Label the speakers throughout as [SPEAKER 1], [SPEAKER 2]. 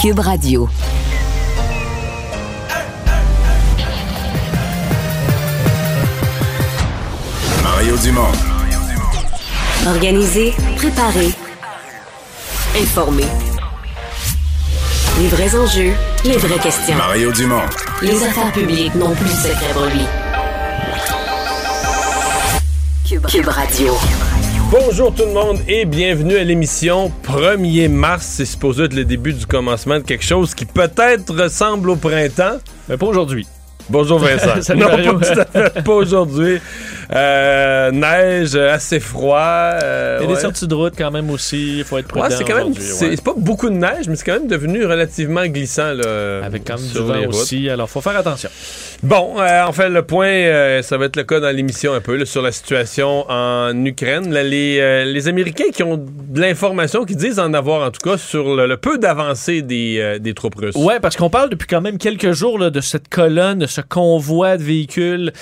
[SPEAKER 1] Cube Radio.
[SPEAKER 2] Mario Dumont.
[SPEAKER 1] Organiser, préparer, informer. Les vrais enjeux, les vraies questions.
[SPEAKER 2] Mario Dumont.
[SPEAKER 1] Les affaires publiques n'ont plus de secret pour lui. Cube, Cube Radio.
[SPEAKER 3] Bonjour tout le monde et bienvenue à l'émission 1er mars. C'est supposé être le début du commencement de quelque chose qui peut-être ressemble au printemps.
[SPEAKER 4] Mais pas aujourd'hui.
[SPEAKER 3] Bonjour Vincent.
[SPEAKER 4] Salut,
[SPEAKER 3] non,
[SPEAKER 4] Mario.
[SPEAKER 3] pas, tout à fait, pas aujourd'hui. Euh, neige, assez froid. euh,
[SPEAKER 4] Il y a
[SPEAKER 3] ouais.
[SPEAKER 4] des sorties de route quand même aussi. Il faut être prudent.
[SPEAKER 3] Ouais, c'est quand même,
[SPEAKER 4] aujourd'hui,
[SPEAKER 3] c'est
[SPEAKER 4] ouais.
[SPEAKER 3] pas beaucoup de neige, mais c'est quand même devenu relativement glissant là,
[SPEAKER 4] Avec quand même du vent aussi. Alors, faut faire attention.
[SPEAKER 3] Bon, euh, on fait le point, euh, ça va être le cas dans l'émission un peu, sur la situation en Ukraine. Euh, les Américains qui ont de l'information, qui disent en avoir en tout cas, sur le, peu d'avancée des, des troupes russes.
[SPEAKER 4] Ouais, parce qu'on parle depuis quand même quelques jours là, de cette colonne, de ce convoi de véhicules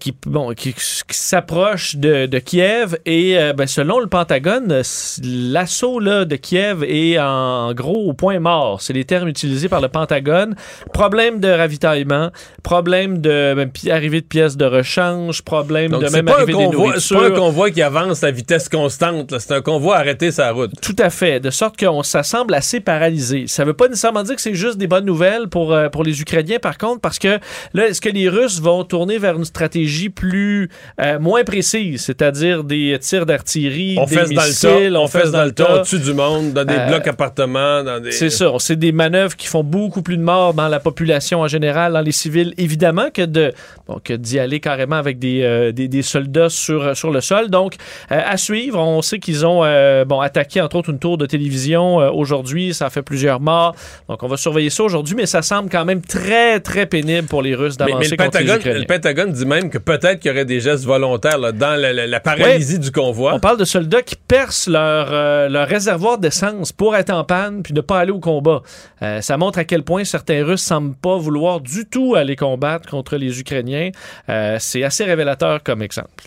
[SPEAKER 4] qui, bon, qui, s'approche de, de Kiev. Et ben, selon le Pentagone, l'assaut de Kiev est en gros au point mort. C'est les termes utilisés par le Pentagone. Problème de ravitaillement, problème de même, pi- arrivée de pièces de rechange, problème
[SPEAKER 3] Donc,
[SPEAKER 4] de
[SPEAKER 3] c'est
[SPEAKER 4] même
[SPEAKER 3] pas, un
[SPEAKER 4] arrivée des
[SPEAKER 3] convoi- c'est pas un convoi qui avance à vitesse constante, c'est un convoi arrêté sa route.
[SPEAKER 4] Tout à fait, de sorte que ça semble assez paralysé. Ça veut pas nécessairement dire que c'est juste des bonnes nouvelles pour, euh, pour les Ukrainiens, par contre, parce que là, est-ce que les Russes vont tourner vers une stratégie plus euh, moins précise, c'est-à-dire des tirs d'artillerie, des
[SPEAKER 3] dans le
[SPEAKER 4] missiles,
[SPEAKER 3] on fesse dans le tas, au-dessus du monde, dans des
[SPEAKER 4] Euh,
[SPEAKER 3] blocs appartements, dans des...
[SPEAKER 4] C'est ça. C'est des manœuvres qui font beaucoup plus de morts dans la population en général, dans les civils, évidemment, que de bon, que d'y aller carrément avec des, euh, des, des soldats sur, sur le sol. Donc, euh, à suivre, on sait qu'ils ont euh, bon, attaqué, entre autres, une tour de télévision euh, aujourd'hui. Ça a fait plusieurs morts. Donc, on va surveiller ça aujourd'hui, mais ça semble quand même très, très pénible pour les Russes
[SPEAKER 3] Mais, mais
[SPEAKER 4] d'avancer
[SPEAKER 3] le,
[SPEAKER 4] contre les
[SPEAKER 3] Pentagone,
[SPEAKER 4] Ukrainiens.
[SPEAKER 3] le Pentagone dit même que peut-être qu'il y aurait des gestes volontaires là, dans la, la- la paralysie du convoi.
[SPEAKER 4] On parle de soldats qui percent leur, euh, leur réservoir d'essence pour être en panne puis ne pas aller au combat. Euh, ça montre à quel point certains Russes semblent pas vouloir du tout aller combattre contre les Ukrainiens. Euh, c'est assez révélateur comme exemple.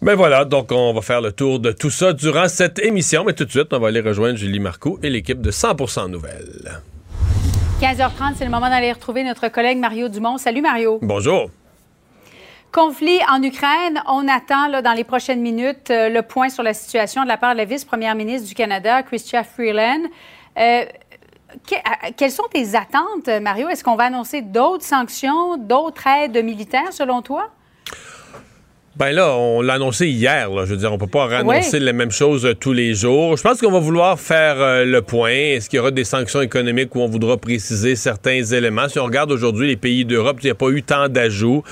[SPEAKER 3] Mais voilà, donc on va faire le tour de tout ça durant cette émission. Mais tout de suite, on va aller rejoindre Julie Marcoux et l'équipe de 100% Nouvelles.
[SPEAKER 5] 15h30, c'est le moment d'aller retrouver notre collègue Mario Dumont. Salut Mario.
[SPEAKER 3] Bonjour.
[SPEAKER 5] Conflit en Ukraine. On attend là, dans les prochaines minutes euh, le point sur la situation de la part de la vice-première ministre du Canada, Chrystia Freeland. Euh, quelles sont tes attentes, Mario? Est-ce qu'on va annoncer d'autres sanctions, d'autres aides militaires selon toi?
[SPEAKER 3] Ben là, on l'a annoncé hier. Là. Je veux dire, on peut pas annoncer
[SPEAKER 5] Ouais.
[SPEAKER 3] les mêmes choses euh, tous les jours. Je pense qu'on va vouloir faire euh, le point. Est-ce qu'il y aura des sanctions économiques où on voudra préciser certains éléments? Si on regarde aujourd'hui les pays d'Europe, il n'y a pas eu tant d'ajouts.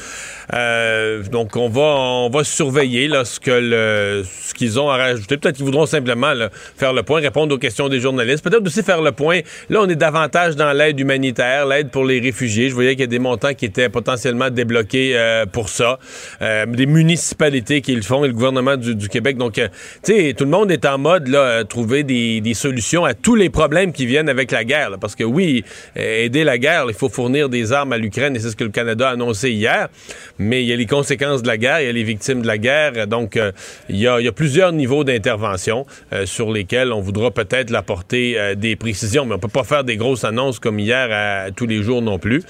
[SPEAKER 3] Euh, donc, on va, on va surveiller là, ce que le- ce qu'ils ont à rajouter. Peut-être qu'ils voudront simplement là, faire le point, répondre aux questions des journalistes. Peut-être aussi faire le point. Là, on est davantage dans l'aide humanitaire, l'aide pour les réfugiés. Je voyais qu'il y a des montants qui étaient potentiellement débloqués euh, pour ça. Qui le font et le gouvernement du, Québec. Donc, euh, tu sais, tout le monde est en mode là, euh, trouver des, solutions à tous les problèmes qui viennent avec la guerre. parce que oui, euh, aider la guerre, il faut fournir des armes à l'Ukraine et c'est ce que le Canada a annoncé hier. Mais il y a les conséquences de la guerre, il y a les victimes de la guerre. Donc, il, y a, plusieurs niveaux d'intervention sur lesquels on voudra peut-être apporter des précisions. Mais on peut pas faire des grosses annonces comme hier à, tous les jours non plus.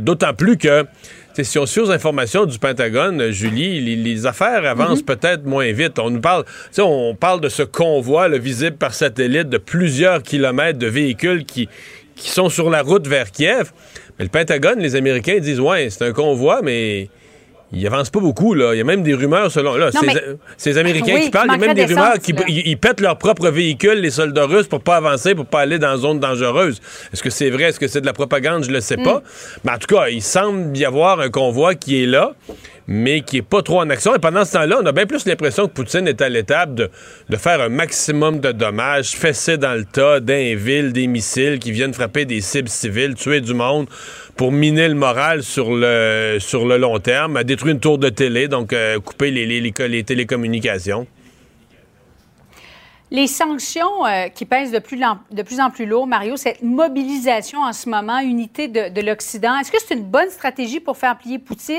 [SPEAKER 3] D'autant plus que si on suit aux informations du Pentagone, Julie, les, les affaires avancent peut-être moins vite. On nous parle, on parle de ce convoi là, visible par satellite de plusieurs kilomètres de véhicules qui, qui sont sur la route vers Kiev. Mais le Pentagone, les Américains disent ouais, c'est un convoi, mais il avance pas beaucoup. Là. Il y a même des rumeurs selon. Là,
[SPEAKER 5] Non,
[SPEAKER 3] ces,
[SPEAKER 5] mais-
[SPEAKER 3] ces Américains
[SPEAKER 5] Oui,
[SPEAKER 3] qui parlent, il y a même des rumeurs qui ils, ils pètent leurs propres véhicules, les soldats russes, pour pas avancer, pour pas aller dans zone dangereuse. Est-ce que c'est vrai? Est-ce que c'est de la propagande? Je le sais pas. Mais en tout cas, il semble y avoir un convoi qui est là, mais qui est pas trop en action. Et pendant ce temps-là, on a bien plus l'impression que Poutine est à l'étape de, de faire un maximum de dommages, fesser dans le tas d'un des missiles qui viennent frapper des cibles civiles, tuer du monde pour miner le moral sur le, sur le long terme, détruire une tour de télé, donc euh, couper les, les- télécommunications.
[SPEAKER 5] Les sanctions euh, qui pèsent de plus, de plus en plus lourd, Mario, cette mobilisation en ce moment, unité de, de l'Occident, est-ce que c'est une bonne stratégie pour faire plier Poutine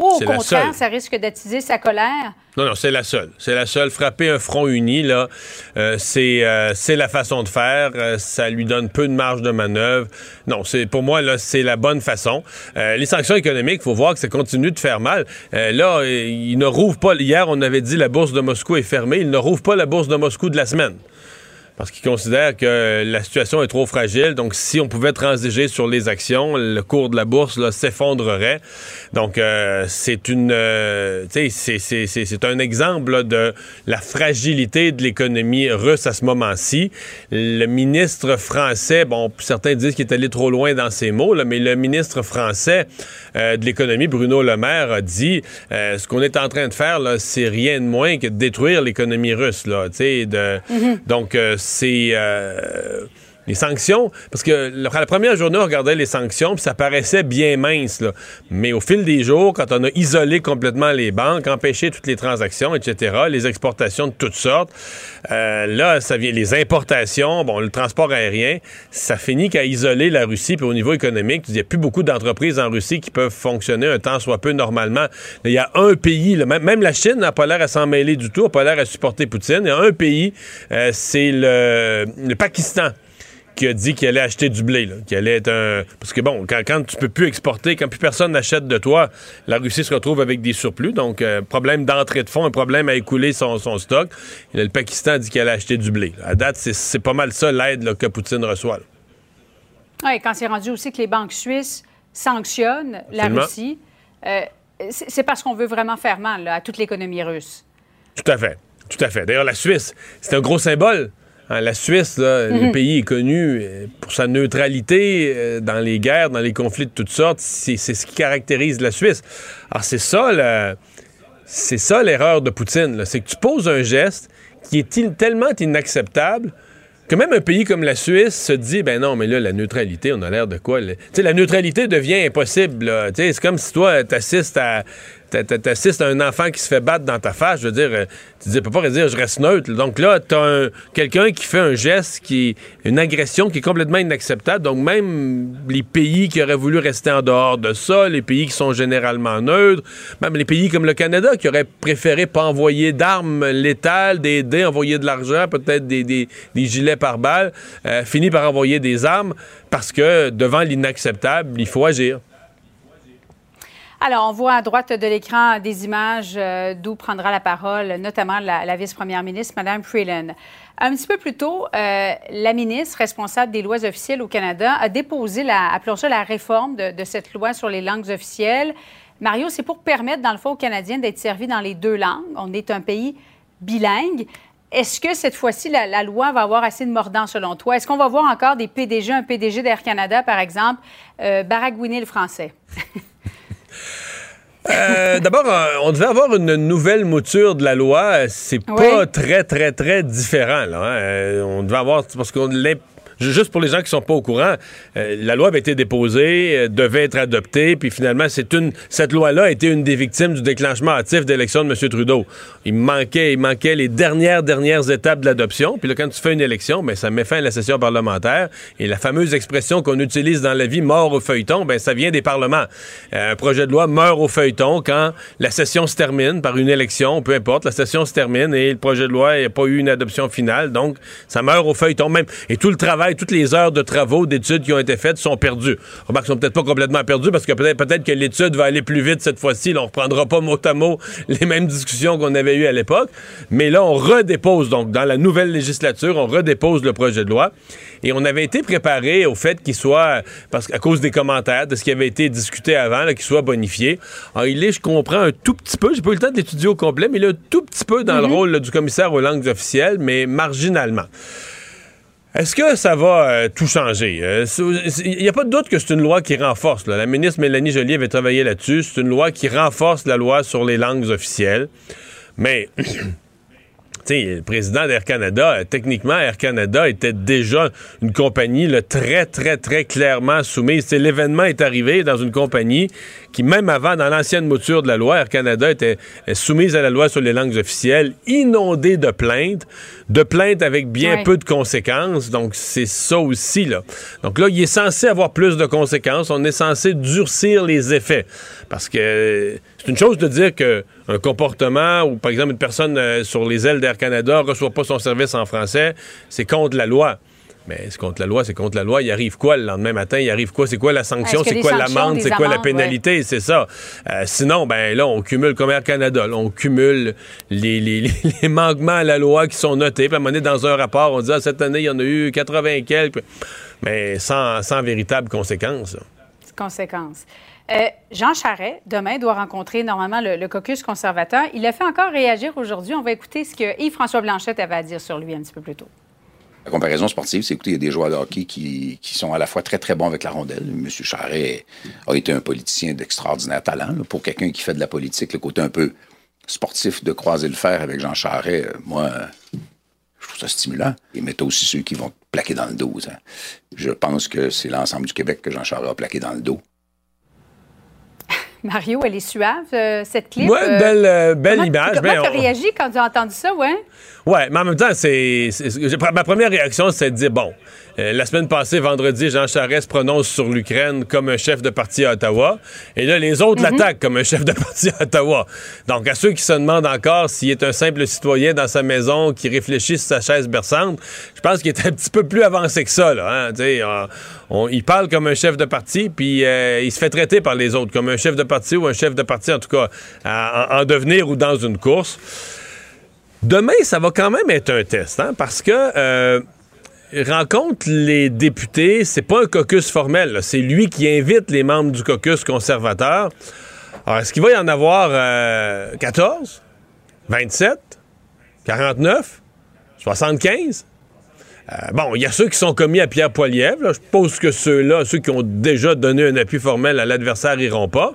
[SPEAKER 5] Ou au contraire, ça risque d'attiser sa colère?
[SPEAKER 3] Non, non, c'est la seule. C'est la seule. Frapper un front uni, là, euh, c'est euh, c'est la façon de faire. Euh, ça lui donne peu de marge de manœuvre. Non, c'est pour moi, là, c'est la bonne façon. Les sanctions économiques, faut voir que ça continue de faire mal. Là, ils ne rouvrent pas. Hier, on avait dit la bourse de Moscou est fermée. Ils ne rouvrent pas la bourse de Moscou de la semaine. Parce qu'ils considèrent que la situation est trop fragile. Donc, si on pouvait transiger sur les actions, le cours de la bourse s'effondrerait. Donc, euh, c'est une, euh, c'est- un exemple là, de la fragilité de l'économie russe à ce moment-ci. Le ministre français, bon, certains disent qu'il est allé trop loin dans ses mots, là, mais le ministre français euh, de l'économie, Bruno Le Maire, a dit euh, ce qu'on est en train de faire, c'est rien de moins que de détruire l'économie russe, là, tu sais, de, donc c'est euh, les sanctions, parce que la, première journée, on regardait les sanctions, puis ça paraissait bien mince, mais au fil des jours, quand on a isolé complètement les banques, empêché toutes les transactions, etc., les exportations de toutes sortes, euh, là, ça vient, les importations, bon, le transport aérien, ça finit qu'à isoler la Russie, puis au niveau économique, il n'y a plus beaucoup d'entreprises en Russie qui peuvent fonctionner un temps soit peu normalement. Il y a un pays, même la Chine n'a pas l'air à s'en mêler du tout, n'a pas l'air à supporter Poutine. Il y a un pays, euh, c'est le, le Pakistan qui a dit qu'il allait acheter du blé, qu'il allait être un... Parce que bon, quand, quand tu peux plus exporter, quand plus personne n'achète de toi, la Russie se retrouve avec des surplus. Donc, euh, problème d'entrée de fonds, un problème à écouler son, son stock. Et là, le Pakistan a dit qu'il allait acheter du blé. À date, c'est- pas mal ça l'aide que Poutine reçoit. là.
[SPEAKER 5] Oui, quand c'est rendu aussi que les banques suisses sanctionnent la. Russie, euh, c'est c'est parce qu'on veut vraiment faire mal là, à toute l'économie russe.
[SPEAKER 3] Tout à fait. Tout à fait. D'ailleurs, la Suisse, c'est un gros symbole. Hein, la Suisse, là,
[SPEAKER 5] Mhm.
[SPEAKER 3] le pays est connu euh, pour sa neutralité euh, dans les guerres, dans les conflits de toutes sortes. C'est ce qui caractérise la Suisse. Alors, c'est ça, la- c'est ça l'erreur de Poutine. là. C'est que tu poses un geste qui est il- tellement inacceptable que même un pays comme la Suisse se dit, ben non, mais là, la neutralité, on a l'air de quoi? Tu sais, la neutralité devient impossible. C'est comme si toi, t'assistes à, t'assistes à un enfant qui se fait battre dans ta face. Je veux dire, euh, tu dis, peux pas dire, je reste neutre. Donc là, t'as un- quelqu'un qui fait un geste, qui une agression qui est complètement inacceptable. Donc même les pays qui auraient voulu rester en dehors de ça, les pays qui sont généralement neutres, même les pays comme le Canada qui auraient préféré pas envoyer d'armes létales, d'aider, envoyer de l'argent, peut-être des, des- des gilets par balles, euh, finit par envoyer des armes parce que devant l'inacceptable, il faut agir.
[SPEAKER 5] Alors, on voit à droite de l'écran des images euh, d'où prendra la parole, notamment la, vice-première ministre, Mme Freeland. Un petit peu plus tôt, euh, la ministre responsable des lois officielles au Canada a déposé, la, appelons ça la réforme de, de cette loi sur les langues officielles. Mario, c'est pour permettre, dans le fond, aux Canadiens d'être servis dans les deux langues. On est un pays bilingue. Est-ce que cette fois-ci, la, la loi va avoir assez de mordant selon toi? Est-ce qu'on va voir encore des PDG, un PDG d'Air Canada, par exemple, euh, baragouiner le français?
[SPEAKER 3] Euh, D'abord, euh, on devait avoir une nouvelle mouture de la loi. C'est pas très, très, très différent. Là, hein. Euh, on devait avoir... Parce qu'on l'imp- Juste pour les gens qui sont pas au courant, euh, la loi avait été déposée, euh, devait être adoptée, puis finalement, c'est une cette loi-là a été une des victimes du déclenchement hâtif d'élection de M. Trudeau. Il manquait, il manquait les dernières, dernières étapes de l'adoption. Puis là, quand tu fais une élection, ben, ça met fin à la session parlementaire. Et la fameuse expression qu'on utilise dans la vie, mort au feuilleton, ben, ça vient des parlements. Euh, un projet de loi meurt au feuilleton quand la session se termine par une élection, peu importe, la session se termine et le projet de loi n'a pas eu une adoption finale. Donc, ça meurt au feuilleton même. Et tout le travail, toutes les heures de travaux, d'études qui ont été faites sont perdues. Remarque, sont peut-être pas complètement perdues parce que peut-être que l'étude va aller plus vite cette fois-ci. Là, on reprendra pas mot à mot les mêmes discussions qu'on avait eues à l'époque. Mais là, on redépose, donc, dans la nouvelle législature, on redépose le projet de loi. Et on avait été préparé au fait qu'il soit, parce qu'à cause des commentaires, de ce qui avait été discuté avant, qu'il soit bonifié. Alors, il est, je comprends un tout petit peu, j'ai pas eu le temps de l'étudier au complet, mais il est un tout petit peu dans le rôle là, du commissaire aux langues officielles, mais marginalement. Est-ce que ça va euh, tout changer? Euh, Il n'y a pas de doute que c'est une loi qui renforce. La ministre Mélanie Joly avait travaillé là-dessus. C'est une loi qui renforce la loi sur les langues officielles. Mais, le président d'Air Canada, euh, techniquement, Air Canada était déjà une compagnie là, très, très, très clairement soumise. L'événement est arrivé dans une compagnie qui, même avant, dans l'ancienne mouture de la loi, Air Canada était euh, soumise à la loi sur les langues officielles, inondée de plaintes de plaintes avec bien
[SPEAKER 5] Ouais.
[SPEAKER 3] peu de conséquences. Donc, c'est ça aussi, là. Donc là, il est censé avoir plus de conséquences. On est censé durcir les effets. Parce que euh, c'est une chose de dire que un comportement ou, par exemple, une personne euh, sur les ailes d'Air Canada reçoit pas son service en français, c'est contre la loi. Mais c'est contre la loi, c'est contre la loi. Il arrive quoi le lendemain matin? Il arrive quoi? C'est quoi la sanction? C'est quoi l'amende? C'est quoi la pénalité? C'est ça. Euh, sinon, ben là, on cumule comme Air Canada. là, on cumule les, les- les- les manquements à la loi qui sont notés. Puis à un moment donné, dans un rapport, on dit ah, cette année, il y en a eu 80 et quelques. Mais sans, sans véritable conséquence. là.
[SPEAKER 5] Conséquences. Euh, Jean Charest, demain, doit rencontrer normalement le, caucus conservateur. Il a fait encore réagir aujourd'hui. On va écouter ce que Yves-François Blanchette avait à dire sur lui un petit peu plus tôt.
[SPEAKER 6] La comparaison sportive, c'est écoutez, y a des joueurs de hockey qui, qui sont à la fois très, très bons avec la rondelle. M. Charret a été un politicien d'extraordinaire talent. Pour quelqu'un qui fait de la politique, le côté un peu sportif de croiser le fer avec Jean Charret, euh, moi, ça stimulant. Et mais t'as aussi ceux qui vont te plaquer dans le dos. hein. Je pense que c'est l'ensemble du Québec que Jean Charret a plaqué dans le dos.
[SPEAKER 5] Mario, elle est suave, euh, cette clip.
[SPEAKER 3] Ouais,
[SPEAKER 5] Euh,
[SPEAKER 3] belle, euh, belle
[SPEAKER 5] comment-
[SPEAKER 3] image.
[SPEAKER 5] Comment tu as
[SPEAKER 3] on-
[SPEAKER 5] réagi quand tu as entendu ça, ouais?
[SPEAKER 3] Ouais, mais en même temps, c'est. Ma première réaction, c'est de dire bon, euh, la semaine passée, vendredi, Jean Charest se prononce sur l'Ukraine comme un chef de parti à Ottawa. Et là, les autres l'attaquent comme un chef de parti à Ottawa. Donc, à ceux qui se demandent encore s'il est un simple citoyen dans sa maison qui réfléchit sur sa chaise berçante, je pense qu'il est un petit peu plus avancé que ça, là. hein. On- on- il parle comme un chef de parti, puis euh, il se fait traiter par les autres comme un chef de parti ou un chef de parti, en tout cas, à- en devenir ou dans une course. Demain, ça va quand même être un test, hein, parce que euh, rencontre les députés, c'est pas un caucus formel, c'est lui qui invite les membres du caucus conservateur. Alors, est-ce qu'il va y en avoir euh, 14, 27, 49, 75? Euh, bon, il y a ceux qui sont commis à Pierre Poilievre. Je suppose que ceux-là, ceux qui ont déjà donné un appui formel à l'adversaire, iront pas.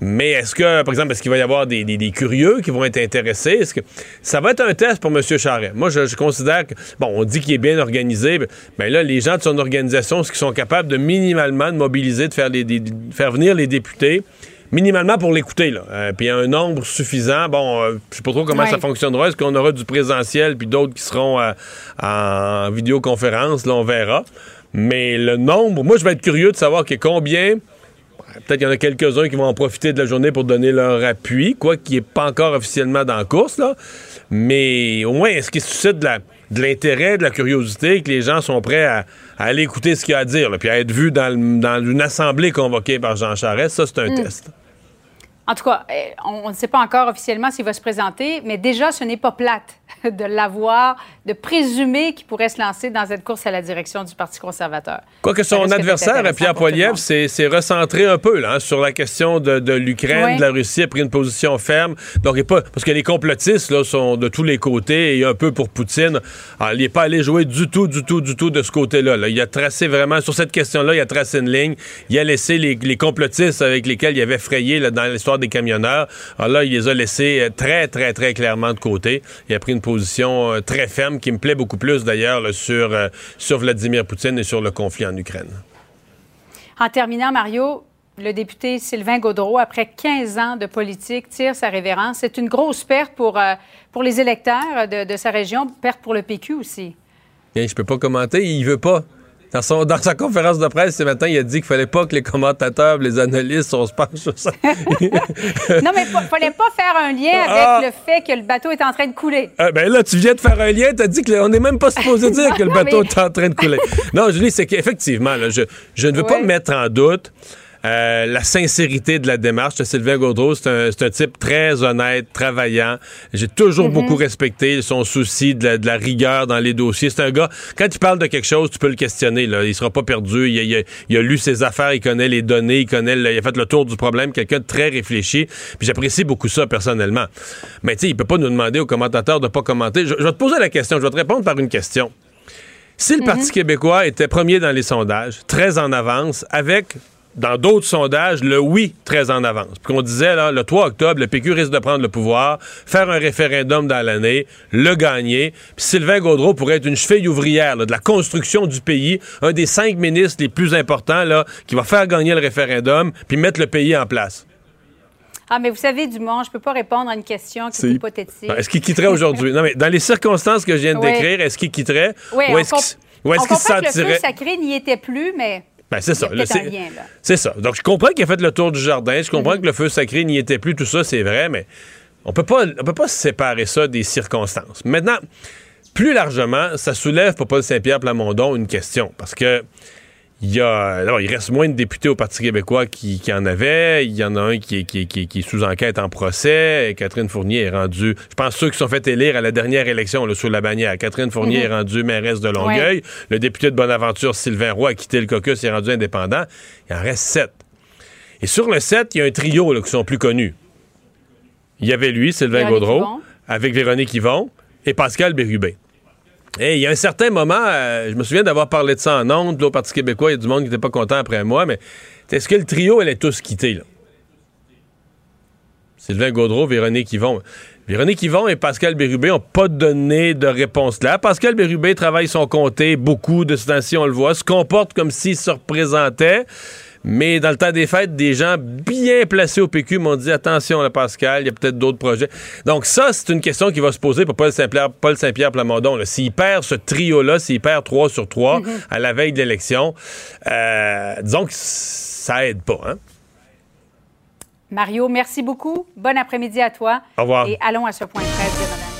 [SPEAKER 3] Mais est-ce que, par exemple, est-ce qu'il va y avoir des, des- des curieux qui vont être intéressés? Est-ce que ça va être un test pour M. Charret? Moi, je, je considère que, bon, on dit qu'il est bien organisé, mais là, les gens de son organisation, ce qu'ils sont capables de minimalement de mobiliser, de faire, les, des- de faire venir les députés, minimalement pour l'écouter, là. Euh, puis un nombre suffisant. Bon, euh, je sais pas trop comment
[SPEAKER 5] Ouais.
[SPEAKER 3] ça fonctionnera. Est-ce qu'on aura du présentiel, puis d'autres qui seront euh, en vidéoconférence? Là, on verra. Mais le nombre, moi, je vais être curieux de savoir que combien Peut-être qu'il y en a quelques-uns qui vont en profiter de la journée pour donner leur appui, quoi qu'il n'est pas encore officiellement dans la course, là. Mais au moins, est-ce qu'il suscite de la- de l'intérêt, de la curiosité, que les gens sont prêts à, à aller écouter ce qu'il y a à dire, là, puis à être vus dans, le- dans une assemblée convoquée par Jean Charest? Ça, c'est un test.
[SPEAKER 5] En tout cas, on on ne sait pas encore officiellement s'il va se présenter, mais déjà, ce n'est pas plate de l'avoir, de présumer qu'il pourrait se lancer dans cette course à la direction du Parti conservateur.
[SPEAKER 3] Quoique son adversaire, Pierre Poilievre, s'est recentré un peu là, hein, sur la question de, de l'Ukraine, de la Russie, a pris une position ferme. Donc, il pas, parce que les complotistes là, sont de tous les côtés et un peu pour Poutine. Alors, il n'est pas allé jouer du tout, du tout, du tout de ce côté-là. là. Il a tracé vraiment, sur cette question-là, il a tracé une ligne. Il a laissé les, les complotistes avec lesquels il avait frayé là, dans l'histoire des camionneurs. Alors là, il les a laissés euh, très, très, très clairement de côté. Il a pris une position euh, très ferme qui me plaît beaucoup plus d'ailleurs sur, euh, sur Vladimir Poutine et sur le conflit en Ukraine.
[SPEAKER 5] En terminant, Mario, le député Sylvain Gaudreau, après 15 ans de politique, tire sa révérence. C'est une grosse perte pour, euh, pour les électeurs de, de sa région, perte pour le PQ aussi.
[SPEAKER 3] Bien, je peux pas commenter, il veut pas. Dans, son, dans sa conférence de presse ce matin, il a dit qu'il fallait pas que les commentateurs, les analystes, on se penche sur ça.
[SPEAKER 5] Non, mais il ne fallait pas faire un lien avec
[SPEAKER 3] Ah!
[SPEAKER 5] le fait que le bateau est en train de couler.
[SPEAKER 3] Euh, ben là, tu viens de faire un lien, t'as dit qu'on n'est même pas supposé dire que le bateau
[SPEAKER 5] mais-
[SPEAKER 3] est en train de couler. Non, Julie, c'est qu'effectivement, je, je ne veux pas
[SPEAKER 5] Ouais.
[SPEAKER 3] mettre en doute euh, la sincérité de la démarche de Sylvain Gaudreau. C'est un, type très honnête, travaillant. J'ai toujours
[SPEAKER 5] Mm-hmm.
[SPEAKER 3] beaucoup respecté son souci de la, de la rigueur dans les dossiers. C'est un gars, quand il parle de quelque chose, tu peux le questionner. Là. Il sera pas perdu. Il a, il a- il a lu ses affaires, il connaît les données, il connaît, le- il a fait le tour du problème. Quelqu'un de très réfléchi. Puis j'apprécie beaucoup ça personnellement. Mais tu sais, il peut pas nous demander aux commentateurs de pas commenter. Je, je vais te poser la question. Je vais te répondre par une question. Si le Parti québécois était premier dans les sondages, très en avance, avec, dans d'autres sondages, le oui très en avance, puis qu'on disait, là, le 3 octobre, le PQ risque de prendre le pouvoir, faire un référendum dans l'année, le gagner, puis Sylvain Gaudreau pourrait être une cheville ouvrière là, de la construction du pays, un des cinq ministres les plus importants là, qui va faire gagner le référendum, puis mettre le pays en place.
[SPEAKER 5] Ah, mais vous savez, Dumont, je ne peux pas répondre à une question qui est, hypothétique.
[SPEAKER 3] Non, Est-ce qu'il quitterait aujourd'hui? Non, mais dans les circonstances que je viens de
[SPEAKER 5] Oui.
[SPEAKER 3] décrire, est-ce qu'il quitterait?
[SPEAKER 5] Oui,
[SPEAKER 3] ou est-ce qu'il ou est-ce
[SPEAKER 5] on
[SPEAKER 3] qu'il
[SPEAKER 5] comprend
[SPEAKER 3] se
[SPEAKER 5] que le
[SPEAKER 3] sentirait.
[SPEAKER 5] feu sacré n'y était plus, mais
[SPEAKER 3] Ben, c'est ça. c'est- ça. Donc, je comprends qu'il a fait le tour du jardin. Je comprends que le feu sacré n'y était plus. Tout ça, c'est vrai, mais on peut pas, on peut pas séparer ça des circonstances. Maintenant, plus largement, ça soulève pour Paul Saint-Pierre Plamondon une question. Parce que il y a, il reste moins de députés au Parti québécois qui, qui en avait. Il y en a un qui est, qui est- qui est- qui est sous enquête en procès. Et Catherine Fournier est rendue, je pense, ceux qui sont fait élire à la dernière élection là, sous la bannière. Catherine Fournier
[SPEAKER 5] Mhm.
[SPEAKER 3] est rendue mairesse de Longueuil. Le député de Bonaventure, Sylvain Roy, a quitté le caucus et est rendu indépendant. Il en reste sept. Et sur le sept, il y a un trio là, qui sont plus connus. Il y avait lui, Sylvain
[SPEAKER 5] Véronique
[SPEAKER 3] Gaudreau,
[SPEAKER 5] Yvon.
[SPEAKER 3] avec Véronique Yvon et Pascal Bérubé. Il y a un certain moment, euh, je me souviens d'avoir parlé de ça en ondes, au Parti québécois, il y a du monde qui n'était pas content après moi, mais est-ce que le trio allait tous quitter, là? Sylvain Gaudreau, Véronique Yvon. Véronique Yvon et Pascal Bérubé n'ont pas donné de réponse là. Pascal Bérubé travaille son comté, beaucoup de ce temps-ci, on le voit, se comporte comme s'il se représentait. Mais dans le temps des fêtes, des gens bien placés au PQ m'ont dit attention, là, Pascal, il y a peut-être d'autres projets. Donc, ça, c'est une question qui va se poser pour Paul Saint-Pierre, Paul Saint-Pierre Plamondon. S'il perd ce trio-là, s'il perd 3 sur 3 à la veille de l'élection, euh, disons que ça aide pas. Hein?
[SPEAKER 5] Mario, merci beaucoup. Bon après-midi à toi.
[SPEAKER 3] Au revoir.
[SPEAKER 5] Et allons à ce point de presse de Mme Taylor.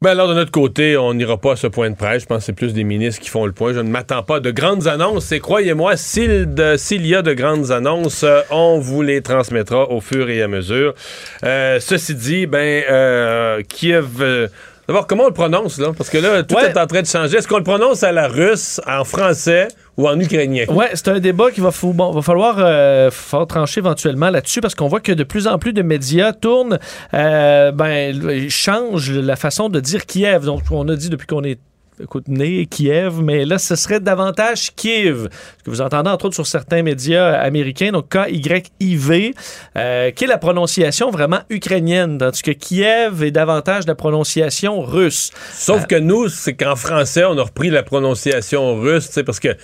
[SPEAKER 3] Ben alors, de notre côté, on n'ira pas à ce point de presse. Je pense que c'est plus des ministres qui font le point. Je ne m'attends pas de grandes annonces. Et croyez-moi, s'il, y a de grandes annonces, euh, on vous les transmettra au fur et à mesure. Euh, ceci dit, ben, euh, Kiev... D'abord, comment on le prononce, là? Parce que là, tout
[SPEAKER 4] Ouais.
[SPEAKER 3] est en train de changer. Est-ce qu'on le prononce à la russe, en français ou en ukrainien?
[SPEAKER 4] Ouais, c'est un débat qui va, fou- bon, va falloir euh, trancher éventuellement là-dessus parce qu'on voit que de plus en plus de médias tournent, euh, ben, changent la façon de dire Kiev. Donc, on a dit depuis qu'on est écoute, né Kiev, mais là, ce serait davantage Kiev, ce que vous entendez entre autres sur certains médias américains, donc K-Y-I-V, euh, qui est la prononciation vraiment ukrainienne, tandis que Kiev est davantage la prononciation russe?
[SPEAKER 3] Sauf que nous, c'est qu'en français, on a repris la prononciation russe, tu sais, parce que,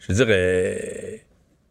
[SPEAKER 3] je veux dire, euh,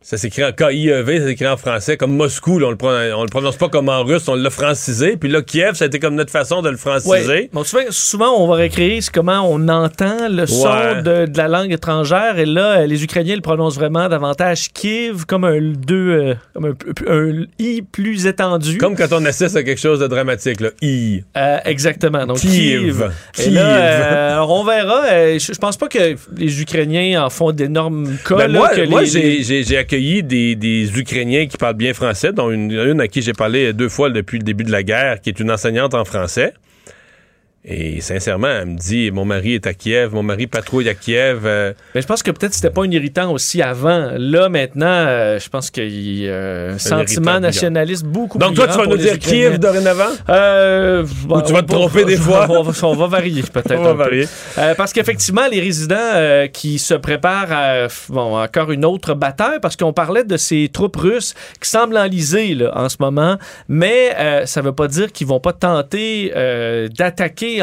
[SPEAKER 3] ça s'écrit en K-I-E-V, ça s'écrit en français, comme Moscou, là, on, le prononce, on le prononce pas comme en russe, on l'a francisé, puis là, Kiev, ça a été comme notre façon de le franciser.
[SPEAKER 4] Ouais. Bon, souvent, souvent, on va récréer comment on entend le son de, de la langue étrangère. Et là, euh, les Ukrainiens le prononcent vraiment davantage Kiev, comme un, deux, euh, comme un, un I plus étendu.
[SPEAKER 3] Comme quand on assiste à quelque chose de dramatique, là, I.
[SPEAKER 4] Euh, exactement. Donc,
[SPEAKER 3] Kiev.
[SPEAKER 4] Kiev. Et
[SPEAKER 3] Kiev.
[SPEAKER 4] là, euh, alors, on verra. Je, pense pas que les Ukrainiens en font d'énormes cas.
[SPEAKER 3] Ben,
[SPEAKER 4] là,
[SPEAKER 3] moi,
[SPEAKER 4] que
[SPEAKER 3] moi,
[SPEAKER 4] les-
[SPEAKER 3] j'ai- j'ai j'ai accueilli des, Ukrainiens qui parlent bien français, dont une, une à qui j'ai parlé deux fois depuis le début de la guerre, qui est une enseignante en français. Et sincèrement, elle me dit mon mari est à Kiev, mon mari patrouille à Kiev. euh,
[SPEAKER 4] Mais je pense que peut-être c'était pas un irritant aussi avant. Là, maintenant, euh, je pense qu'il y a un sentiment nationaliste beaucoup
[SPEAKER 3] Donc
[SPEAKER 4] plus
[SPEAKER 3] toi, tu vas nous dire
[SPEAKER 4] Ukrainiens.
[SPEAKER 3] Kiev dorénavant?
[SPEAKER 4] Euh,
[SPEAKER 3] Ou tu vas te tromper des fois?
[SPEAKER 4] On va, on va varier peut-être.
[SPEAKER 3] On va
[SPEAKER 4] peu.
[SPEAKER 3] varier.
[SPEAKER 4] Parce qu'effectivement, les résidents qui se préparent à bon, encore une autre bataille, parce qu'on parlait de ces troupes russes qui semblent enlisées là, en ce moment, mais ça ne veut pas dire qu'ils vont pas tenter euh,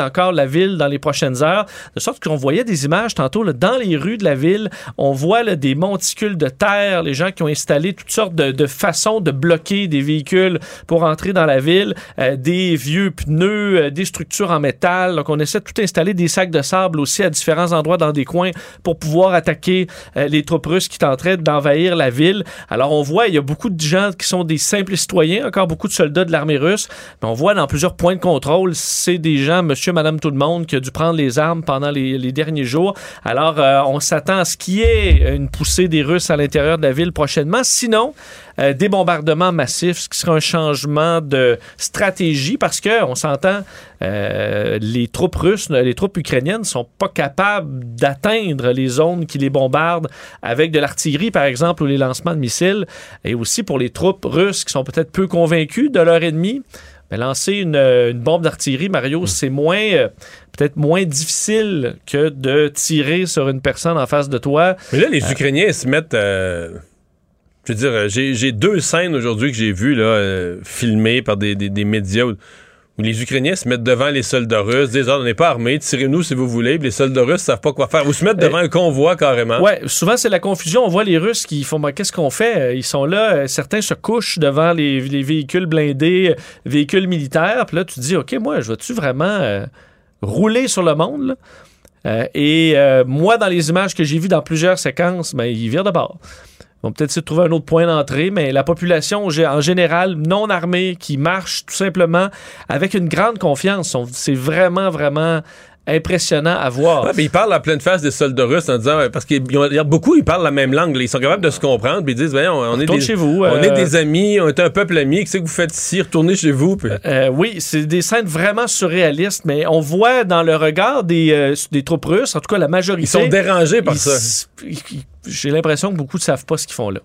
[SPEAKER 4] encore la ville dans les prochaines heures. De sorte qu'on voyait des images tantôt là, dans les rues de la ville. On voit là, des monticules de terre, les gens qui ont installé toutes sortes de, de façons de bloquer des véhicules pour entrer dans la ville, euh, des vieux pneus, euh, des structures en métal. Donc on essaie de tout installer, des sacs de sable aussi à différents endroits dans des coins pour pouvoir attaquer euh, les troupes russes qui tenteraient d'envahir la ville. Alors on voit, il y a beaucoup de gens qui sont des simples citoyens, encore beaucoup de soldats de l'armée russe. Mais on voit dans plusieurs points de contrôle, c'est des gens, monsieur, madame, tout le monde, qui a dû prendre les armes pendant les, derniers jours. Alors euh, on s'attend à ce qu'il y ait une poussée des Russes à l'intérieur de la ville prochainement. Sinon, euh, des bombardements massifs, ce qui sera un changement de stratégie parce que on s'entend, euh, les troupes russes, les troupes ukrainiennes ne sont pas capables d'atteindre les zones qui les bombardent avec de l'artillerie, par exemple, ou les lancements de missiles. Et aussi pour les troupes russes qui sont peut-être peu convaincues de leur ennemi. Ben, lancer une, une bombe d'artillerie, Mario, c'est moins, euh, peut-être moins difficile que de tirer sur une personne en face de toi.
[SPEAKER 3] Mais là, les Ukrainiens se mettent. euh, je veux dire, euh, j'ai j'ai deux scènes aujourd'hui que j'ai vues là, euh, filmées par des, des- des médias où, les Ukrainiens se mettent devant les soldats russes, disent ah, on n'est pas armés, tirez-nous si vous voulez. Puis les soldats russes savent pas quoi faire. Ou se mettent devant un convoi carrément.
[SPEAKER 4] Ouais, souvent c'est la confusion. On voit les Russes qui font ben, qu'est-ce qu'on fait? Ils sont là, euh, certains se couchent devant les, les véhicules blindés, euh, véhicules militaires. Puis là, tu te dis ok, moi, je vais-tu vraiment euh, rouler sur le monde là? Euh, et euh, moi, dans les images que j'ai vues dans plusieurs séquences, ben, ils virent de bord. Vont peut-être essayer trouver un autre point d'entrée, mais la population en général non armée qui marche tout simplement avec une grande confiance, c'est vraiment, vraiment impressionnant à voir.
[SPEAKER 3] Ouais, mais ils parlent à pleine face des soldats russes en disant parce qu'il y a beaucoup ils parlent la même langue, ils sont capables de se comprendre, puis ils disent on, est des,
[SPEAKER 4] chez vous,
[SPEAKER 3] on
[SPEAKER 4] euh,
[SPEAKER 3] est des amis, on est un peuple ami, qu'est-ce que vous faites ici, retournez chez vous. Puis...
[SPEAKER 4] Euh, oui, c'est des scènes vraiment surréalistes, mais on voit dans le regard des, euh, des troupes russes, en tout cas la majorité,
[SPEAKER 3] ils sont dérangés par ça.
[SPEAKER 4] J'ai l'impression que beaucoup ne savent pas ce qu'ils font là.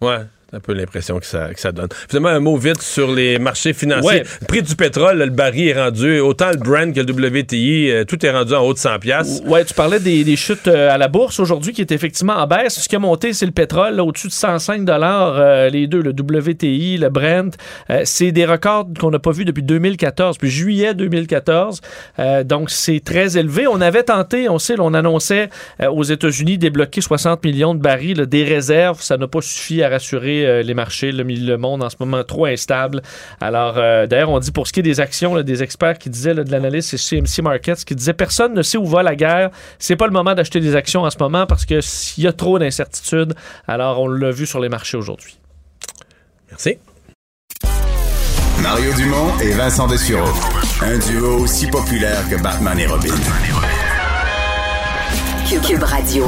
[SPEAKER 3] Ouais un peu l'impression que ça, que ça donne. Finalement, un mot vite sur les marchés financiers. Le prix du pétrole, le baril est rendu, autant le Brent que le WTI, euh, tout est rendu en haut de 100 pièces.
[SPEAKER 4] Ouais, tu parlais des, des chutes euh, à la bourse aujourd'hui qui est effectivement en baisse. Ce qui a monté, c'est le pétrole, au-dessus de 105 dollars euh, les deux, le WTI, le Brent. c'est des records qu'on n'a pas vus depuis 2014, puis juillet 2014. donc, c'est très élevé. On avait tenté, on sait, on annonçait aux États-Unis débloquer 60 millions de barils, des réserves. Ça n'a pas suffi à rassurer les marchés, le, le, monde en ce moment trop instable. Alors, euh, d'ailleurs, on dit pour ce qui est des actions, là, des experts qui disaient de l'analyse, c'est CMC Markets qui disait personne ne sait où va la guerre. C'est pas le moment d'acheter des actions en ce moment parce que s'il y a trop d'incertitudes, alors on l'a vu sur les marchés aujourd'hui.
[SPEAKER 3] Merci.
[SPEAKER 2] Mario Dumont et Vincent Dessureau. Un duo aussi populaire que Batman et Robin.
[SPEAKER 1] Cube Radio.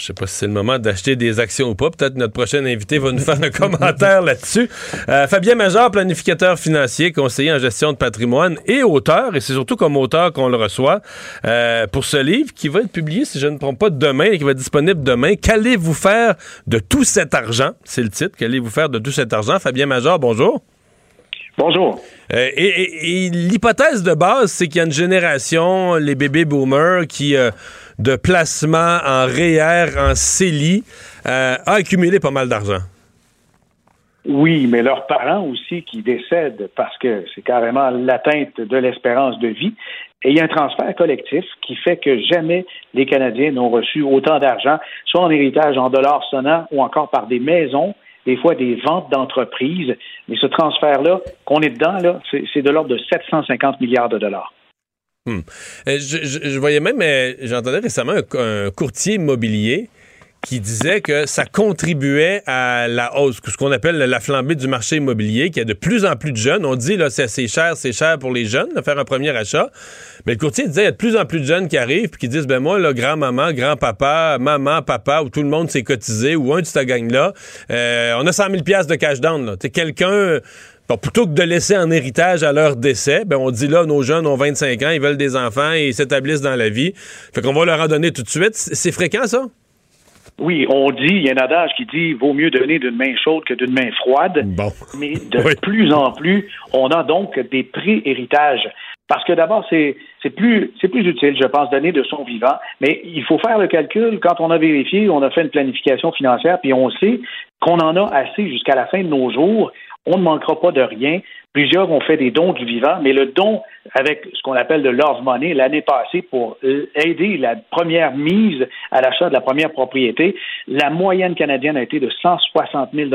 [SPEAKER 3] Je sais pas si c'est le moment d'acheter des actions ou pas. Peut-être notre prochain invité va nous faire un commentaire là-dessus. Euh, Fabien Major, planificateur financier, conseiller en gestion de patrimoine et auteur, et c'est surtout comme auteur qu'on le reçoit, euh, pour ce livre qui va être publié, si je ne me trompe pas, demain et qui va être disponible demain. Qu'allez-vous faire de tout cet argent? C'est le titre. Qu'allez-vous faire de tout cet argent? Fabien Major, bonjour.
[SPEAKER 7] Bonjour.
[SPEAKER 3] Euh, et, et, et l'hypothèse de base, c'est qu'il y a une génération, les bébés boomers, qui, euh, de placement en REER, en CELI, euh, a accumulé pas mal d'argent.
[SPEAKER 7] Oui, mais leurs parents aussi qui décèdent parce que c'est carrément l'atteinte de l'espérance de vie. Et il y a un transfert collectif qui fait que jamais les Canadiens n'ont reçu autant d'argent, soit en héritage en dollars sonnants ou encore par des maisons des fois des ventes d'entreprises. Mais ce transfert-là, qu'on est dedans, c'est de l'ordre de 750 milliards de dollars.
[SPEAKER 3] Hmm. Je, je, voyais même, j'entendais récemment un, courtier immobilier qui disait que ça contribuait à la hausse, ce qu'on appelle la flambée du marché immobilier, qu'il y a de plus en plus de jeunes. On dit, là, c'est cher, c'est cher pour les jeunes de faire un premier achat. Mais le courtier disait, il y a de plus en plus de jeunes qui arrivent puis qui disent, ben moi, là, grand-maman, grand-papa, maman, papa, où tout le monde s'est cotisé, ou un de cette gang-là, euh, on a 100 000 de cash down, quelqu'un... Bon, plutôt que de laisser en héritage à leur décès, ben on dit là, nos jeunes ont 25 ans, ils veulent des enfants et ils s'établissent dans la vie. Fait qu'on va leur en donner tout de suite. C'est fréquent, ça?
[SPEAKER 7] Oui, on dit, il y a un adage qui dit vaut mieux donner d'une main chaude que d'une main froide.
[SPEAKER 3] Bon.
[SPEAKER 7] Mais de oui. plus en plus, on a donc des pré-héritages. Parce que d'abord, c'est plus, plus utile, je pense, donner de son vivant. Mais il faut faire le calcul. Quand on a vérifié, on a fait une planification financière, puis on sait qu'on en a assez jusqu'à la fin de nos jours. On ne manquera pas de rien. Plusieurs ont fait des dons du vivant, mais le don avec ce qu'on appelle de love money l'année passée pour aider la première mise à l'achat de la première propriété, la moyenne canadienne a été de 160 000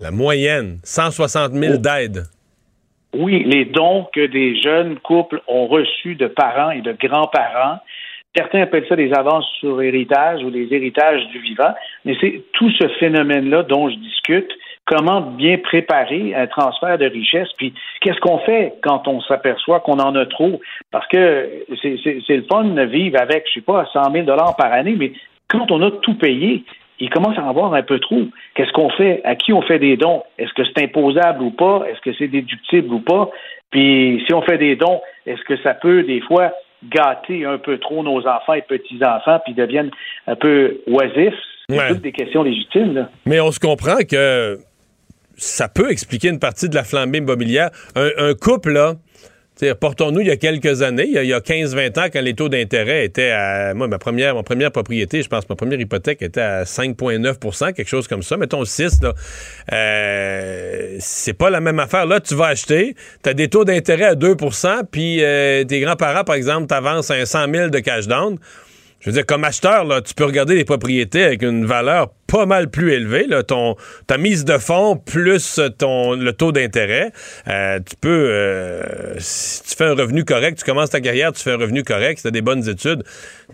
[SPEAKER 3] La moyenne, 160 000
[SPEAKER 7] oh.
[SPEAKER 3] d'aide.
[SPEAKER 7] Oui, les dons que des jeunes couples ont reçus de parents et de grands-parents. Certains appellent ça des avances sur héritage ou des héritages du vivant, mais c'est tout ce phénomène-là dont je discute. Comment bien préparer un transfert de richesse, puis qu'est-ce qu'on fait quand on s'aperçoit qu'on en a trop? Parce que c'est le fun de vivre avec, je sais pas, 100 000 par année, mais quand on a tout payé, il commence à en avoir un peu trop. Qu'est-ce qu'on fait? À qui on fait des dons? Est-ce que c'est imposable ou pas? Est-ce que c'est déductible ou pas? Puis si on fait des dons, est-ce que ça peut des fois gâter un peu trop nos enfants et petits-enfants puis deviennent un peu oisifs? C'est
[SPEAKER 3] Ouais.
[SPEAKER 7] toutes des questions légitimes. Là.
[SPEAKER 3] Mais on se comprend que ça peut expliquer une partie de la flambée immobilière. Un, un couple, là, Portons-nous il y a quelques années, il y a, 15-20 ans, quand les taux d'intérêt étaient à. Moi, ma première, ma première propriété, je pense, ma première hypothèque était à 5,9% quelque chose comme ça. Mettons 6, là. Euh, c'est pas la même affaire. Là, tu vas acheter, tu as des taux d'intérêt à 2% puis euh, tes grands-parents, par exemple, t'avancent un 100 000 de cash down. Je veux dire, comme acheteur, là, tu peux regarder les propriétés avec une valeur pas mal plus élevée. Là, ton, ta mise de fonds plus ton, le taux d'intérêt. Euh, tu peux, euh, si tu fais un revenu correct, tu commences ta carrière, tu fais un revenu correct, si tu as des bonnes études,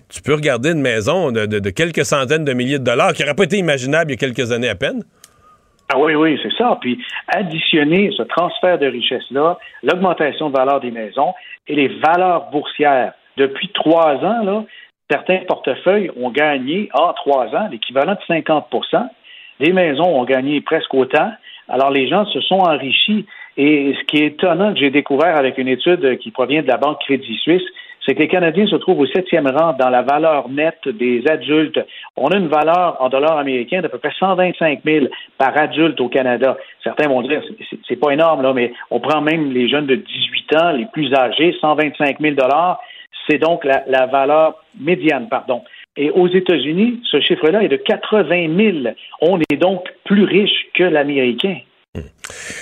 [SPEAKER 3] tu peux regarder une maison de, de, quelques centaines de milliers de dollars qui n'aurait pas été imaginable il y a quelques années à peine.
[SPEAKER 7] Ah oui, oui, c'est ça. Puis additionner ce transfert de richesse-là, l'augmentation de valeur des maisons et les valeurs boursières depuis trois ans, là, certains portefeuilles ont gagné en trois ans l'équivalent de 50% Des maisons ont gagné presque autant. Alors, les gens se sont enrichis. Et ce qui est étonnant que j'ai découvert avec une étude qui provient de la Banque Crédit Suisse, c'est que les Canadiens se trouvent au septième rang dans la valeur nette des adultes. On a une valeur en dollars américains d'à peu près 125 000 par adulte au Canada. Certains vont dire, c'est pas énorme, là, mais on prend même les jeunes de 18 ans, les plus âgés, 125 000 dollars. C'est donc la, valeur médiane, pardon. Et aux États-Unis, ce chiffre-là est de 80 000. On est donc plus riche que l'Américain.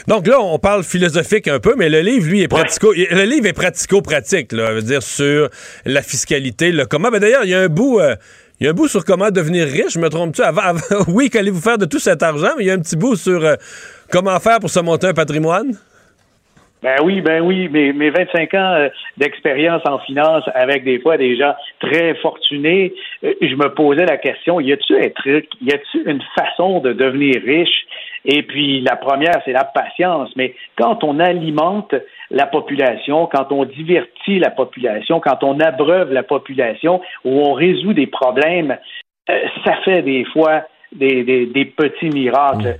[SPEAKER 3] Donc là, on parle philosophique un peu, mais le livre, lui, est pratico. Le livre est pratico-pratique, là, veut dire sur la fiscalité, le comment. Ben, d'ailleurs, il y a un bout. Euh, il y a un bout sur comment devenir riche, me trompe-tu? oui, qu'allez-vous faire de tout cet argent, mais il y a un petit bout sur euh, comment faire pour se monter un patrimoine?
[SPEAKER 7] Ben oui, ben oui, mes, mes 25 ans euh, d'expérience en finance avec des fois des gens très fortunés, euh, je me posais la question, y a-t-il un truc, y a-t-il une façon de devenir riche? Et puis la première, c'est la patience. Mais quand on alimente la population, quand on divertit la population, quand on abreuve la population, où on résout des problèmes, euh, ça fait des fois des, des, des petits miracles.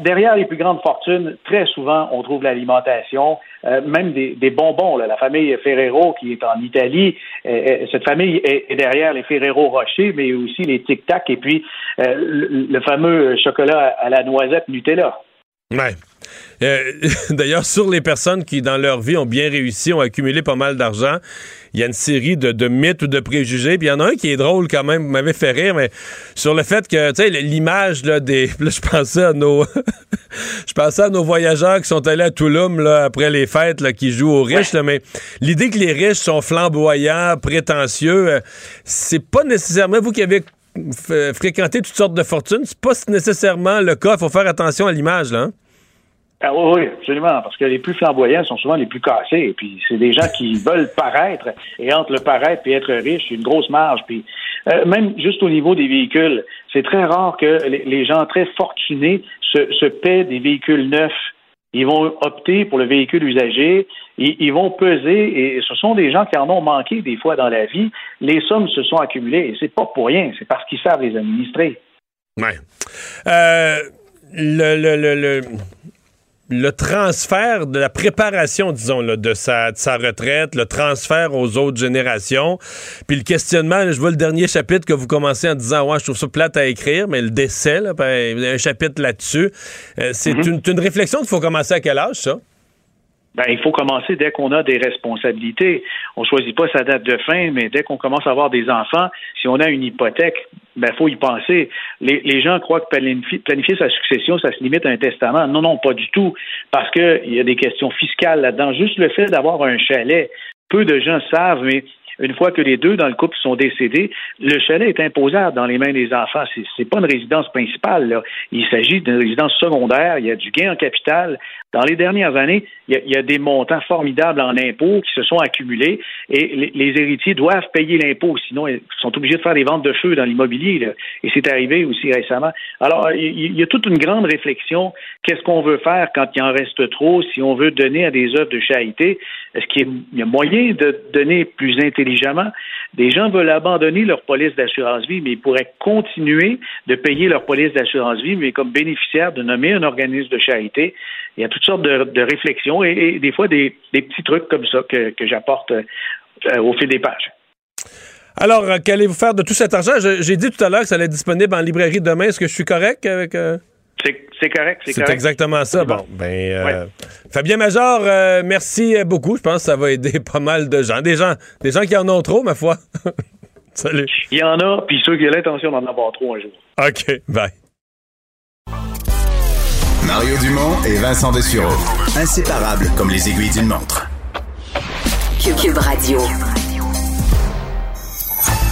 [SPEAKER 7] Derrière les plus grandes fortunes, très souvent, on trouve l'alimentation, euh, même des, bonbons. La famille Ferrero qui est en Italie, euh, cette famille est, derrière les Ferrero Rocher, mais aussi les Tic Tac et puis le, fameux chocolat à la noisette Nutella.
[SPEAKER 3] D'ailleurs, sur les personnes qui, dans leur vie, ont bien réussi, ont accumulé pas mal d'argent, il y a une série de, mythes ou de préjugés. Puis il y en a un qui est drôle quand même, m'avait fait rire, mais sur le fait que, tu sais, l'image des. Là, je pensais à nos. je pensais à nos voyageurs qui sont allés à Touloum là, après les fêtes, là, qui jouent aux riches, mais l'idée que les riches sont flamboyants, prétentieux, euh, c'est pas nécessairement vous qui avez fréquenté toutes sortes de fortunes, c'est pas nécessairement le cas. Il faut faire attention à l'image, là. Hein?
[SPEAKER 7] Ah oui, absolument, parce que les plus flamboyants sont souvent les plus cassés, et puis c'est des gens qui veulent paraître, et entre le paraître et être riche, c'est une grosse marge. Puis euh, même juste au niveau des véhicules, c'est très rare que les, gens très fortunés se, paient des véhicules neufs. Ils vont opter pour le véhicule usagé, ils, ils, vont peser, et ce sont des gens qui en ont manqué des fois dans la vie. Les sommes se sont accumulées, et c'est pas pour rien, c'est parce qu'ils savent les administrer.
[SPEAKER 3] Ouais. Euh, le, le, le, le le transfert de la préparation, disons, de, sa, de sa retraite, le transfert aux autres générations, puis le questionnement, je vois le dernier chapitre que vous commencez en disant, ouais, je trouve ça plate à écrire, mais le décès, là, ben, un chapitre là-dessus. Euh, c'est mm-hmm. une, une, réflexion qu'il faut commencer à quel âge, ça?
[SPEAKER 7] Ben, il faut commencer dès qu'on a des responsabilités. On choisit pas sa date de fin, mais dès qu'on commence à avoir des enfants, si on a une hypothèque, ben, faut y penser. Les, les gens croient que planifier, sa succession, ça se limite à un testament. Non, non, pas du tout. Parce qu'il y a des questions fiscales là-dedans. Juste le fait d'avoir un chalet, peu de gens savent, mais une fois que les deux dans le couple sont décédés, le chalet est imposable dans les mains des enfants. C'est, n'est pas une résidence principale. Là. Il s'agit d'une résidence secondaire. Il y a du gain en capital. Dans les dernières années, il y, a, des montants formidables en impôts qui se sont accumulés et les, héritiers doivent payer l'impôt, sinon ils sont obligés de faire des ventes de feu dans l'immobilier. Et c'est arrivé aussi récemment. Alors, il y a toute une grande réflexion. Qu'est-ce qu'on veut faire quand il en reste trop, si on veut donner à des œuvres de charité? Est-ce qu'il y a moyen de donner plus intelligemment? Des gens veulent abandonner leur police d'assurance vie, mais ils pourraient continuer de payer leur police d'assurance vie, mais comme bénéficiaire de nommer un organisme de charité. Il y a toutes sortes de, réflexions et, des fois des, petits trucs comme ça que, j'apporte euh, au fil des pages.
[SPEAKER 3] Alors, euh, qu'allez-vous faire de tout cet argent? J'ai dit tout à l'heure que ça allait être disponible en librairie demain. Est-ce que je suis correct avec. Euh?
[SPEAKER 7] C'est correct, c'est
[SPEAKER 3] C'est
[SPEAKER 7] correct.
[SPEAKER 3] exactement ça. Bon, ben, euh, Fabien Major, euh, merci beaucoup. Je pense que ça va aider pas mal de gens. Des gens, des gens qui en ont trop, ma foi. Salut.
[SPEAKER 7] Il y en a, puis ceux qui ont l'intention d'en avoir trop un jour.
[SPEAKER 3] OK, bye.
[SPEAKER 2] Mario Dumont et Vincent Dessureau. Inséparables comme les aiguilles d'une montre.
[SPEAKER 1] Cube, Radio.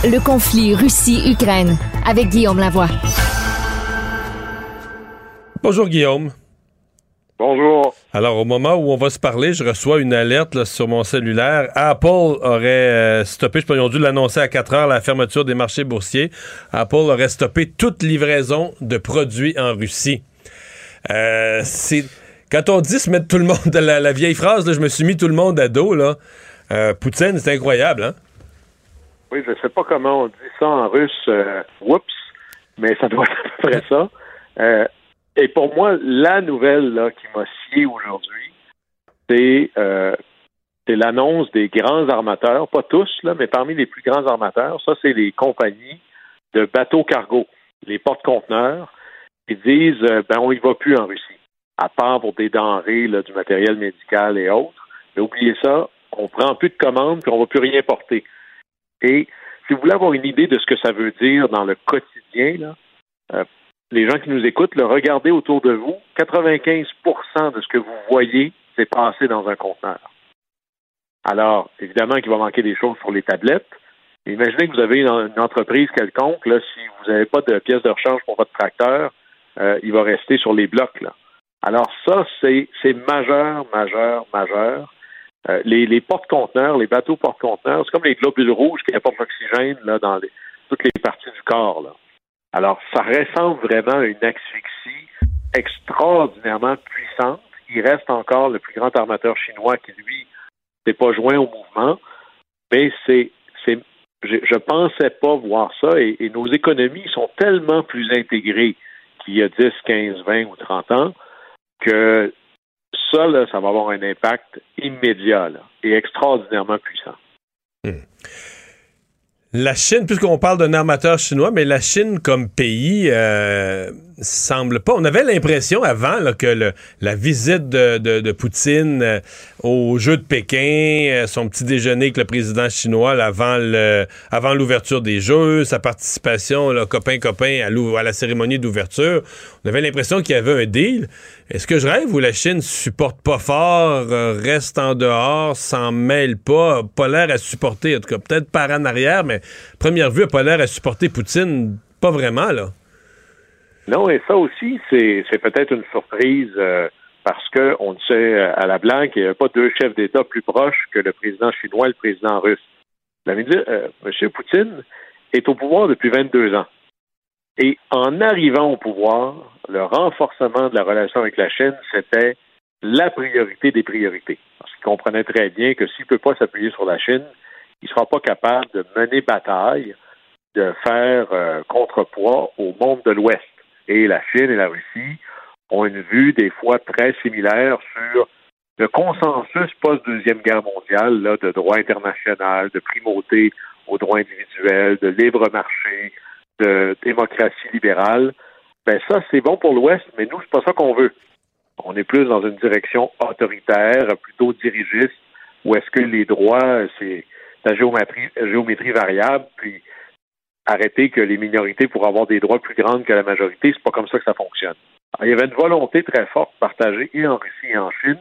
[SPEAKER 8] Le conflit Russie-Ukraine avec Guillaume Lavoie.
[SPEAKER 3] Bonjour, Guillaume.
[SPEAKER 9] Bonjour.
[SPEAKER 3] Alors, au moment où on va se parler, je reçois une alerte là, sur mon cellulaire. Apple aurait euh, stoppé, je pense qu'ils ont dû l'annoncer à 4 heures, la fermeture des marchés boursiers. Apple aurait stoppé toute livraison de produits en Russie. Euh, quand on dit se mettre tout le monde de la, la vieille phrase, je me suis mis tout le monde à dos là. Euh, Poutine, c'est incroyable, hein?
[SPEAKER 9] Oui, je sais pas comment on dit ça en russe, euh, whoops, mais ça doit être à peu près ça. Euh, et pour moi, la nouvelle qui m'a scié aujourd'hui, c'est l'annonce des grands armateurs, pas tous, mais parmi les plus grands armateurs, ça, c'est les compagnies de bateaux cargo, les porte-conteneurs, disent euh, ben on y va plus en Russie, à part pour des denrées, là, du matériel médical et autres. Mais oubliez ça, on prend plus de commandes puis on va plus rien porter. Et si vous voulez avoir une idée de ce que ça veut dire dans le quotidien, là, euh, les gens qui nous écoutent, là, regardez autour de vous, 95% de ce que vous voyez s'est passé dans un conteneur. Alors, évidemment qu'il va manquer des choses sur les tablettes. Imaginez que vous avez une, une entreprise quelconque, là, si vous n'avez pas de pièces de rechange pour votre tracteur, euh, il va rester sur les blocs. Là. Alors ça, c'est majeur, majeur, majeur. Euh, les, porte-conteneurs, les bateaux porte-conteneurs, c'est comme les globules rouges qui apportent l'oxygène dans toutes les parties du corps. Alors, ça ressemble vraiment à une asphyxie extraordinairement puissante. Il reste encore le plus grand armateur chinois qui, lui, s'est pas joint au mouvement. Mais c'est, je, je pensais pas voir ça et nos économies sont tellement plus intégrées qu'il y a 10, 15, 20 ou 30 ans que ça, ça va avoir un impact immédiat et extraordinairement puissant.
[SPEAKER 3] La Chine, puisqu'on parle d'un armateur chinois, mais la Chine comme pays euh, On avait l'impression avant que la visite de, Poutine euh, au de Pékin, euh, son petit déjeuner avec le président chinois avant l'ouverture des Jeux, sa participation là, copain copain à, la cérémonie d'ouverture, on avait l'impression qu'il y avait un deal. Est-ce que je rêve ou la Chine supporte pas fort, euh, reste en dehors, s'en mêle pas, pas l'air à supporter, en tout cas peut-être par en arrière, mais première vue, pas l'air à supporter Poutine, pas vraiment là.
[SPEAKER 9] Non, et ça aussi, c'est, peut-être une surprise euh, parce que on le sait euh, à la blague qu'il n'y a pas deux chefs d'État plus proches que le président chinois et le président russe. Dire, euh, M. Poutine est au pouvoir depuis 22 ans. Et en arrivant au pouvoir, le renforcement de la relation avec la Chine, c'était la priorité des priorités. Parce qu'il comprenait très bien que s'il ne peut pas s'appuyer sur la Chine, il ne sera pas capable de mener bataille, de faire euh, contrepoids au monde de l'Ouest. Et la Chine et la Russie ont une vue des fois très similaire sur le consensus post-deuxième guerre mondiale là, de droit international, de primauté au droit individuel, de libre marché, de démocratie libérale. Ben ça, c'est bon pour l'Ouest, mais nous, c'est pas ça qu'on veut. On est plus dans une direction autoritaire, plutôt dirigiste, où est-ce que les droits, c'est la géométrie, géométrie variable, puis arrêter que les minorités pourraient avoir des droits plus grands que la majorité, c'est pas comme ça que ça fonctionne. Il y avait une volonté très forte partagée et en Russie et en Chine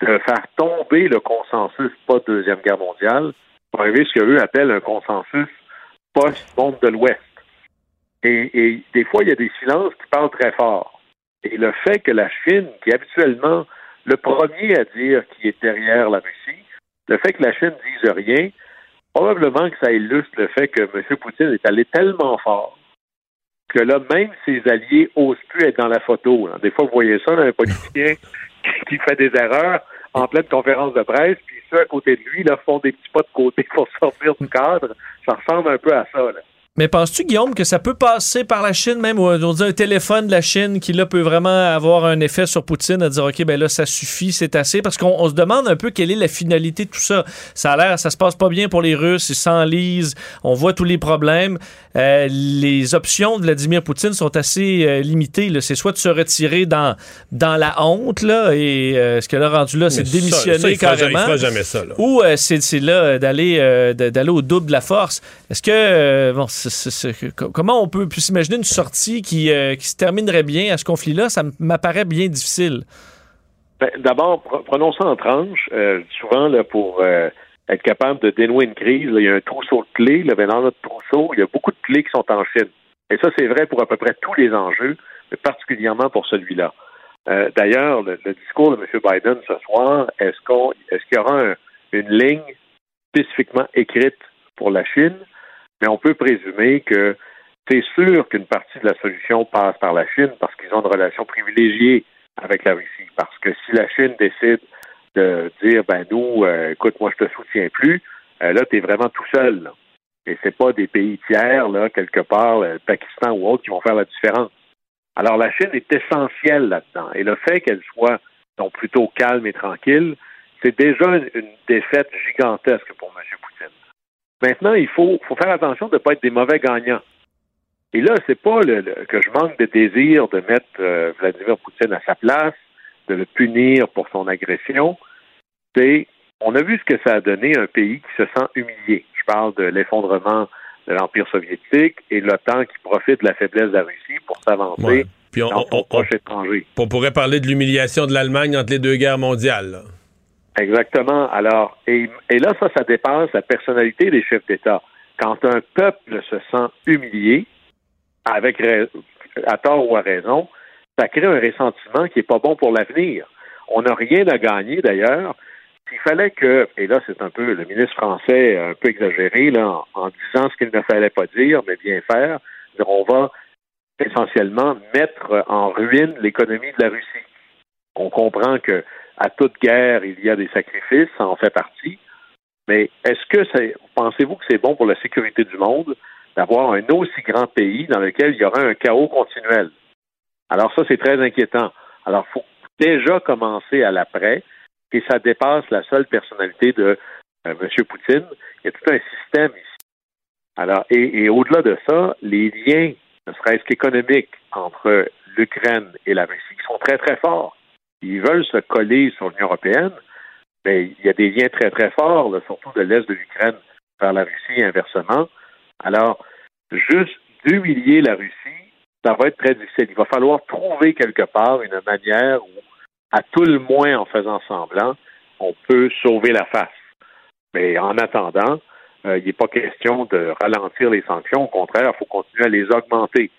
[SPEAKER 9] de faire tomber le consensus post-deuxième guerre mondiale pour arriver à ce qu'eux appellent un consensus post-monde de l'Ouest. Et, et des fois, il y a des silences qui parlent très fort. Et le fait que la Chine, qui est habituellement le premier à dire qui est derrière la Russie, le fait que la Chine dise rien, probablement que ça illustre le fait que M. Poutine est allé tellement fort que là, même ses alliés osent plus être dans la photo. Des fois, vous voyez ça, là, un politicien qui fait des erreurs en pleine conférence de presse, puis ceux à côté de lui là, font des petits pas de côté pour sortir du cadre. Ça ressemble un peu à ça. Là.
[SPEAKER 4] Mais penses-tu, Guillaume, que ça peut passer par la Chine même, ou on dit un téléphone de la Chine qui là peut vraiment avoir un effet sur Poutine à dire OK, ben là, ça suffit, c'est assez? Parce qu'on on se demande un peu quelle est la finalité de tout ça. Ça a l'air, ça se passe pas bien pour les Russes, ils s'enlisent, on voit tous les problèmes. Euh, les options de Vladimir Poutine sont assez euh, limitées. C'est soit de se retirer dans, dans la honte, là, et euh, ce qu'elle a rendu là, c'est de
[SPEAKER 3] Mais ça-
[SPEAKER 4] démissionner
[SPEAKER 3] ça, il fera
[SPEAKER 4] carrément.
[SPEAKER 3] Il fera jamais ça. Là.
[SPEAKER 4] Ou euh, c'est là euh, d'aller euh, d'aller au double de la force. Est-ce que euh, bon, comment on peut s'imaginer une sortie qui, euh, qui se terminerait bien à ce conflit-là? Ça m'apparaît bien difficile.
[SPEAKER 9] Ben, D'abord, pre- prenons ça en tranches. Euh, souvent, là, pour euh, être capable de dénouer une crise, il y a un trousseau de clés. Là, dans notre trousseau, il y a beaucoup de clés qui sont en Chine. Et ça, c'est vrai pour à peu près tous les enjeux, mais particulièrement pour celui-là. D'ailleurs, le, discours de M. Biden ce soir, est-ce qu'on est-ce qu'il y aura un- une ligne spécifiquement écrite pour la Chine? Mais on peut présumer que c'est sûr qu'une partie de la solution passe par la Chine parce qu'ils ont une relation privilégiée avec la Russie. Parce que si la Chine décide de dire, ben nous, euh, écoute, moi je te soutiens plus, euh, là, tu es vraiment tout seul. là. Et c'est pas des pays tiers, là, quelque part, le Pakistan ou autre, qui vont faire la différence. Alors la Chine est essentielle là-dedans. Et le fait qu'elle soit donc plutôt calme et tranquille, c'est déjà une, une défaite gigantesque pour M. Poutine. Maintenant, il faut, faut faire attention de ne pas être des mauvais gagnants. Et là, c'est pas le, le- que je manque de désir de mettre euh, Vladimir Poutine à sa place, de le punir pour son agression. C'est, on a vu ce que ça a donné un pays qui se sent humilié. Je parle de l'effondrement de l'Empire soviétique et l'OTAN qui profite de la faiblesse de la Russie pour s'avancer
[SPEAKER 3] Ouais. Puis on,
[SPEAKER 9] dans son
[SPEAKER 3] on- on-
[SPEAKER 9] proche étranger.
[SPEAKER 3] on pourrait parler de l'humiliation de l'Allemagne entre les deux guerres mondiales. là.
[SPEAKER 9] Exactement. Alors, et, et là, ça, ça dépasse la personnalité des chefs d'État. Quand un peuple se sent humilié, avec à tort ou à raison, ça crée un ressentiment qui n'est pas bon pour l'avenir. On n'a rien à gagner d'ailleurs. S'il fallait que, et là c'est un peu le ministre français un peu exagéré là, en, disant ce qu'il ne fallait pas dire, mais bien faire, on va essentiellement mettre en ruine l'économie de la Russie. On comprend que à toute guerre, il y a des sacrifices, ça en fait partie. Mais est-ce que c'est, pensez-vous que c'est bon pour la sécurité du monde d'avoir un aussi grand pays dans lequel il y aura un chaos continuel? Alors ça, c'est très inquiétant. Alors, il faut déjà commencer à l'après, et ça dépasse la seule personnalité de euh, M. Poutine. Il y a tout un système ici. Alors, et, et au-delà de ça, les liens, ne serait-ce qu'économiques, entre l'Ukraine et la Russie, sont très, très forts. Ils veulent se coller sur l'Union européenne, mais il y a des liens très, très forts, surtout de l'Est de l'Ukraine vers la Russie et inversement. Alors, juste d'humilier la Russie, ça va être très difficile. Il va falloir trouver quelque part une manière où, à tout le moins en faisant semblant, on peut sauver la face. Mais en attendant, euh, il n'est pas question de ralentir les sanctions. Au contraire, il faut continuer à les augmenter.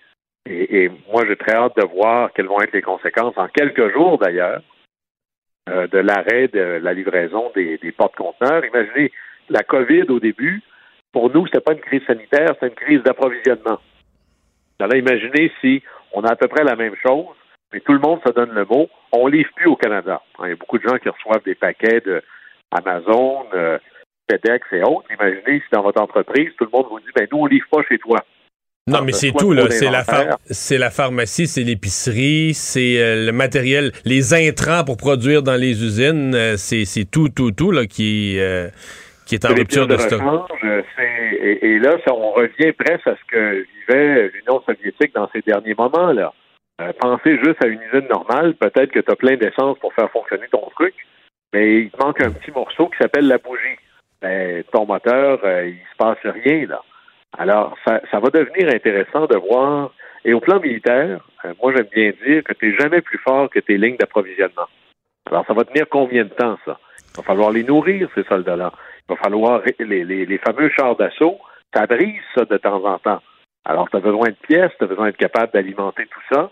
[SPEAKER 9] Et, et moi, j'ai très hâte de voir quelles vont être les conséquences en quelques jours d'ailleurs euh, de l'arrêt de la livraison des, des porte-conteneurs. Imaginez, la COVID au début, pour nous, c'était pas une crise sanitaire, c'était une crise d'approvisionnement. Alors imaginez si on a à peu près la même chose, mais tout le monde se donne le mot, on livre plus au Canada. Il y a beaucoup de gens qui reçoivent des paquets de Amazon, euh, FedEx et autres. Imaginez si dans votre entreprise, tout le monde vous dit, ben nous, on livre pas chez toi.
[SPEAKER 3] Non,
[SPEAKER 9] Alors,
[SPEAKER 3] mais
[SPEAKER 9] t'as
[SPEAKER 3] c'est tout, là. C'est la, phar- pharmacie, c'est l'épicerie, c'est euh, le matériel, les intrants pour produire dans les usines. euh, c'est tout, tout, tout, là, qui, euh, qui est en rupture de
[SPEAKER 9] pièces
[SPEAKER 3] stock.
[SPEAKER 9] et, et là, ça, on revient presque à ce que vivait l'Union soviétique dans ces derniers moments-là. Euh, pensez juste à une usine normale, peut-être que tu as plein d'essence pour faire fonctionner ton truc, mais il te manque un petit morceau qui s'appelle la bougie. Ben, ton moteur, il se passe rien, là. Alors, ça, va devenir intéressant de voir. Et au plan militaire, euh, moi, j'aime bien dire que tu n'es jamais plus fort que tes lignes d'approvisionnement. Alors, ça va tenir combien de temps, ça? Il va falloir les nourrir, ces soldats-là. Il va falloir les fameux chars d'assaut, ça brise ça de temps en temps. Alors, tu as besoin de pièces, tu as besoin d'être capable d'alimenter tout ça.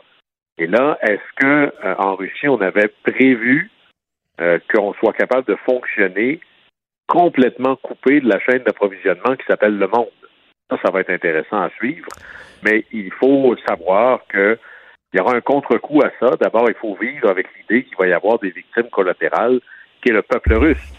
[SPEAKER 9] Et là, est-ce que euh, en Russie, on avait prévu euh, qu'on soit capable de fonctionner complètement coupé de la chaîne d'approvisionnement qui s'appelle le monde? Ça, ça va être intéressant à suivre. Mais il faut savoir que il y aura un contre-coup à ça. D'abord, il faut vivre avec l'idée qu'il va y avoir des victimes collatérales, qui est le peuple russe.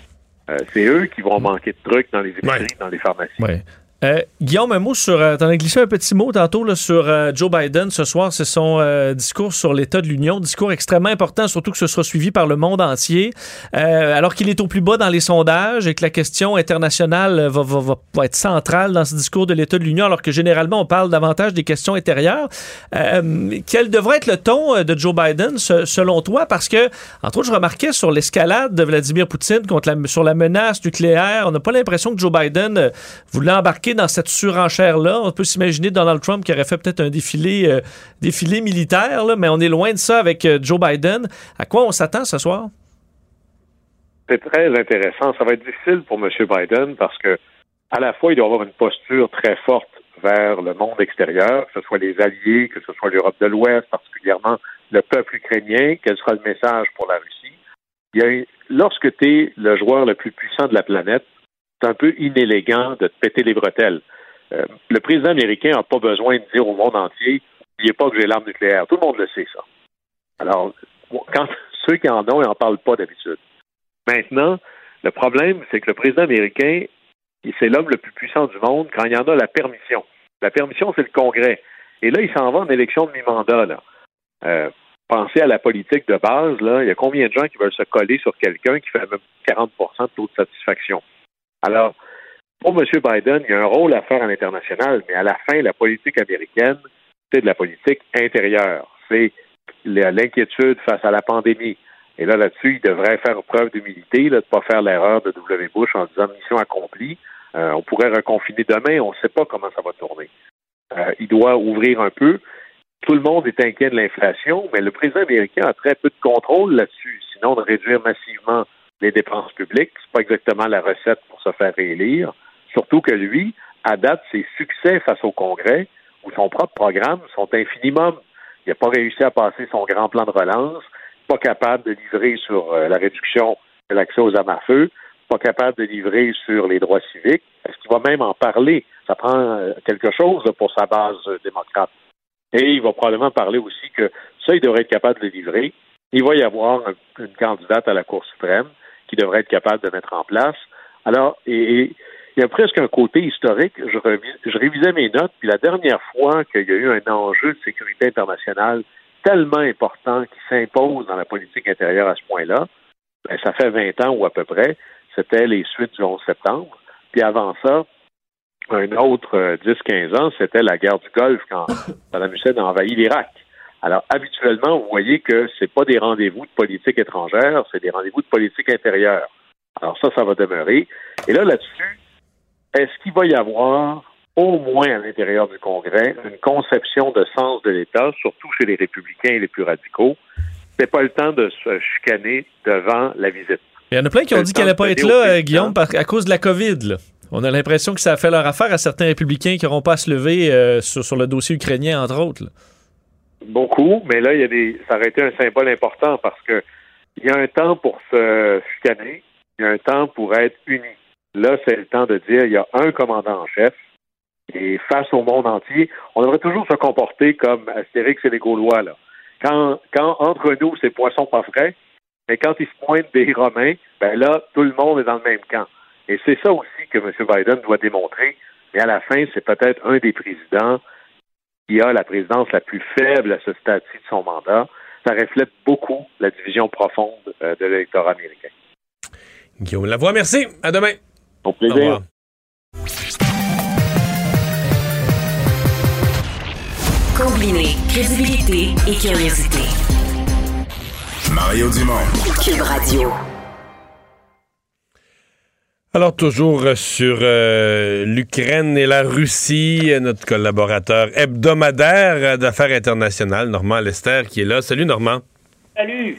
[SPEAKER 9] Euh, c'est eux qui vont manquer de trucs dans les épiceries,
[SPEAKER 3] Ouais.
[SPEAKER 9] dans les pharmacies.
[SPEAKER 4] Ouais. Euh, Guillaume, un mot sur. Euh, T'en as glissé un petit mot tantôt là, sur euh, Joe Biden ce soir. C'est son discours sur l'état de l'Union. Discours extrêmement important, surtout que ce sera suivi par le monde entier. Alors qu'il est au plus bas dans les sondages et que la question internationale va, va- va- être centrale dans ce discours de l'état de l'Union, alors que généralement on parle davantage des questions intérieures. Quel devrait être le ton de Joe Biden se- selon toi? Parce que, entre autres, je remarquais sur l'escalade de Vladimir Poutine contre la, sur la menace nucléaire, on n'a pas l'impression que Joe Biden voulait embarquer dans cette surenchère-là. On peut s'imaginer Donald Trump qui aurait fait peut-être un défilé, euh, défilé militaire, mais on est loin de ça avec euh, Joe Biden. À quoi on s'attend ce soir?
[SPEAKER 9] C'est très intéressant. Ça va être difficile pour M. Biden parce que, à la fois, il doit avoir une posture très forte vers le monde extérieur, que ce soit les alliés, que ce soit l'Europe de l'Ouest, particulièrement le peuple ukrainien, quel sera le message pour la Russie? Lorsque tu es le joueur le plus puissant de la planète, c'est un peu inélégant de te péter les bretelles. Euh, le président américain n'a pas besoin de dire au monde entier n'oubliez pas que j'ai l'arme nucléaire. Tout le monde le sait, ça. Alors, quand ceux qui en ont, ils n'en parlent pas d'habitude. Maintenant, le problème, c'est que le président américain, il- c'est l'homme le plus puissant du monde quand il en a la permission. La permission, c'est le Congrès. Et là, il s'en va en élection de mi-mandat. Euh, pensez à la politique de base. Là. Il y a combien de gens qui veulent se coller sur quelqu'un qui fait même 40% de taux de satisfaction? Alors, pour M. Biden, il y a un rôle à faire à l'international, mais à la fin, la politique américaine, c'est de la politique intérieure. C'est l'inquiétude face à la pandémie. Et là, là-dessus, il devrait faire preuve d'humilité, de ne pas faire l'erreur de W. Bush en disant mission accomplie. Euh, on pourrait reconfiner demain, on ne sait pas comment ça va tourner. Euh, il doit ouvrir un peu. Tout le monde est inquiet de l'inflation, mais le président américain a très peu de contrôle là-dessus, sinon de réduire massivement les dépenses publiques. C'est pas exactement la recette pour se faire réélire. Surtout que lui, à date, ses succès face au Congrès ou son propre programme sont infinimum. Il n'a pas réussi à passer son grand plan de relance, pas capable de livrer sur euh, la réduction de l'accès aux armes à feu, pas capable de livrer sur les droits civiques. Est-ce qu'il va même en parler? Ça prend euh, quelque chose pour sa base euh, démocrate. Et il va probablement parler aussi que ça, il devrait être capable de livrer. Il va y avoir un- une candidate à la Cour suprême qui devrait être capable de mettre en place. Alors, et, et il y a presque un côté historique. Je, revis- je révisais mes notes, puis la dernière fois qu'il y a eu un enjeu de sécurité internationale tellement important qui s'impose dans la politique intérieure à ce point-là, ben, ça fait 20 ans ou à peu près, c'était les suites du 11 septembre. Puis avant ça, un autre euh, 10-15 ans, c'était la guerre du Golfe quand Saddam Hussein a envahi l'Irak. Alors, habituellement, vous voyez que c'est pas des rendez-vous de politique étrangère, c'est des rendez-vous de politique intérieure. Alors ça, ça va demeurer. Et là, là-dessus, est-ce qu'il va y avoir, au moins à l'intérieur du Congrès, une conception de sens de l'État, surtout chez les républicains et les plus radicaux? C'est pas le temps de se chicaner devant la visite.
[SPEAKER 4] Il y en a plein qui ont dit qu'elle n'allait pas être là, euh, Guillaume, par- à cause de la COVID. là. On a l'impression que ça a fait leur affaire à certains républicains qui n'auront pas à se lever euh, sur, sur le dossier ukrainien, entre autres. là.
[SPEAKER 9] Beaucoup, mais là, il y a des. Ça aurait été un symbole important parce que il y a un temps pour se chicaner, il y a un temps pour être unis. Là, c'est le temps de dire il y a un commandant en chef et face au monde entier, on devrait toujours se comporter comme Astérix et les Gaulois. Là. Quand, quand entre nous, c'est poisson pas frais, mais quand ils se pointent des Romains, ben là, tout le monde est dans le même camp. Et c'est ça aussi que M. Biden doit démontrer. Mais à la fin, c'est peut-être un des présidents qui a la présidence la plus faible à ce stade-ci de son mandat. Ça reflète beaucoup la division profonde euh, de l'électorat américain.
[SPEAKER 3] Guillaume Lavoie, merci. À demain.
[SPEAKER 9] Au
[SPEAKER 3] Au
[SPEAKER 9] plaisir.
[SPEAKER 3] revoir.
[SPEAKER 1] Combiner crédibilité et curiosité.
[SPEAKER 2] Mario Dumont.
[SPEAKER 1] Cube Radio.
[SPEAKER 3] Alors, toujours euh, sur euh, l'Ukraine et la Russie, euh, notre collaborateur hebdomadaire d'affaires internationales, Normand Lester, qui est là. Salut, Normand.
[SPEAKER 10] Salut.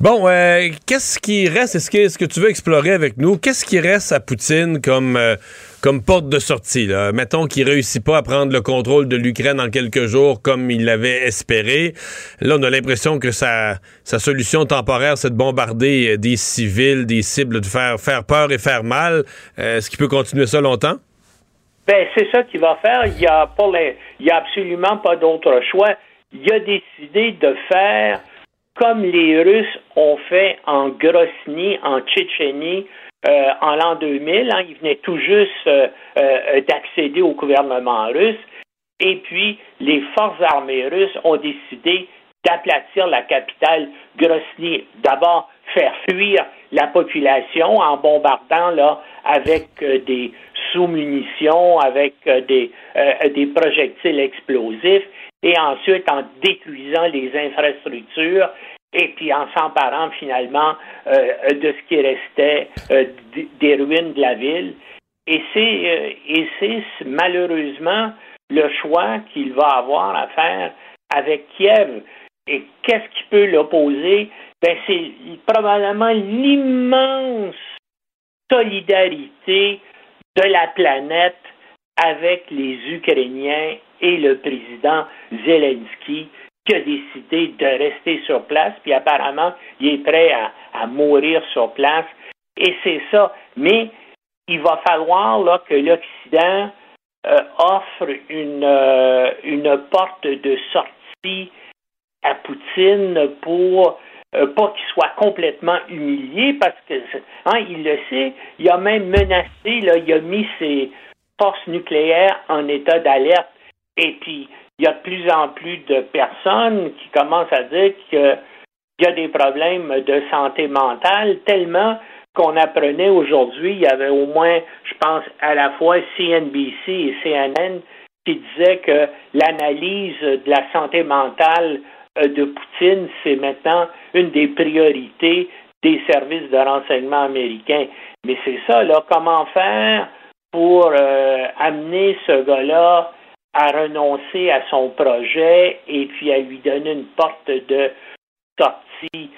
[SPEAKER 3] Bon, euh, qu'est-ce qui reste? Est-ce que, que tu veux explorer avec nous? Qu'est-ce qui reste à Poutine comme, euh, comme porte de sortie? Mettons qu'il réussit pas à prendre le contrôle de l'Ukraine en quelques jours comme il l'avait espéré. Là, on a l'impression que sa, sa solution temporaire, c'est de bombarder euh, des civils, des cibles, de faire, faire peur et faire mal. Euh, est-ce qu'il peut continuer ça longtemps?
[SPEAKER 10] Ben, c'est ça qu'il va faire. Il y a, a absolument pas d'autre choix. Il a décidé de faire comme les Russes ont fait en Grosny, en Tchétchénie, en l'an 2000. Hein, il venait tout juste d'accéder au gouvernement russe. Et puis, les forces armées russes ont décidé d'aplatir la capitale Grosny. D'abord, faire fuir la population en bombardant là avec euh, des sous-munitions, avec euh, des, euh, des projectiles explosifs, et ensuite en détruisant les infrastructures et puis en s'emparant finalement de ce qui restait des ruines de la ville. Et c'est, et c'est malheureusement le choix qu'il va avoir à faire avec Kiev. Et qu'est-ce qui peut l'opposer? Ben, c'est probablement l'immense solidarité de la planète avec les Ukrainiens et le président Zelensky a décidé de rester sur place, puis apparemment, il est prêt à, mourir sur place. Et c'est ça. Mais il va falloir là, que l'Occident euh, offre une, euh, une porte de sortie à Poutine pour euh, pas qu'il soit complètement humilié parce que hein, il le sait, il a même menacé, il a mis ses forces nucléaires en état d'alerte. Et puis, il y a de plus en plus de personnes qui commencent à dire qu'il y a des problèmes de santé mentale tellement qu'on apprenait aujourd'hui, il y avait au moins, je pense, à la fois CNBC et CNN qui disaient que l'analyse de la santé mentale euh, de Poutine, c'est maintenant une des priorités des services de renseignement américains. Mais c'est ça, là, comment faire pour euh, amener ce gars-là à renoncer à son projet et puis à lui donner une porte de sortie.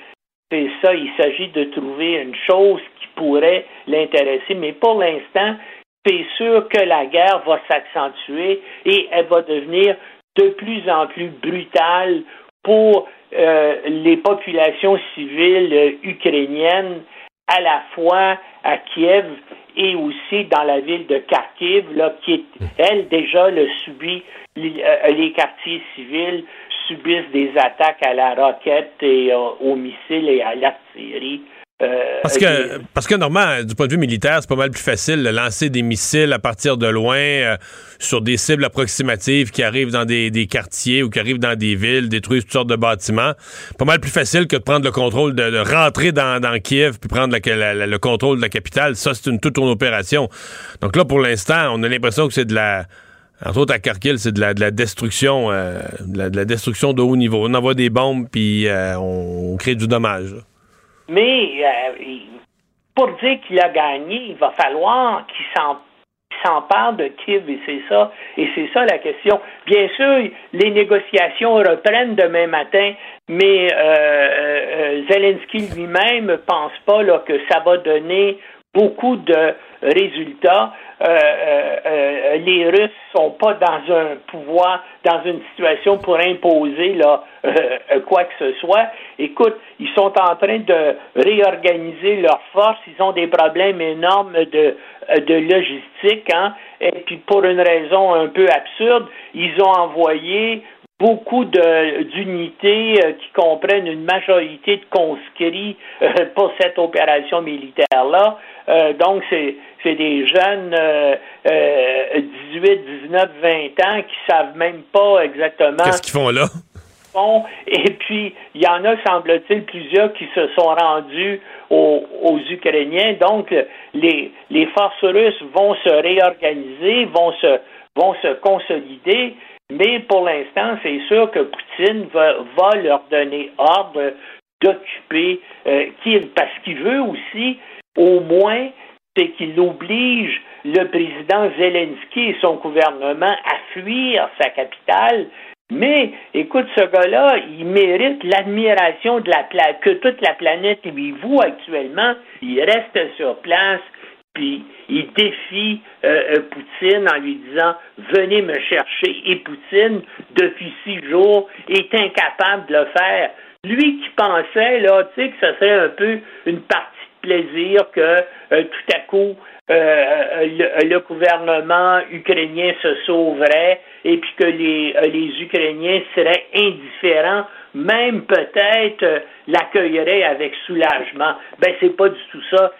[SPEAKER 10] C'est ça, il s'agit de trouver une chose qui pourrait l'intéresser, mais pour l'instant, c'est sûr que la guerre va s'accentuer et elle va devenir de plus en plus brutale pour euh, les populations civiles ukrainiennes à la fois à Kiev et aussi dans la ville de Kharkiv, là, qui, elle, déjà, le subit, les, euh, les quartiers civils subissent des attaques à la roquette et euh, aux missiles et à l'artillerie.
[SPEAKER 3] Euh, parce que, parce que normalement, du point de vue militaire, c'est pas mal plus facile de lancer des missiles à partir de loin euh, sur des cibles approximatives qui arrivent dans des, quartiers ou qui arrivent dans des villes, détruisent toutes sortes de bâtiments. Pas mal plus facile que de prendre le contrôle, de, rentrer dans, Kiev puis prendre le contrôle de la capitale. Ça, c'est une toute une opération. Donc là, pour l'instant, on a l'impression que c'est de la entre autres à Kharkiv, c'est de la, de la destruction, euh, de, la, destruction de haut niveau. On envoie des bombes puis on, crée du dommage.
[SPEAKER 10] Mais euh, pour dire qu'il a gagné, il va falloir qu'il s'empare de Kiev et c'est ça et c'est ça la question. Bien sûr, les négociations reprennent demain matin, mais euh, euh, Zelensky lui-même pense pas que ça va donner beaucoup de résultats. Euh, euh, euh, les Russes sont pas dans un pouvoir, dans une situation pour imposer là quoi que ce soit. Écoute, ils sont en train de réorganiser leurs forces. Ils ont des problèmes énormes de de logistique, hein. Et puis pour une raison un peu absurde, ils ont envoyé beaucoup d'unités qui comprennent une majorité de conscrits pour cette opération militaire-là. Euh, donc, c'est, des jeunes euh, 18, 19, 20 ans qui savent même pas exactement.
[SPEAKER 3] Qu'est-ce qu'ils font là?
[SPEAKER 10] Et puis, il y en a, semble-t-il, plusieurs qui se sont rendus aux, aux Ukrainiens. Donc, les, les forces russes vont se réorganiser, vont se, vont se consolider. Mais pour l'instant, c'est sûr que Poutine va, leur donner ordre d'occuper euh, Kiev parce qu'il veut aussi au moins, c'est qu'il oblige le président Zelensky et son gouvernement à fuir sa capitale. Mais, écoute, ce gars-là, il mérite l'admiration de la que toute la planète lui voue actuellement. Il reste sur place, puis il défie euh, euh, Poutine en lui disant venez me chercher. Et Poutine, depuis six jours, est incapable de le faire. Lui qui pensait là, tu sais, que ce serait un peu une partie plaisir que euh, tout à coup euh, euh, le, gouvernement ukrainien se sauverait et puis que les, les Ukrainiens seraient indifférents, même peut-être l'accueilleraient avec soulagement. Ben c'est pas du tout ça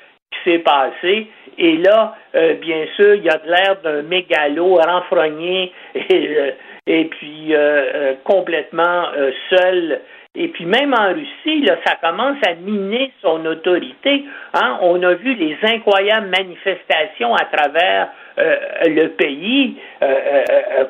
[SPEAKER 10] s'est passé. Et là, euh, bien sûr, il y a de l'air d'un mégalo renfrogné et, euh, et puis euh, complètement seul et puis même en Russie, là, ça commence à miner son autorité. Hein. On a vu les incroyables manifestations à travers le pays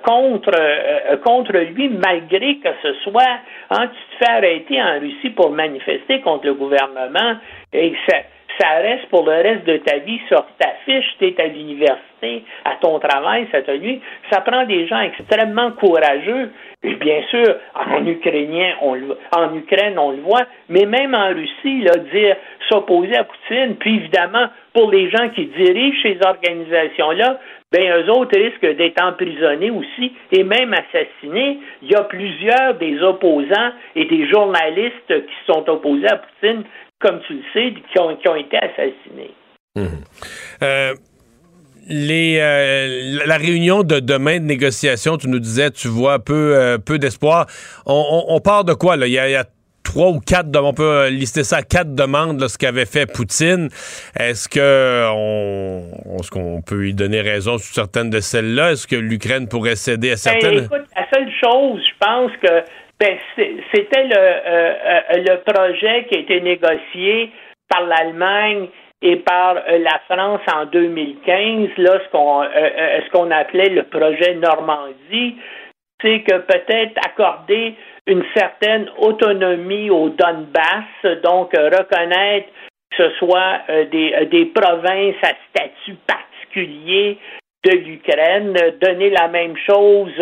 [SPEAKER 10] contre contre lui, malgré que ce soit, hein, tu te fais arrêter en Russie pour manifester contre le gouvernement et ça, ça reste pour le reste de ta vie sur ta fiche, tu es à l'université, à ton travail, cette nuit. Ça prend des gens extrêmement courageux. Et bien sûr, en Ukrainien, on le, en Ukraine, on le voit, mais même en Russie, là, dire s'opposer à Poutine, puis évidemment, pour les gens qui dirigent ces organisations-là, ben eux autres risquent d'être emprisonnés aussi et même assassinés. Il y a plusieurs des opposants et des journalistes qui sont opposés à Poutine comme tu le sais, qui ont, qui ont été assassinés.
[SPEAKER 3] Mhm. Euh, les, euh, la réunion de demain de négociation, tu nous disais, tu vois peu, euh, peu d'espoir. On, on, part de quoi? Là? Il, y a, trois ou quatre, on peut lister ça à quatre demandes, là, ce qu'avait fait Poutine. Est-ce que on, est-ce qu'on peut y donner raison sur certaines de celles-là? Est-ce que l'Ukraine pourrait céder à ben, certaines?
[SPEAKER 10] écoute, la seule chose, je pense que ben, c'était le, euh, euh, le projet qui a été négocié par l'Allemagne et par euh, la France en 2015, là, ce qu'on ce qu'on appelait le projet Normandie, c'est que peut-être accorder une certaine autonomie au Donbass, donc reconnaître que ce soit des, des provinces à statut particulier de l'Ukraine, donner la même chose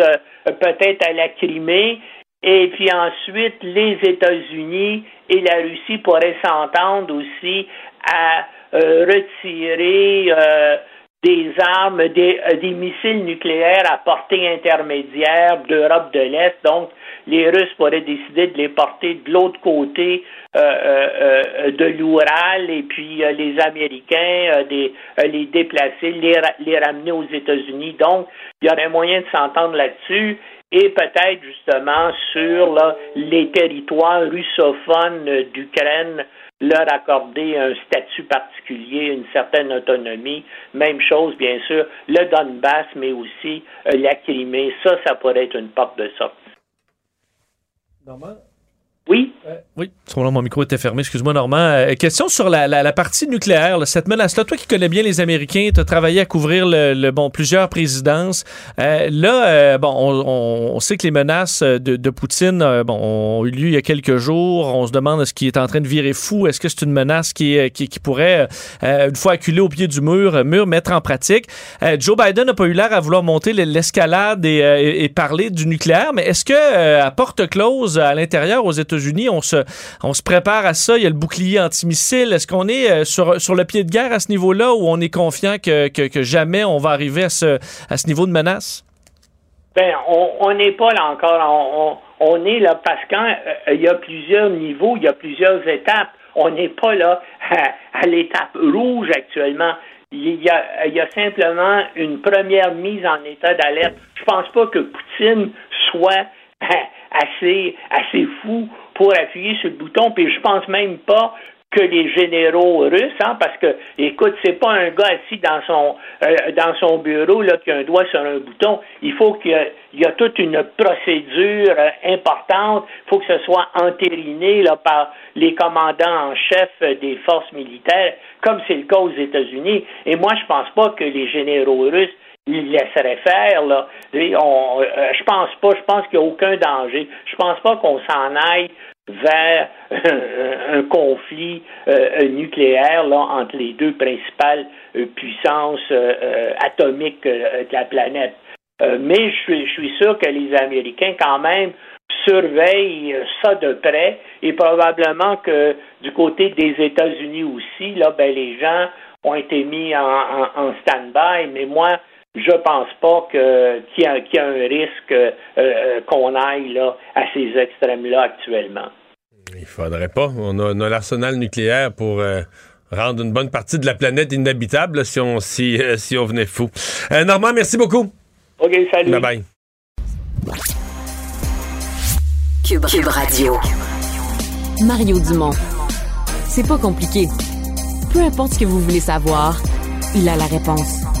[SPEAKER 10] peut-être à la Crimée et puis ensuite, les États-Unis et la Russie pourraient s'entendre aussi à euh, retirer euh, des armes, des, euh, des, missiles nucléaires à portée intermédiaire d'Europe de l'Est. Donc, les Russes pourraient décider de les porter de l'autre côté de l'Oural et puis les Américains des, les déplacer, les, les ramener aux États-Unis. Donc, il y aurait moyen de s'entendre là-dessus et peut-être justement sur les territoires russophones d'Ukraine, leur accorder un statut particulier, une certaine autonomie. Même chose, bien sûr, le Donbass, mais aussi euh, la Crimée. Ça, ça pourrait être une porte de sortie. Oui.
[SPEAKER 4] Euh, oui, mon micro était fermé. Excuse-moi, Normand. Euh, question sur la, partie nucléaire, cette menace-là. Toi qui connais bien les Américains, tu as travaillé à couvrir le, bon, plusieurs présidences. Euh, là, bon, on, sait que les menaces de, Poutine bon, ont eu lieu il y a quelques jours. On se demande ce qui est en train de virer fou. Est-ce que c'est une menace qui, qui, pourrait, une fois acculée au pied du mur, mur mettre en pratique? Joe Biden n'a pas eu l'air à vouloir monter l'escalade et, parler du nucléaire, mais est-ce que à porte close à l'intérieur aux États-Unis, unis on se, prépare à ça. Il y a le bouclier antimissile. Est-ce qu'on est, euh, sur, le pied de guerre à ce niveau-là ou on est confiant que, jamais on va arriver à ce, niveau de menace?
[SPEAKER 10] Ben, on n'est pas là encore. On, est là parce qu'il euh, y a plusieurs niveaux, il y a plusieurs étapes. On n'est pas là à, l'étape rouge actuellement. Il y, a, simplement une première mise en état d'alerte. Je pense pas que Poutine soit assez fou pour appuyer sur le bouton. Puis je pense même pas que les généraux russes, hein, parce que, écoute, c'est pas un gars assis dans son euh, dans son bureau là qui a un doigt sur un bouton. Il faut qu'il y, a toute une procédure euh, importante. Il faut que ce soit entériné là par les commandants en chef des forces militaires, comme c'est le cas aux États-Unis. Et moi, je pense pas que les généraux russes il laisserait faire. Là. On, euh, je pense pas, je pense qu'il n'y a aucun danger. Je pense pas qu'on s'en aille vers un conflit euh, nucléaire là, entre les deux principales euh, puissances atomiques de la planète. mais je suis, je suis sûr que les Américains, quand même, surveillent ça de près et probablement que du côté des États-Unis aussi, là, ben, les gens ont été mis en, en stand-by. Mais moi, je pense pas qu'il y, a un risque euh, euh, qu'on aille là, à ces extrêmes-là actuellement.
[SPEAKER 3] Il faudrait pas. On a, l'arsenal nucléaire pour euh, rendre une bonne partie de la planète inhabitable si on, si, si on venait fou. Normand, merci beaucoup.
[SPEAKER 10] OK, salut.
[SPEAKER 3] Bye bye.
[SPEAKER 1] Cube Radio.
[SPEAKER 8] Mario Dumont. C'est pas compliqué. Peu importe ce que vous voulez savoir, il a la réponse.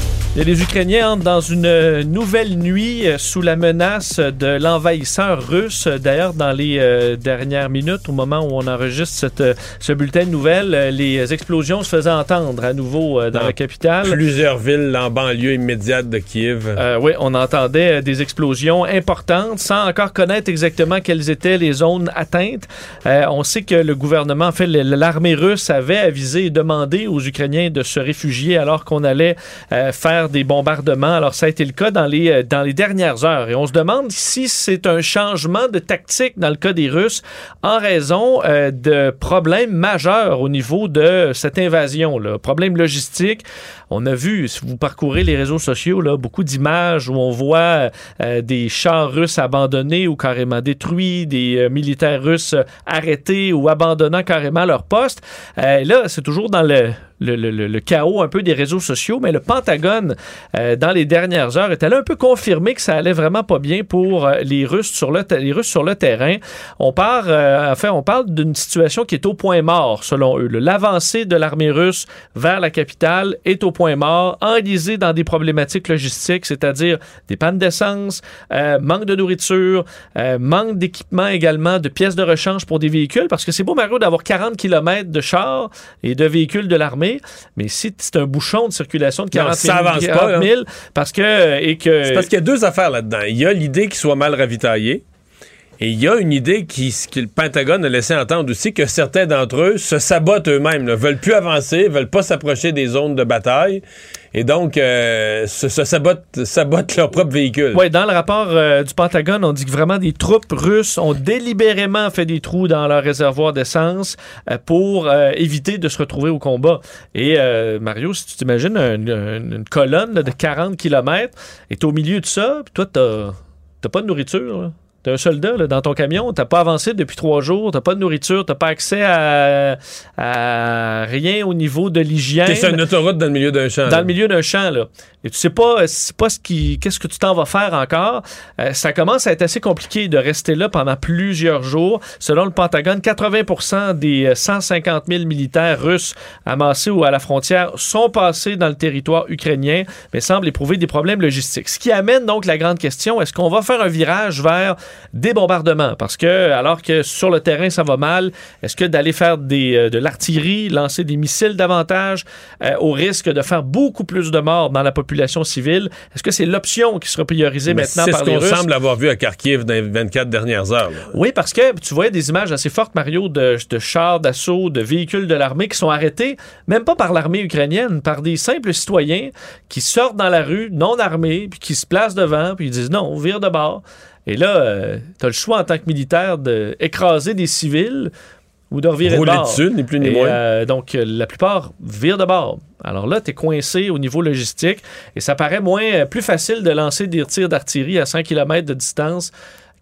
[SPEAKER 4] Les Ukrainiens entrent dans une nouvelle nuit euh, sous la menace de l'envahisseur russe. D'ailleurs, dans les euh, dernières minutes, au moment où on enregistre cette, euh, ce bulletin de nouvelles, euh, les explosions se faisaient entendre à nouveau euh, dans
[SPEAKER 3] Dans
[SPEAKER 4] la capitale.
[SPEAKER 3] Plusieurs villes en banlieue immédiate de Kiev.
[SPEAKER 4] Euh, oui, on entendait euh, des explosions importantes sans encore connaître exactement quelles étaient les zones atteintes. Euh, on sait que le gouvernement, en fait, l'armée russe avait avisé et demandé aux Ukrainiens de se réfugier alors qu'on allait euh, des bombardements. Alors, ça a été le cas dans les, euh, dans les dernières heures. Et on se demande si c'est un changement de tactique dans le cas des Russes en raison euh, de problèmes majeurs au niveau de cette invasion-là. Problèmes logistiques. On a vu, si vous parcourez les réseaux sociaux, là, beaucoup d'images où on voit euh, des chars russes abandonnés ou carrément détruits, des euh, militaires russes euh, arrêtés ou abandonnant carrément leur poste. Là, c'est toujours dans le, chaos un peu des réseaux sociaux, mais le Pentagone, dans les dernières heures, est allé un peu confirmer que ça allait vraiment pas bien pour les Russes sur le, terrain. On parle d'une situation qui est au point mort, selon eux. L'avancée de l'armée russe vers la capitale est au point mort, enlisée dans des problématiques logistiques, c'est-à-dire des pannes d'essence, euh, manque de nourriture, euh, manque d'équipement également, de pièces de rechange pour des véhicules, parce que c'est beau, Mario, d'avoir 40 km de chars et de véhicules de l'armée, mais si c'est un bouchon de circulation de 40
[SPEAKER 3] Non,
[SPEAKER 4] 000,
[SPEAKER 3] ça avance
[SPEAKER 4] 40
[SPEAKER 3] pas,
[SPEAKER 4] 000, parce que... Et que
[SPEAKER 3] C'est parce qu'il y a deux affaires là-dedans. Il y a l'idée qu'il soit mal ravitaillé. Et il y a une idée qui, que le Pentagone a laissé entendre aussi que certains d'entre eux se sabotent eux-mêmes, ne veulent plus avancer, veulent pas s'approcher des zones de bataille. Et donc, euh, se, sabotent, sabotent leur propre véhicule.
[SPEAKER 4] Oui, dans le rapport euh, du Pentagone, on dit que vraiment des troupes russes ont délibérément fait des trous dans leur réservoir d'essence euh, pour éviter de se retrouver au combat. Et Mario, si tu t'imagines une, colonne de 40 km, est au milieu de ça, puis toi, t'as pas de nourriture. là. T'es un soldat là, dans ton camion, t'as pas avancé depuis trois jours, t'as pas de nourriture, t'as pas accès à, à rien au niveau de l'hygiène.
[SPEAKER 3] T'es sur une autoroute dans le milieu d'un champ.
[SPEAKER 4] Dans
[SPEAKER 3] là.
[SPEAKER 4] le milieu d'un champ, là. Et tu sais pas, euh, c'est pas ce qui, qu'est-ce que tu t'en vas faire encore. Euh, ça commence à être assez compliqué de rester là pendant plusieurs jours. Selon le Pentagone, 80% des euh, 150 000 militaires russes amassés ou à la frontière sont passés dans le territoire ukrainien, mais semblent éprouver des problèmes logistiques. Ce qui amène donc la grande question, est-ce qu'on va faire un virage vers des bombardements? Parce que, alors que sur le terrain, ça va mal, est-ce que d'aller faire des, euh, de l'artillerie, lancer des missiles davantage, euh, au risque de faire beaucoup plus de morts dans la population civile, est-ce que c'est l'option qui sera priorisée
[SPEAKER 3] Mais
[SPEAKER 4] maintenant
[SPEAKER 3] C'est
[SPEAKER 4] par
[SPEAKER 3] ce
[SPEAKER 4] les
[SPEAKER 3] qu'on
[SPEAKER 4] Russes?
[SPEAKER 3] semble avoir vu à Kharkiv dans les 24 dernières heures. là.
[SPEAKER 4] Oui, parce que tu voyais des images assez fortes, Mario, de, de chars d'assaut, de véhicules de l'armée qui sont arrêtés, même pas par l'armée ukrainienne, par des simples citoyens qui sortent dans la rue, non armés, puis qui se placent devant, puis ils disent non, on vire de bord. Et là, tu as le choix en tant que militaire d'écraser des civils ou de revirer
[SPEAKER 3] Rouler
[SPEAKER 4] de bord.
[SPEAKER 3] dessus, ni plus ni moins.
[SPEAKER 4] euh, donc, euh, la plupart virent de bord. Alors là, tu es coincé au niveau logistique et ça paraît moins, euh, plus facile de lancer des tirs d'artillerie à 100 km de distance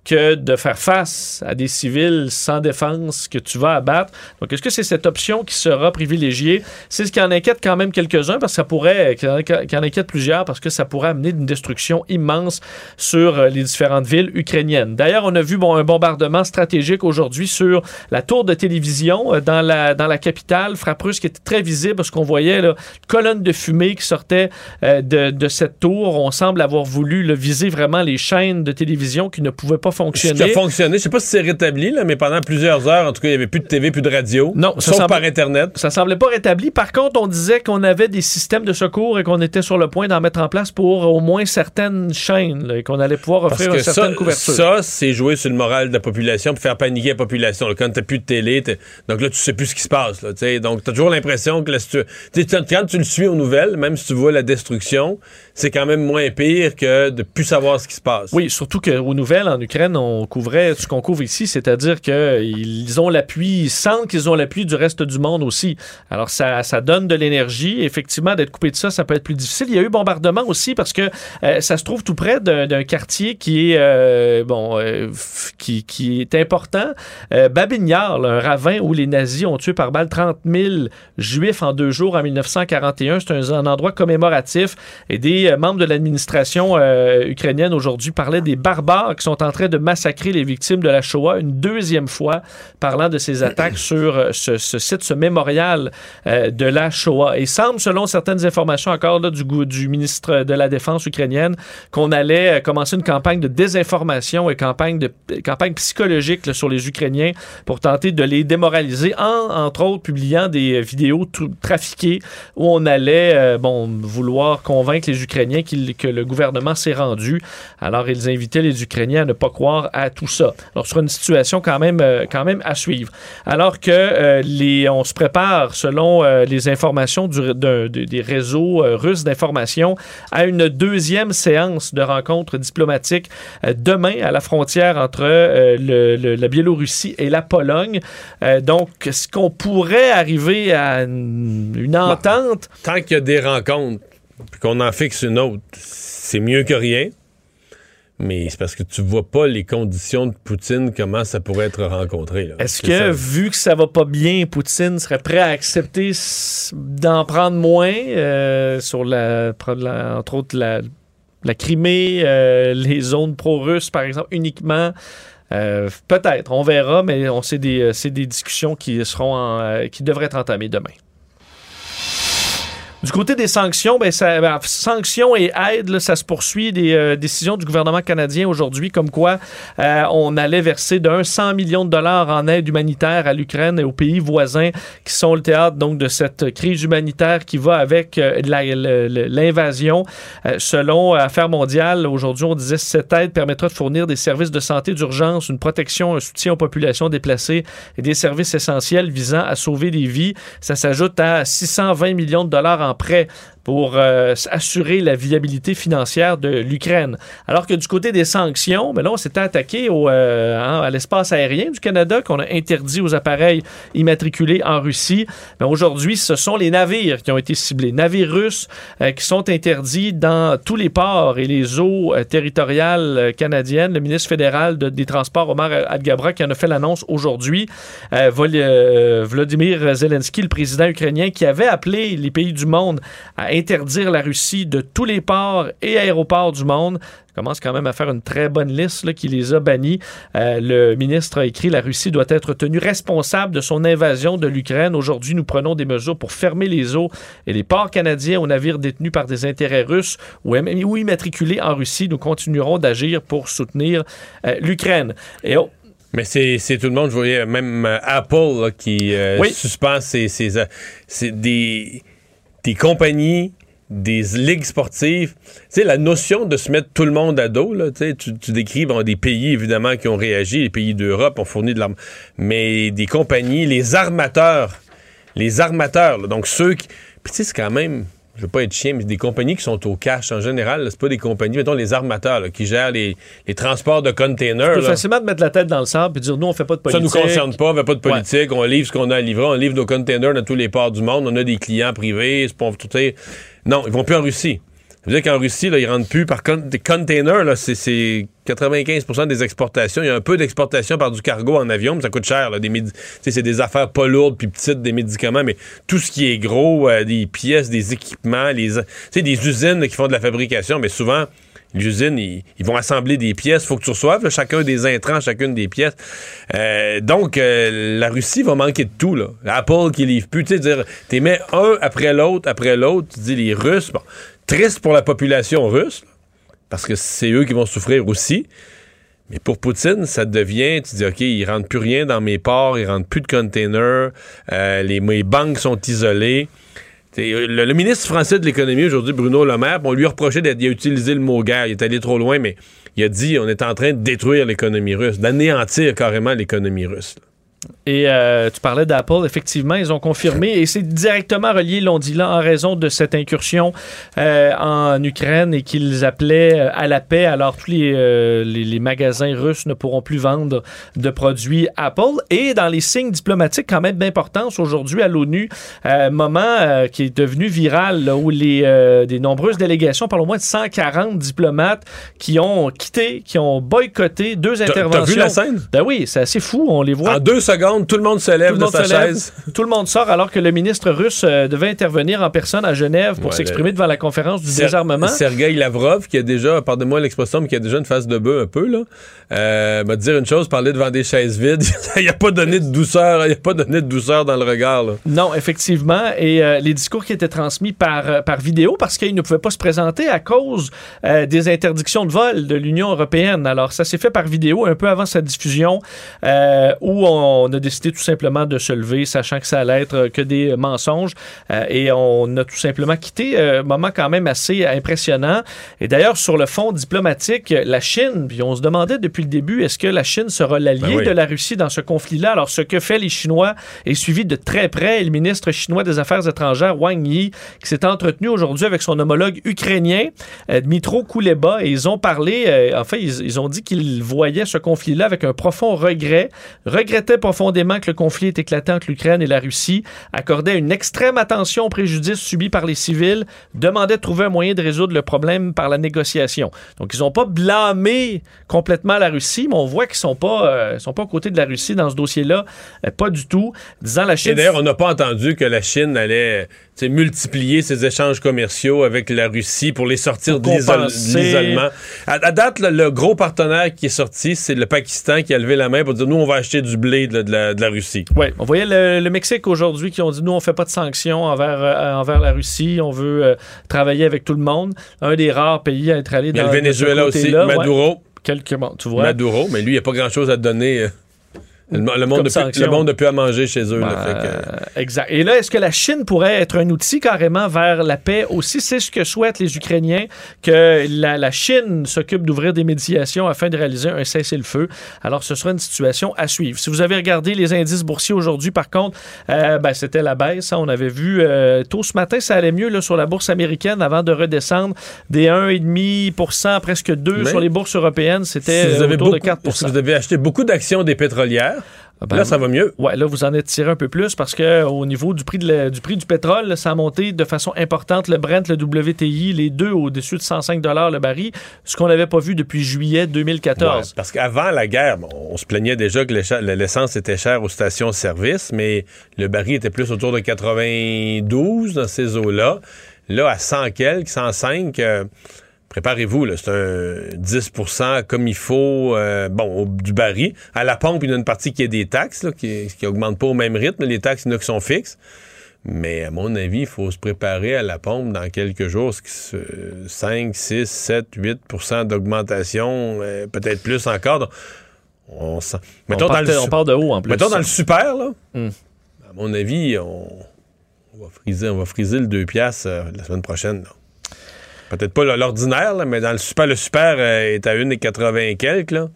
[SPEAKER 4] que de faire face à des civils sans défense que tu vas abattre. Donc, est-ce que c'est cette option qui sera privilégiée? C'est ce qui en inquiète quand même quelques-uns, parce que ça pourrait, qui en, qui en inquiète plusieurs, parce que ça pourrait amener une destruction immense sur euh, les différentes villes ukrainiennes. D'ailleurs, on a vu bon, un bombardement stratégique aujourd'hui sur la tour de télévision euh, dans la, dans la capitale, frappe russe qui était très visible, parce qu'on voyait là, colonne de fumée qui sortait euh, de, de cette tour. On semble avoir voulu là, viser vraiment les chaînes de télévision qui ne pouvaient pas
[SPEAKER 3] Ce qui a
[SPEAKER 4] fonctionner.
[SPEAKER 3] fonctionné, je sais pas si c'est rétabli, là, mais pendant plusieurs heures, en tout cas, il n'y avait plus de TV, plus de radio.
[SPEAKER 4] Non, ça
[SPEAKER 3] sauf
[SPEAKER 4] semble-
[SPEAKER 3] par Internet.
[SPEAKER 4] Ça semblait pas rétabli. Par contre, on disait qu'on avait des systèmes de secours et qu'on était sur le point d'en mettre en place pour au moins certaines chaînes là, et qu'on allait pouvoir offrir une certaine
[SPEAKER 3] ça,
[SPEAKER 4] couverture.
[SPEAKER 3] ça c'est jouer sur le moral de la population pour faire paniquer la population. là. Quand t'as plus de télé, donc là, tu sais plus ce qui se passe. Là, t'sais. donc, t'as toujours l'impression que quand tu le suis aux nouvelles, même si tu vois la destruction, c'est quand même moins pire que de plus savoir ce qui se passe.
[SPEAKER 4] Oui, surtout qu'aux nouvelles, en Ukraine, l'Ukraine, on couvrait ce qu'on couvre ici, c'est-à-dire qu'ils ont l'appui, ils sentent qu'ils ont l'appui du reste du monde aussi. Alors, ça, ça donne de l'énergie. Effectivement, d'être coupé de ça, ça peut être plus difficile. Il y a eu bombardement aussi parce que euh, ça se trouve tout près d'un quartier qui est, euh, bon, euh, qui, qui est important. Euh, là, un ravin où les nazis ont tué par balle 30 000 juifs en deux jours en 1941. C'est un, un endroit commémoratif. Et des euh, membres de l'administration euh, ukrainienne aujourd'hui parlaient des barbares qui sont en train de massacrer les victimes de la Shoah une deuxième fois, parlant de ces attaques sur euh, ce, site, ce mémorial euh, de la Shoah. Et semble, selon certaines informations encore là, du, ministre de la Défense ukrainienne, qu'on allait euh, commencer une campagne de désinformation et campagne, de, campagne psychologique sur les Ukrainiens pour tenter de les démoraliser, en, entre autres publiant des vidéos tr- trafiquées où on allait bon, vouloir convaincre les Ukrainiens que le gouvernement s'est rendu. Alors, ils invitaient les Ukrainiens à ne pas croire à tout ça. Alors, ce sera une situation quand même, euh, quand même à suivre. Alors que euh, les, on se prépare, selon euh, les informations du- de- des réseaux euh, russes d'information, à une deuxième séance de rencontres diplomatiques euh, demain à la frontière entre le- le- la Biélorussie et la Pologne. Donc, est-ce qu'on pourrait arriver à une, une entente?
[SPEAKER 3] Tant qu'il y a des rencontres, puis qu'on en fixe une autre, c'est mieux que rien. Mais c'est parce que tu vois pas les conditions de Poutine, comment ça pourrait être rencontré.
[SPEAKER 4] Est-ce que,
[SPEAKER 3] ça.
[SPEAKER 4] vu que ça va pas bien, Poutine serait prêt à accepter d'en prendre moins euh, sur la, entre autres la, la Crimée, euh, les zones pro-russes, par exemple, uniquement? Euh, Peut-être, on verra, mais on sait des, c'est des discussions qui seront en, qui devraient être entamées demain. Du côté des sanctions, ben, ça, ben, sanctions et aides, là, ça se poursuit. Des euh, décisions du gouvernement canadien aujourd'hui, comme quoi euh, on allait verser d'un 100 millions de dollars en aide humanitaire à l'Ukraine et aux pays voisins qui sont le théâtre donc de cette crise humanitaire qui va avec euh, l'invasion. Euh, selon Affaires mondiales, aujourd'hui, on disait que cette aide permettra de fournir des services de santé d'urgence, une protection, un soutien aux populations déplacées et des services essentiels visant à sauver des vies. Ça s'ajoute à 620 millions de dollars en prêts pour euh, assurer la viabilité financière de l'Ukraine. Alors que du côté des sanctions, ben là, on s'était attaqué au, euh, hein, à l'espace aérien du Canada, qu'on a interdit aux appareils immatriculés en Russie. Mais aujourd'hui, ce sont les navires qui ont été ciblés. Navires russes euh, qui sont interdits dans tous les ports et les eaux territoriales canadiennes. Le ministre fédéral de- des Transports, Omar Adgabra, qui en a fait l'annonce aujourd'hui. Vladimir Zelensky, le président ukrainien, qui avait appelé les pays du monde à interdire la Russie de tous les ports et aéroports du monde. Commence quand même à faire une très bonne liste là, qui les a bannis. Euh, le ministre a écrit La Russie doit être tenue responsable de son invasion de l'Ukraine. Aujourd'hui, nous prenons des mesures pour fermer les eaux et les ports canadiens aux navires détenus par des intérêts russes ou, im- ou immatriculés en Russie. Nous continuerons d'agir pour soutenir euh, l'Ukraine. Et oh,
[SPEAKER 3] Mais c'est tout le monde, je voyais même euh, Apple là, qui euh,
[SPEAKER 4] Oui.
[SPEAKER 3] suspend ses, des, des compagnies, des ligues sportives. Tu sais, la notion de se mettre tout le monde à dos, là, tu, sais, tu, décris des pays évidemment qui ont réagi, les pays d'Europe ont fourni de l'arme, mais des compagnies, les armateurs, les armateurs, là, donc ceux qui. Puis tu sais, c'est quand même. Je veux pas être chien, mais des compagnies qui sont au cash en général, c'est pas des compagnies, mettons les armateurs là, qui gèrent les, les transports de containers.
[SPEAKER 4] c'est facilement de mettre la tête dans le sable et dire nous, on fait pas de
[SPEAKER 3] Ça
[SPEAKER 4] politique.
[SPEAKER 3] nous concerne pas, on fait pas de politique, on livre ce qu'on a à livrer, on livre nos containers dans tous les ports du monde, on a des clients privés, c'est pas Non, ils vont plus en Russie. Ça veut dire qu'en Russie, là, ils rentrent plus par con- des containers, là, c'est, c'est 95% des exportations. Il y a un peu d'exportation par du cargo en avion, mais ça coûte cher. Là, des c'est des affaires pas lourdes puis petites, des médicaments, mais tout ce qui est gros, euh, des pièces, des équipements, les, des usines qui font de la fabrication, mais souvent, l'usine, ils, vont assembler des pièces. faut que tu reçoives chacun des intrants, chacune des pièces. Euh, donc, euh, la Russie va manquer de tout. Là. Apple qui livre plus. Tu dire, t'es mets un après l'autre, après l'autre. Tu dis les Russes. Bon, triste pour la population russe, parce que c'est eux qui vont souffrir aussi. Mais pour Poutine, ça devient, tu dis, OK, il rentre plus rien dans mes ports, il rentre plus de containers, euh, les, mes banques sont isolées. T'sais, Le, ministre français de l'économie aujourd'hui, Bruno Le Maire, on lui a reproché d'être, utilisé le mot guerre, il est allé trop loin, mais il a dit on est en train de détruire l'économie russe, d'anéantir carrément l'économie russe.
[SPEAKER 4] Et euh, tu parlais d'Apple, effectivement, ils ont confirmé, et c'est directement relié, l'ont dit là, en raison de cette incursion euh, en Ukraine et qu'ils appelaient euh, à la paix. Alors, tous les, euh, les, les magasins russes ne pourront plus vendre de produits Apple. Et dans les signes diplomatiques, quand même d'importance, aujourd'hui à l'ONU, moment qui est devenu viral, là, où les, des nombreuses délégations, par au moins de 140 diplomates qui ont quitté, qui ont boycotté deux interventions.
[SPEAKER 3] T'as vu la scène?
[SPEAKER 4] Ben oui, c'est assez fou, on les voit
[SPEAKER 3] En deux secondes, tout le monde se lève
[SPEAKER 4] tout
[SPEAKER 3] de sa
[SPEAKER 4] lève,
[SPEAKER 3] chaise.
[SPEAKER 4] Tout le monde sort alors que le ministre russe euh, devait intervenir en personne à Genève pour s'exprimer devant la conférence du
[SPEAKER 3] Ser-
[SPEAKER 4] désarmement.
[SPEAKER 3] Sergei Lavrov, qui a déjà, pardonnez-moi l'expression, mais qui a déjà une face de bœuf un peu, là, euh, m'a dit dire une chose, parler devant des chaises vides. il n'a pas donné de douceur, il a pas donné de douceur dans le regard, là.
[SPEAKER 4] Non, effectivement. Et euh, les discours qui étaient transmis par, par vidéo parce qu'ils ne pouvaient pas se présenter à cause des interdictions de vol de l'Union européenne. Alors, ça s'est fait par vidéo un peu avant sa diffusion où on a décidé tout simplement de se lever, sachant que ça allait être euh, que des mensonges. Euh, et on a tout simplement quitté. Euh, moment quand même assez impressionnant. Et d'ailleurs, sur le fond diplomatique, la Chine, puis on se demandait depuis le début, est-ce que la Chine sera l'allié
[SPEAKER 3] Ben oui.
[SPEAKER 4] de la Russie dans ce conflit-là? Alors, ce que fait les Chinois est suivi de très près. Le ministre chinois des Affaires étrangères, Wang Yi, qui s'est entretenu aujourd'hui avec son homologue ukrainien, Dmitro Kuleba, et ils ont parlé, en fait, ils, ils ont dit qu'ils voyaient ce conflit-là avec un profond regret, regrettaient profondément que le conflit ait éclaté entre l'Ukraine et la Russie, accordaient une extrême attention aux préjudices subis par les civils, demandaient de trouver un moyen de résoudre le problème par la négociation. Donc, ils n'ont pas blâmé complètement la Russie, mais on voit qu'ils sont pas, euh, sont pas aux côtés de la Russie dans ce dossier-là, euh, pas du tout. Disant la Chine.
[SPEAKER 3] Et d'ailleurs, on n'a pas entendu que la Chine allait multiplier ses échanges commerciaux avec la Russie pour les sortir
[SPEAKER 4] Pour
[SPEAKER 3] de l'isolement. À, à date, le, le gros partenaire qui est sorti, c'est le Pakistan qui a levé la main pour dire nous, on va acheter du blé de, de la, de la Russie.
[SPEAKER 4] Oui, on voyait le, le Mexique aujourd'hui qui ont dit nous, on fait pas de sanctions envers, euh, envers la Russie, on veut euh, travailler avec tout le monde. Un des rares pays à être allé
[SPEAKER 3] Il y a
[SPEAKER 4] dans
[SPEAKER 3] le Venezuela aussi,
[SPEAKER 4] ouais.
[SPEAKER 3] Maduro.
[SPEAKER 4] Quelques, bon, tu vois.
[SPEAKER 3] Maduro, mais lui, il n'y a pas grand-chose à donner. euh, Le, le monde n'a plus- à manger chez eux. là, fait que-
[SPEAKER 4] Exact. Et là, est-ce que la Chine pourrait être un outil carrément vers la paix aussi? C'est ce que souhaitent les Ukrainiens, que la, la Chine s'occupe d'ouvrir des médiations afin de réaliser un cessez-le-feu. Alors, ce sera une situation à suivre. Si vous avez regardé les indices boursiers aujourd'hui, par contre, euh, ben, c'était la baisse. hein. On avait vu euh, tôt ce matin, ça allait mieux là, sur la bourse américaine avant de redescendre des 1,5% presque 2
[SPEAKER 3] Mais
[SPEAKER 4] sur les bourses européennes. C'était
[SPEAKER 3] si vous
[SPEAKER 4] euh,
[SPEAKER 3] avez,
[SPEAKER 4] autour de
[SPEAKER 3] beaucoup-
[SPEAKER 4] 4
[SPEAKER 3] si vous avez acheté beaucoup d'actions des pétrolières,
[SPEAKER 4] ben,
[SPEAKER 3] là, ça va mieux.
[SPEAKER 4] Ouais, là, vous en êtes tiré un peu plus parce que au niveau du prix, de la- du, prix du pétrole, là, ça a monté de façon importante. Le Brent, le WTI, les deux au-dessus de 105 le baril, ce qu'on n'avait pas vu depuis juillet 2014.
[SPEAKER 3] Ouais, parce qu'avant la guerre, bon, on se plaignait déjà que l'essence était chère aux stations-service, mais le baril était plus autour de 92 dans ces eaux-là. Là, à 100 quelques, 105, euh, préparez-vous, c'est un 10% comme il faut, euh, bon, au- du baril. À la pompe, il y a une partie qui est des taxes, là, qui, qui augmente pas au même rythme. Les taxes, il y en a qui sont fixes. Mais à mon avis, il faut se préparer à la pompe dans quelques jours. ce qui se- 5, 6, 7, 8 d'augmentation, euh, peut-être plus encore. Donc, on sent...
[SPEAKER 4] on,
[SPEAKER 3] Mettons dans le
[SPEAKER 4] on part de haut en plus.
[SPEAKER 3] Mettons dans le super, là,
[SPEAKER 4] Hmm.
[SPEAKER 3] à mon avis, on, on va friser, on va friser le 2 piastres euh, la semaine prochaine. là. Peut-être pas l'ordinaire, mais dans le super, le super euh, est à 1,80 et quelques. Là.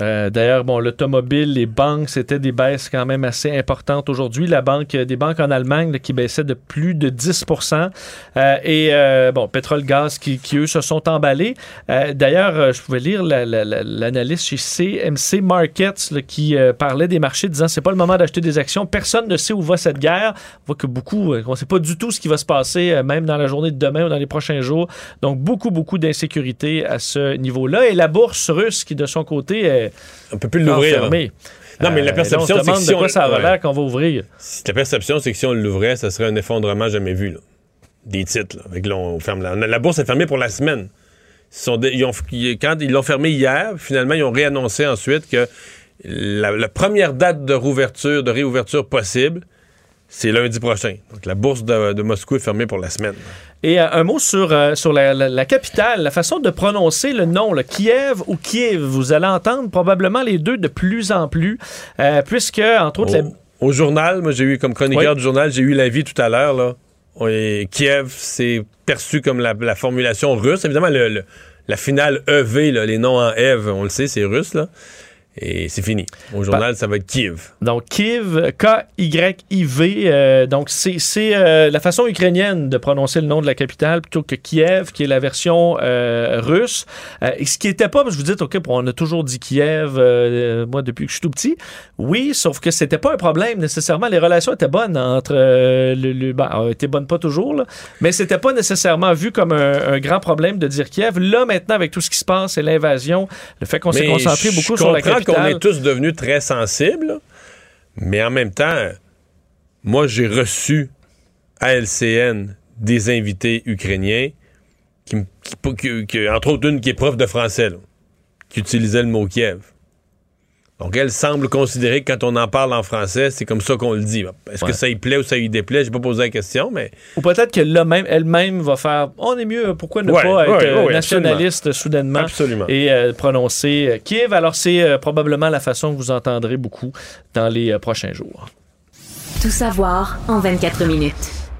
[SPEAKER 4] Euh, D'ailleurs, bon, l'automobile, les banques, c'était des baisses quand même assez importantes aujourd'hui. La banque, des banques en Allemagne là, qui baissaient de plus de 10% Euh, Et euh, bon, pétrole, gaz qui, qui, eux se sont emballés. Euh, D'ailleurs, euh, je pouvais lire la- la- la- l'analyste chez CMC Markets là, qui euh, parlait des marchés disant c'est pas le moment d'acheter des actions. Personne ne sait où va cette guerre. On voit que beaucoup, euh, on sait pas du tout ce qui va se passer, euh, même dans la journée de demain ou dans les prochains jours. Donc, beaucoup, beaucoup d'insécurité à ce niveau-là. Et la bourse russe qui, de son côté, est
[SPEAKER 3] On peut plus l'ouvrir. Non, mais
[SPEAKER 4] Euh,
[SPEAKER 3] la
[SPEAKER 4] là,
[SPEAKER 3] perception, c'est que si on-
[SPEAKER 4] quoi ça
[SPEAKER 3] ouais.
[SPEAKER 4] qu'on va ouvrir.
[SPEAKER 3] La perception, c'est que si on l'ouvrait, ça serait un effondrement jamais vu. là. Des titres. Là. Là, on ferme la... la bourse est fermée pour la semaine. Ils sont dé- ils ont- quand ils l'ont fermée hier, finalement, ils ont réannoncé ensuite que la, la première date de rouverture, de réouverture possible, c'est lundi prochain. Donc la bourse de, de Moscou est fermée pour la semaine.
[SPEAKER 4] Et euh, un mot sur, euh, sur la, la- la capitale, la façon de prononcer le nom, le Kiev ou Kiev? Vous allez entendre probablement les deux de plus en plus, euh, puisque, entre autres, la-
[SPEAKER 3] Au, journal, moi j'ai eu comme chroniqueur
[SPEAKER 4] Oui.
[SPEAKER 3] du journal, j'ai eu l'avis tout à l'heure. là. Kiev, c'est perçu comme la, la formulation russe. Évidemment, le- le- la finale EV, là, les noms en Eve, on le sait, c'est russe. Là. Et c'est fini. Au journal, ça va être Kiev.
[SPEAKER 4] Donc, Kiev, K-Y-I-V. euh, donc, c'est c'est, euh, la façon ukrainienne de prononcer le nom de la capitale plutôt que Kiev, qui est la version euh, russe. Euh, et ce qui n'était pas, je vous dis, OK, on a toujours dit Kiev, euh, moi, depuis que je suis tout petit. Oui, sauf que c'était pas un problème nécessairement. Les relations étaient bonnes entre euh, le. le ben, euh, étaient bonnes pas toujours, là, mais c'était pas nécessairement vu comme un, un grand problème de dire Kiev. Là, maintenant, avec tout ce qui se passe et l'invasion, le fait qu'on s'est concentré beaucoup sur la capitale.
[SPEAKER 3] Qu'on est tous devenus très sensibles, mais en même temps, moi, j'ai reçu à LCN des invités ukrainiens, qui- entre autres une qui est prof de français, là, qui utilisait le mot Kiev. Donc, elle semble considérer que quand on en parle en français, c'est comme ça qu'on le dit. Est-ce
[SPEAKER 4] Ouais.
[SPEAKER 3] que ça y plaît ou ça y déplaît? J'ai pas posé la question, mais
[SPEAKER 4] Ou peut-être qu'elle même, elle-même va faire on est mieux, pourquoi ne
[SPEAKER 3] Ouais,
[SPEAKER 4] pas être
[SPEAKER 3] ouais,
[SPEAKER 4] euh,
[SPEAKER 3] ouais,
[SPEAKER 4] nationaliste soudainement
[SPEAKER 3] absolument.
[SPEAKER 4] et euh, prononcer euh, Kiev. Alors, c'est euh, probablement la façon que vous entendrez beaucoup dans les euh, prochains jours.
[SPEAKER 1] Tout savoir en 24 minutes.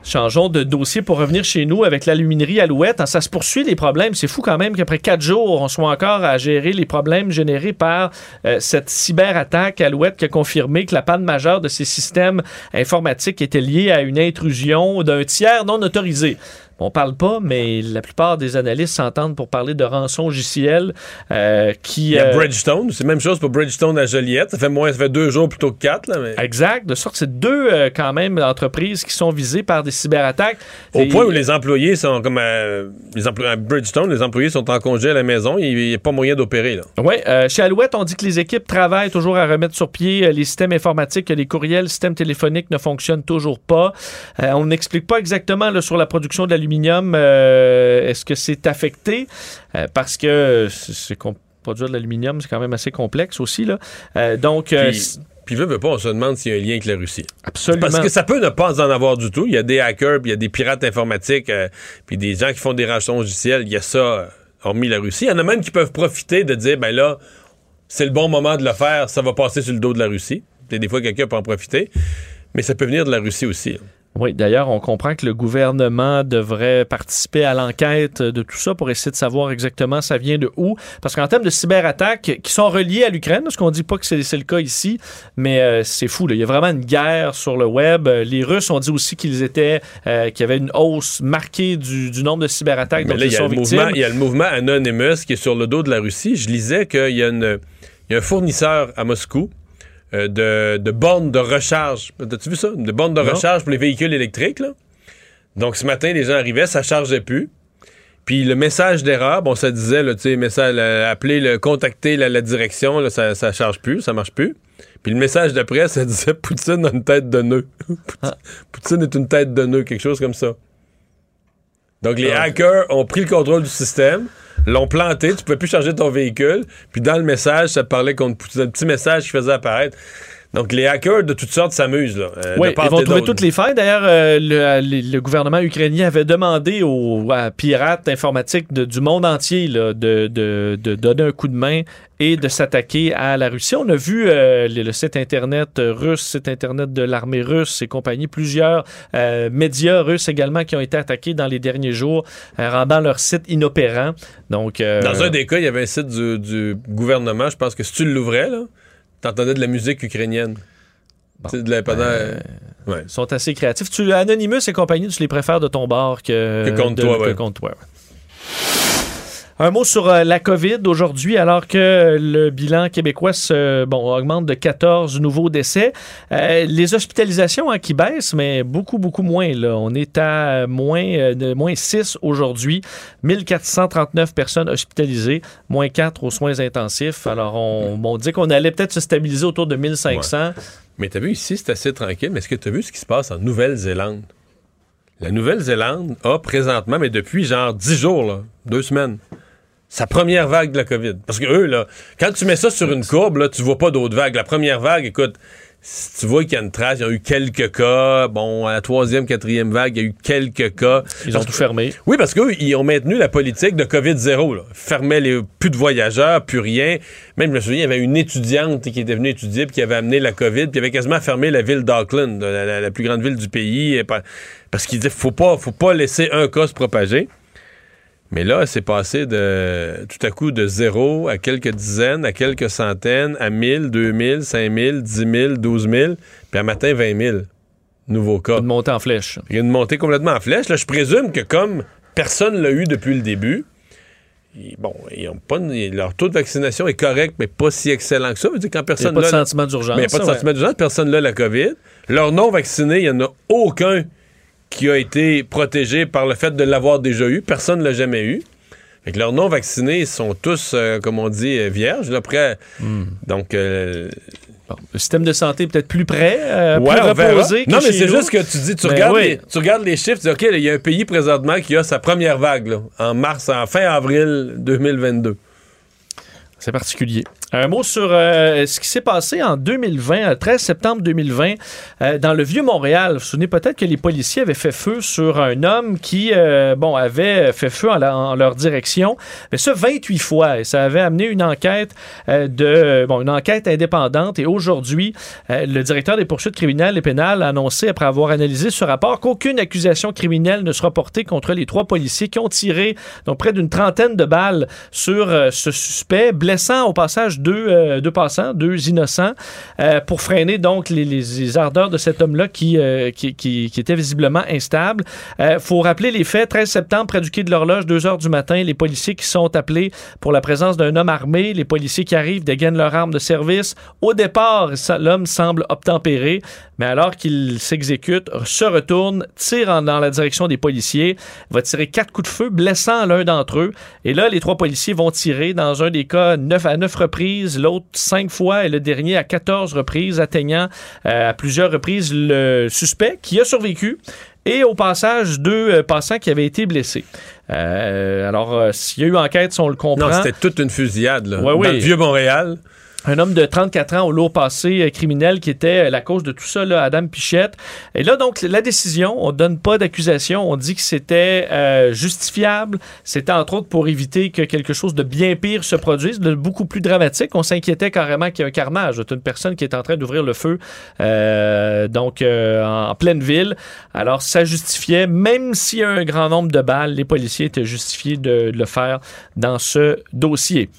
[SPEAKER 4] Changeons de dossier pour revenir chez nous avec l'aluminerie Alouette. Ça se poursuit les problèmes. C'est fou quand même qu'après quatre jours, on soit encore à gérer les problèmes générés par euh, cette cyberattaque Alouette qui a confirmé que la panne majeure de ces systèmes informatiques était liée à une intrusion d'un tiers non autorisé. On parle pas, mais la plupart des analystes s'entendent pour parler de rançon JCL euh, qui...
[SPEAKER 3] il y a
[SPEAKER 4] euh,
[SPEAKER 3] Bridgestone. C'est la même chose pour Bridgestone à Joliette. Ça fait moins, ça fait deux jours plutôt que quatre, là, mais...
[SPEAKER 4] Exact. De sorte, c'est deux euh, quand même entreprises qui sont visées par des cyberattaques.
[SPEAKER 3] Au
[SPEAKER 4] Et-
[SPEAKER 3] point où les employés sont comme à, les à Bridgestone, les employés sont en congé à la maison, il n'y a pas moyen d'opérer.
[SPEAKER 4] Oui, euh, chez Alouette, on dit que les équipes travaillent toujours à remettre sur pied les systèmes informatiques, que les courriels, les systèmes téléphoniques ne fonctionnent toujours pas. On n'explique pas exactement là, sur la production de l'aluminium, euh, est-ce que c'est affecté? Euh, parce que c'est produire de l'aluminium, c'est quand même assez complexe aussi. Là. Euh, donc,
[SPEAKER 3] Puis, veut, veut pas, on se demande s'il y a un lien avec la Russie.
[SPEAKER 4] absolument.
[SPEAKER 3] Parce que ça peut ne pas en avoir du tout. Il y a des hackers, puis il y a des pirates informatiques, euh, puis des gens qui font des rachats logiciels. Il y a ça, euh, hormis la Russie. Il y en a même qui peuvent profiter de dire, ben là, c'est le bon moment de le faire, ça va passer sur le dos de la Russie. Puis des fois, quelqu'un peut en profiter. Mais ça peut venir de la Russie aussi. hein.
[SPEAKER 4] Oui, d'ailleurs, on comprend que le gouvernement devrait participer à l'enquête de tout ça pour essayer de savoir exactement ça vient de où. Parce qu'en termes de cyberattaques qui sont reliées à l'Ukraine, parce qu'on dit pas que c'est le cas ici, mais euh, c'est fou. là. Il y a vraiment une guerre sur le web. Euh, Les Russes ont dit aussi qu'ils étaient, euh, qu'il y avait une hausse marquée du, du nombre de cyberattaques dont
[SPEAKER 3] là,
[SPEAKER 4] ils
[SPEAKER 3] il y, a
[SPEAKER 4] sont
[SPEAKER 3] le
[SPEAKER 4] victimes.
[SPEAKER 3] mouvement, il y a le mouvement Anonymous qui est sur le dos de la Russie. Je lisais qu'il y a un fournisseur à Moscou euh, de, de bornes de recharge. As-tu vu ça? De bornes de
[SPEAKER 4] Non.
[SPEAKER 3] recharge pour les véhicules électriques. Là. Donc, ce matin, les gens arrivaient, ça chargeait plus. Puis le message d'erreur, bon, ça disait, tu sais, message, euh, appeler, le, contacter la, la direction, là, ça, ça charge plus, ça marche plus. Puis le message d'après, ça disait Poutine a une tête de nœud. Poutine, Poutine est une tête de nœud, quelque chose comme ça. Donc les
[SPEAKER 4] Ah.
[SPEAKER 3] hackers ont pris le contrôle du système, l'ont planté, tu pouvais plus charger ton véhicule, puis dans le message, ça parlait contre Poutine, un petit message qui faisait apparaître. Donc les hackers de toutes sortes s'amusent là. euh,
[SPEAKER 4] Oui, ils vont trouver toutes les failles. D'ailleurs, euh, le, le- le gouvernement ukrainien avait demandé aux à pirates informatiques de- du monde entier là, de, de- de donner un coup de main et de s'attaquer à la Russie. On a vu euh, le, le site Internet russe, site Internet de l'armée russe et compagnie, plusieurs médias russes également qui ont été attaqués dans les derniers jours, rendant leur site inopérant. Donc,
[SPEAKER 3] Dans un des cas, il y avait un site du, du gouvernement, je pense que si tu l'ouvrais, là, t'entendais de la musique ukrainienne.
[SPEAKER 4] Bon.
[SPEAKER 3] De la, pendant,
[SPEAKER 4] Euh,
[SPEAKER 3] ouais.
[SPEAKER 4] Ils sont assez créatifs. Tu, Anonymous et compagnie, tu les préfères de ton bord que,
[SPEAKER 3] Que contre
[SPEAKER 4] de-
[SPEAKER 3] toi,
[SPEAKER 4] que contre toi, ouais. Un mot sur euh, la COVID aujourd'hui, alors que le bilan québécois bon, augmente de 14 nouveaux décès. Euh, les hospitalisations hein, qui baissent, mais beaucoup, beaucoup moins. Là. On est à moins, euh, de, moins 6 aujourd'hui. 1439 personnes hospitalisées, moins 4 aux soins intensifs. Alors, on, dit qu'on allait peut-être se stabiliser autour de 1500.
[SPEAKER 3] Mais t'as vu ici, c'est assez tranquille, mais est-ce que t'as vu ce qui se passe en Nouvelle-Zélande? La Nouvelle-Zélande a présentement, mais depuis genre 10 jours, deux semaines, sa première vague de la COVID. Parce que eux, là, quand tu mets ça sur une courbe, là, tu vois pas d'autres vagues. La première vague, écoute, si tu vois qu'il y a une trace, il y a eu quelques cas. Bon, à la troisième, quatrième vague, il y a eu quelques cas.
[SPEAKER 4] Ils ont tout fermé.
[SPEAKER 3] Oui, parce qu'eux, ils ont maintenu la politique de COVID-0. là. Fermaient les, plus de voyageurs, plus rien. Même, je me souviens, il y avait une étudiante qui était venue étudier puis qui avait amené la COVID, puis il avait quasiment fermé la ville d'Auckland, la, la- la plus grande ville du pays, parce qu'il disait faut pas, faut pas laisser un cas se propager. Mais là, c'est passé de tout à coup de zéro à quelques dizaines, à quelques centaines, à 1000, 2000, 5000, 10 000, 12 000, puis un matin, 20 000 nouveaux cas.
[SPEAKER 4] Une montée en flèche.
[SPEAKER 3] Il y a une montée complètement en flèche. Là, je présume que comme personne l'a eu depuis le début, bon, ils ont pas, leur taux de vaccination est correct, mais pas si excellent que ça. Veut dire quand
[SPEAKER 4] Il n'y a
[SPEAKER 3] personne
[SPEAKER 4] pas de sentiment d'urgence.
[SPEAKER 3] mais il n'y a pas de sentiment d'urgence, personne n'a la COVID. Leurs non-vaccinés, il n'y en a aucun qui a été protégé par le fait de l'avoir déjà eu. Personne ne l'a jamais eu. Fait que leurs non-vaccinés sont tous, euh, comme on dit, euh, vierges. Là.
[SPEAKER 4] Hmm.
[SPEAKER 3] Donc, euh,
[SPEAKER 4] Bon, le système de santé est peut-être plus prêt, euh,
[SPEAKER 3] ouais,
[SPEAKER 4] plus reposé. que
[SPEAKER 3] Non, mais c'est juste que tu dis, tu,
[SPEAKER 4] Ben
[SPEAKER 3] regardes,
[SPEAKER 4] oui.
[SPEAKER 3] les, tu regardes les chiffres, tu dis, OK, il y a un pays présentement qui a sa première vague, là, en mars, en fin avril 2022.
[SPEAKER 4] C'est particulier. Un mot sur euh, ce qui s'est passé en 2020, le 13 septembre 2020, euh, dans le Vieux-Montréal. Vous vous souvenez peut-être que les policiers avaient fait feu sur un homme qui, euh, bon, avait fait feu en, en leur direction, mais ça 28 fois. Et ça avait amené une enquête euh, de, bon, une enquête indépendante. Et aujourd'hui, euh, le directeur des poursuites criminelles et pénales a annoncé, après avoir analysé ce rapport, qu'aucune accusation criminelle ne sera portée contre les trois policiers qui ont tiré donc près d'une trentaine de balles sur euh, ce suspect, blessant au passage deux, euh, deux passants, deux innocents, euh, pour freiner donc les, ardeurs de cet homme-là qui, euh, qui, était visiblement instable. Il faut rappeler les faits. 13 septembre, près du quai de l'horloge, 2 heures du matin, les policiers qui sont appelés pour la présence d'un homme armé, les policiers qui arrivent dégainent leur arme de service. Au départ, l'homme semble obtempérer, mais alors qu'il s'exécute, se retourne, tire dans la direction des policiers, va tirer quatre coups de feu, blessant l'un d'entre eux. Et là, les trois policiers vont tirer dans un des cas 9 à 9 reprises, l'autre 5 fois et le dernier à 14 reprises, atteignant euh, à plusieurs reprises le suspect qui a survécu. Et au passage, deux euh, passants qui avaient été blessés. Euh, alors, s'il y a eu enquête, si on le comprend.
[SPEAKER 3] Non, c'était toute une fusillade, là.
[SPEAKER 4] Ouais,
[SPEAKER 3] Dans
[SPEAKER 4] oui.
[SPEAKER 3] le Vieux-Montréal.
[SPEAKER 4] Un homme de 34 ans au lourd passé euh, criminel qui était euh, la cause de tout ça, là, Adam Pichette. Et là, donc, la décision, on donne pas d'accusation, on dit que c'était euh, justifiable. C'était entre autres pour éviter que quelque chose de bien pire se produise, de beaucoup plus dramatique. On s'inquiétait carrément qu'il y ait un carnage. Une personne qui est en train d'ouvrir le feu, euh, donc, en, en pleine ville. Alors, ça justifiait, même s'il y a un grand nombre de balles, les policiers étaient justifiés de, de le faire dans ce dossier.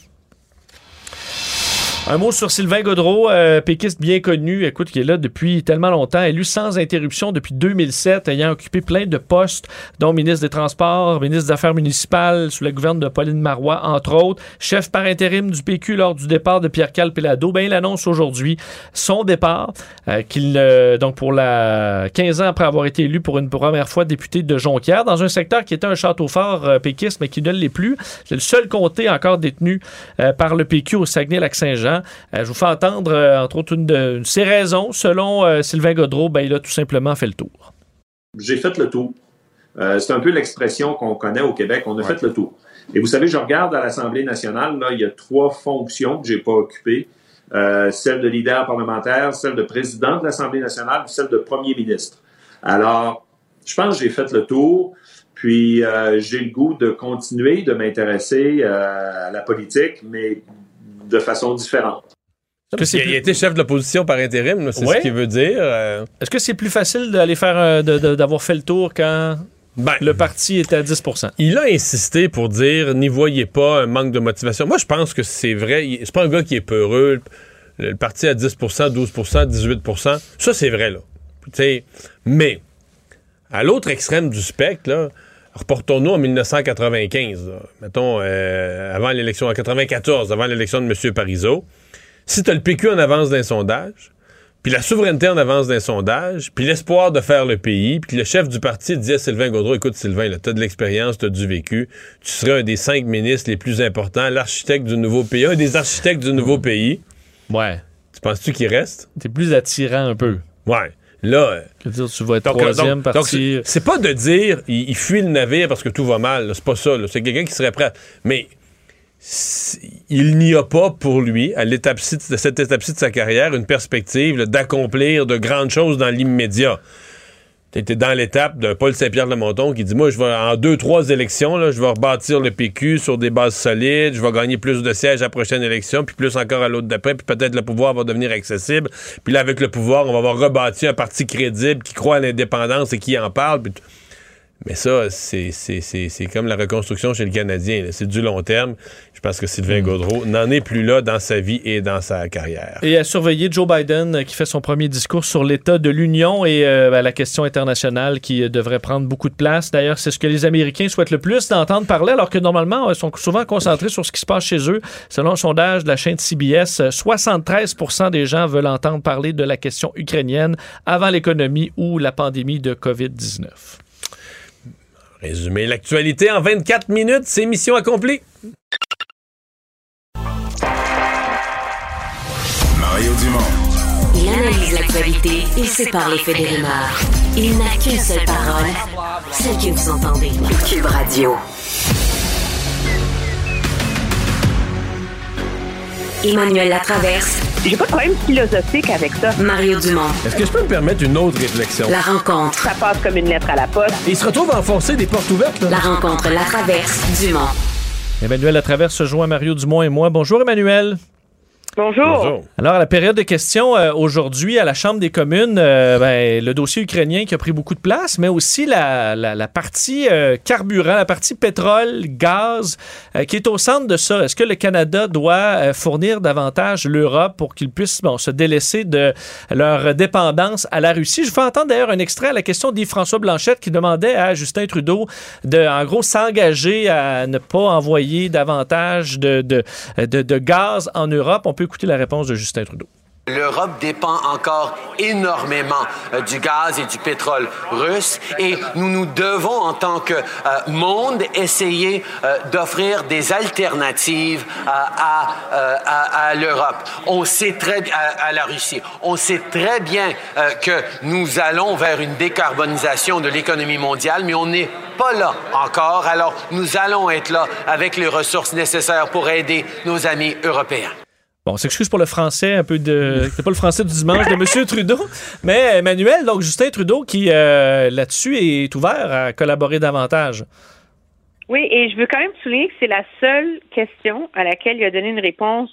[SPEAKER 4] Un mot sur Sylvain Godreau, euh, péquiste bien connu, écoute, qui est là depuis tellement longtemps, élu sans interruption depuis 2007, ayant occupé plein de postes, dont ministre des Transports, ministre des Affaires municipales sous la gouverne de Pauline Marois, entre autres, chef par intérim du PQ lors du départ de Pierre-Carl Pelado. Ben, il annonce aujourd'hui son départ, euh, qu'il, euh, donc pour la 15 ans après avoir été élu pour une première fois député de Jonquière, dans un secteur qui était un château fort euh, péquiste, mais qui ne l'est plus. C'est le seul comté encore détenu euh, par le PQ au Saguenay-Lac-Saint-Jean. Euh, je vous fais entendre, euh, entre autres, une de ses raisons. Selon euh, Sylvain Godreau, ben, il a tout simplement fait le tour.
[SPEAKER 11] j'ai fait le tour. Euh, c'est un peu l'expression qu'on connaît au Québec, on a fait le tour. Et vous savez, je regarde à l'Assemblée nationale, là, il y a trois fonctions que j'ai pas occupées. Euh, celle de leader parlementaire, celle de président de l'Assemblée nationale, puis celle de premier ministre. Alors, je pense que j'ai fait le tour, puis euh, j'ai le goût de continuer de m'intéresser à la politique, mais de façon différente.
[SPEAKER 3] Il, a été chef de l'opposition par intérim, c'est ce qu'il veut dire. euh.
[SPEAKER 4] Est-ce que c'est plus facile d'aller faire de- d'avoir fait le tour quand le parti était à 10%
[SPEAKER 3] Il a insisté pour dire n'y voyez pas un manque de motivation. Moi, je pense que c'est vrai. Il- C'est pas un gars qui est peureux. Le, le parti à 10% 12% 18% Ça, c'est vrai, là. Mais, à l'autre extrême du spectre, là, reportons-nous en 1995. là. Mettons, euh, avant l'élection, en 94, avant l'élection de M. Parizeau. Si tu as le PQ en avance d'un sondage, puis la souveraineté en avance d'un sondage, puis l'espoir de faire le pays, puis le chef du parti disait à Sylvain Gaudreau, écoute Sylvain, tu as de l'expérience, tu as du vécu, tu serais un des cinq ministres les plus importants, l'architecte du nouveau pays, un des architectes du nouveau pays.
[SPEAKER 4] Ouais.
[SPEAKER 3] Tu penses-tu qu'il reste?
[SPEAKER 4] T'es plus attirant un peu.
[SPEAKER 3] Ouais. Là...
[SPEAKER 4] Que dire, tu vas être
[SPEAKER 3] donc,
[SPEAKER 4] troisième
[SPEAKER 3] donc- donc,
[SPEAKER 4] parti.
[SPEAKER 3] c'est- pas de dire il, il fuit le navire parce que tout va mal. C'est pas ça. C'est quelqu'un qui serait prêt. Mais il n'y a pas pour lui, à l'étape-ci de cette étape-ci de sa carrière, une perspective d'accomplir de grandes choses dans l'immédiat. T'étais dans l'étape de Paul Saint-Pierre de Monton qui dit Moi, je vais en deux, trois élections, là, je vais rebâtir le PQ sur des bases solides, je vais gagner plus de sièges à la prochaine élection, puis plus encore à l'autre d'après, puis peut-être le pouvoir va devenir accessible. Puis là, avec le pouvoir, on va avoir rebâti un parti crédible qui croit à l'indépendance et qui en parle. puis Mais ça, c'est comme la reconstruction chez le Canadien. C'est du long terme. Je pense que Sylvain Gaudreau n'en est plus là dans sa vie et dans sa carrière.
[SPEAKER 4] Et à surveiller Joe Biden euh, qui fait son premier discours sur l'état de l'Union et euh, ben, la question internationale qui euh, devrait prendre beaucoup de place. D'ailleurs, c'est ce que les Américains souhaitent le plus d'entendre parler, alors que normalement, ils sont souvent concentrés sur ce qui se passe chez eux. Selon un sondage de la chaîne CBS, euh, 73% des gens veulent entendre parler de la question ukrainienne avant l'économie ou la pandémie de COVID-19.
[SPEAKER 3] Résumer l'actualité en 24 minutes, c'est mission accomplie.
[SPEAKER 2] Mario Dumont.
[SPEAKER 1] Il analyse l'actualité et sépare les faits des rumeurs. Il n'a qu'une seule parole, celle que vous entendez. Cube Radio. Emmanuel Latraverse.
[SPEAKER 12] J'ai pas de problème philosophique avec ça.
[SPEAKER 1] Mario Dumont.
[SPEAKER 3] Est-ce que je peux me permettre une autre réflexion?
[SPEAKER 1] La rencontre.
[SPEAKER 12] Ça passe comme une lettre à la poste.
[SPEAKER 3] Il se retrouve à enfoncer des portes ouvertes. là.
[SPEAKER 1] La rencontre Latraverse Dumont.
[SPEAKER 4] Emmanuel à travers se joint Mario Dumont et moi. Bonjour Emmanuel.
[SPEAKER 12] Bonjour.
[SPEAKER 4] Alors, à la période de questions, euh, aujourd'hui, à la Chambre des communes, euh, ben, le dossier ukrainien qui a pris beaucoup de place, mais aussi la, la- la partie euh, carburant, la partie pétrole, gaz, euh, qui est au centre de ça. Est-ce que le Canada doit euh, fournir davantage l'Europe pour qu'ils puissent bon, se délaisser de leur dépendance à la Russie? Je fais entendre d'ailleurs un extrait à la question d'Yves-François Blanchette qui demandait à Justin Trudeau de, en gros, s'engager à ne pas envoyer davantage de, de, de- de gaz en Europe. On peut écouter la réponse de Justin Trudeau.
[SPEAKER 13] L'Europe dépend encore énormément euh, du gaz et du pétrole russe et nous nous devons en tant que euh, monde essayer euh, d'offrir des alternatives à, l'Europe. On sait très à, à la Russie. On sait très bien que nous allons vers une décarbonisation de l'économie mondiale, mais on n'est pas là encore. Alors nous allons être là avec les ressources nécessaires pour aider nos amis européens.
[SPEAKER 4] Bon, on s'excuse pour le français, un peu de. C'est pas le français du dimanche de M. Trudeau. Mais Emmanuel, donc Justin Trudeau, qui euh, là-dessus est ouvert à collaborer davantage.
[SPEAKER 12] Oui, et je veux quand même souligner que c'est la seule question à laquelle il a donné une réponse,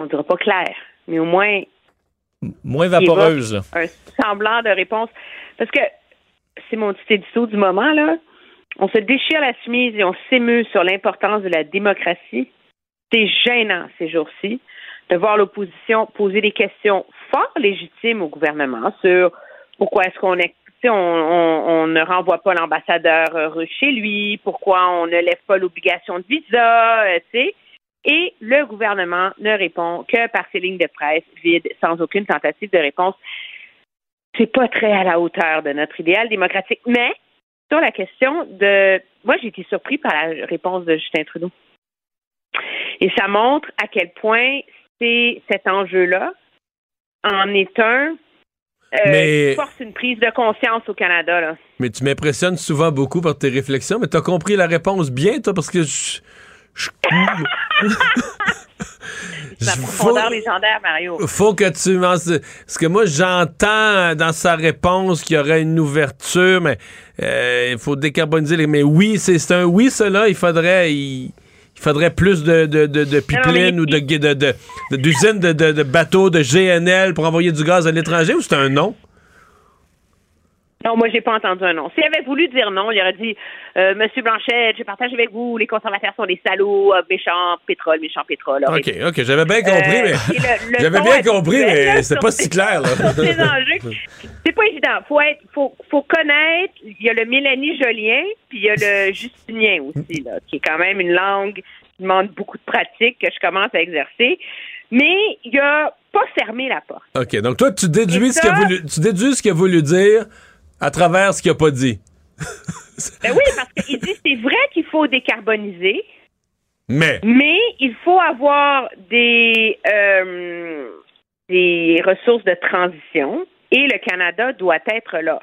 [SPEAKER 12] on ne dira pas claire, mais au moins
[SPEAKER 4] Moins vaporeuse.
[SPEAKER 12] un semblant de réponse. Parce que c'est mon petit édito du moment, là. On se déchire la chemise et on s'émeut sur l'importance de la démocratie. C'est gênant ces jours-ci de voir l'opposition poser des questions fort légitimes au gouvernement sur pourquoi est-ce qu'on est on, on- ne renvoie pas l'ambassadeur euh, chez lui, pourquoi on ne lève pas l'obligation de visa, euh, tu sais. Et le gouvernement ne répond que par ses lignes de presse vides, sans aucune tentative de réponse. C'est pas très à la hauteur de notre idéal démocratique. Mais sur la question de, moi j'ai été surpris par la réponse de Justin Trudeau. Et ça montre à quel point cet enjeu-là en est un euh,
[SPEAKER 3] Mais-
[SPEAKER 12] force une prise de conscience au Canada. Là.
[SPEAKER 3] Mais tu m'impressionnes souvent beaucoup par tes réflexions, mais t'as compris la réponse bien, toi, parce que je. je-
[SPEAKER 12] La
[SPEAKER 3] Je-
[SPEAKER 12] profondeur
[SPEAKER 3] faut-
[SPEAKER 12] légendaire, Mario.
[SPEAKER 3] Faut que tu. Parce que moi, j'entends dans sa réponse qu'il y aurait une ouverture, mais euh, il faut décarboniser les... Mais oui, c'est c'est un oui, cela. Il faudrait... Il... il faudrait plus de, de, de, de pipelines ou de, de, de- de- d'usines de, de, de bateaux, de GNL pour envoyer du gaz à l'étranger ou c'est un non?
[SPEAKER 12] Non, moi, j'ai pas entendu un nom. S'il avait voulu dire non, il aurait dit euh, Monsieur Blanchette, je partage avec vous, les conservateurs sont des salauds, euh, méchants pétrole, méchants pétrole.
[SPEAKER 3] OK, OK, j'avais bien compris,
[SPEAKER 12] Euh,
[SPEAKER 3] mais...
[SPEAKER 12] le- le
[SPEAKER 3] J'avais bien compris, mais c'est pas si clair, là.
[SPEAKER 12] C'est pas évident. Faut être, faut, faut connaître. Il y a le Mélanie Jolien, puis il y a le Justinien aussi, là, qui est quand même une langue qui demande beaucoup de pratique que je commence à exercer. Mais il a pas fermé la porte.
[SPEAKER 3] OK, donc toi, tu déduis, ce qu'il a voulu, tu déduis ce qu'il a voulu dire à travers ce qu'il a pas dit.
[SPEAKER 12] Ben oui, parce qu'il dit c'est vrai qu'il faut décarboniser.
[SPEAKER 3] Mais...
[SPEAKER 12] Mais il faut avoir des, euh, des ressources de transition et le Canada doit être là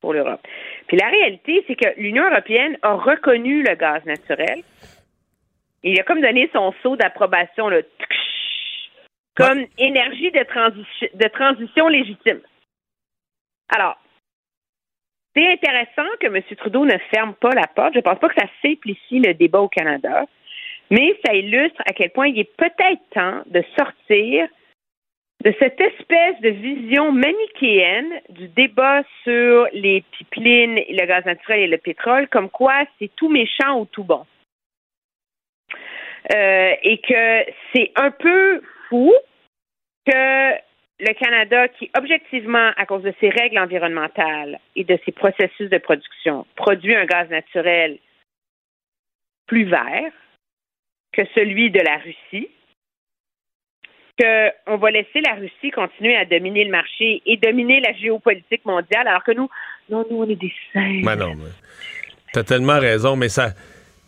[SPEAKER 12] pour l'Europe. Puis la réalité, c'est que l'Union européenne a reconnu le gaz naturel. Il a comme donné son saut d'approbation, tch, comme énergie de, transi- de transition légitime. Alors, c'est intéressant que M. Trudeau ne ferme pas la porte. Je ne pense pas que ça simplifie le débat au Canada, mais ça illustre à quel point il est peut-être temps de sortir de cette espèce de vision manichéenne du débat sur les pipelines, le gaz naturel et le pétrole, comme quoi c'est tout méchant ou tout bon. Euh, et que c'est un peu fou que le Canada, qui objectivement, à cause de ses règles environnementales et de ses processus de production, produit un gaz naturel plus vert que celui de la Russie, qu'on va laisser la Russie continuer à dominer le marché et dominer la géopolitique mondiale, alors que nous, non, nous, on est des saints.
[SPEAKER 3] Ben non, mais t'as tellement raison, mais ça.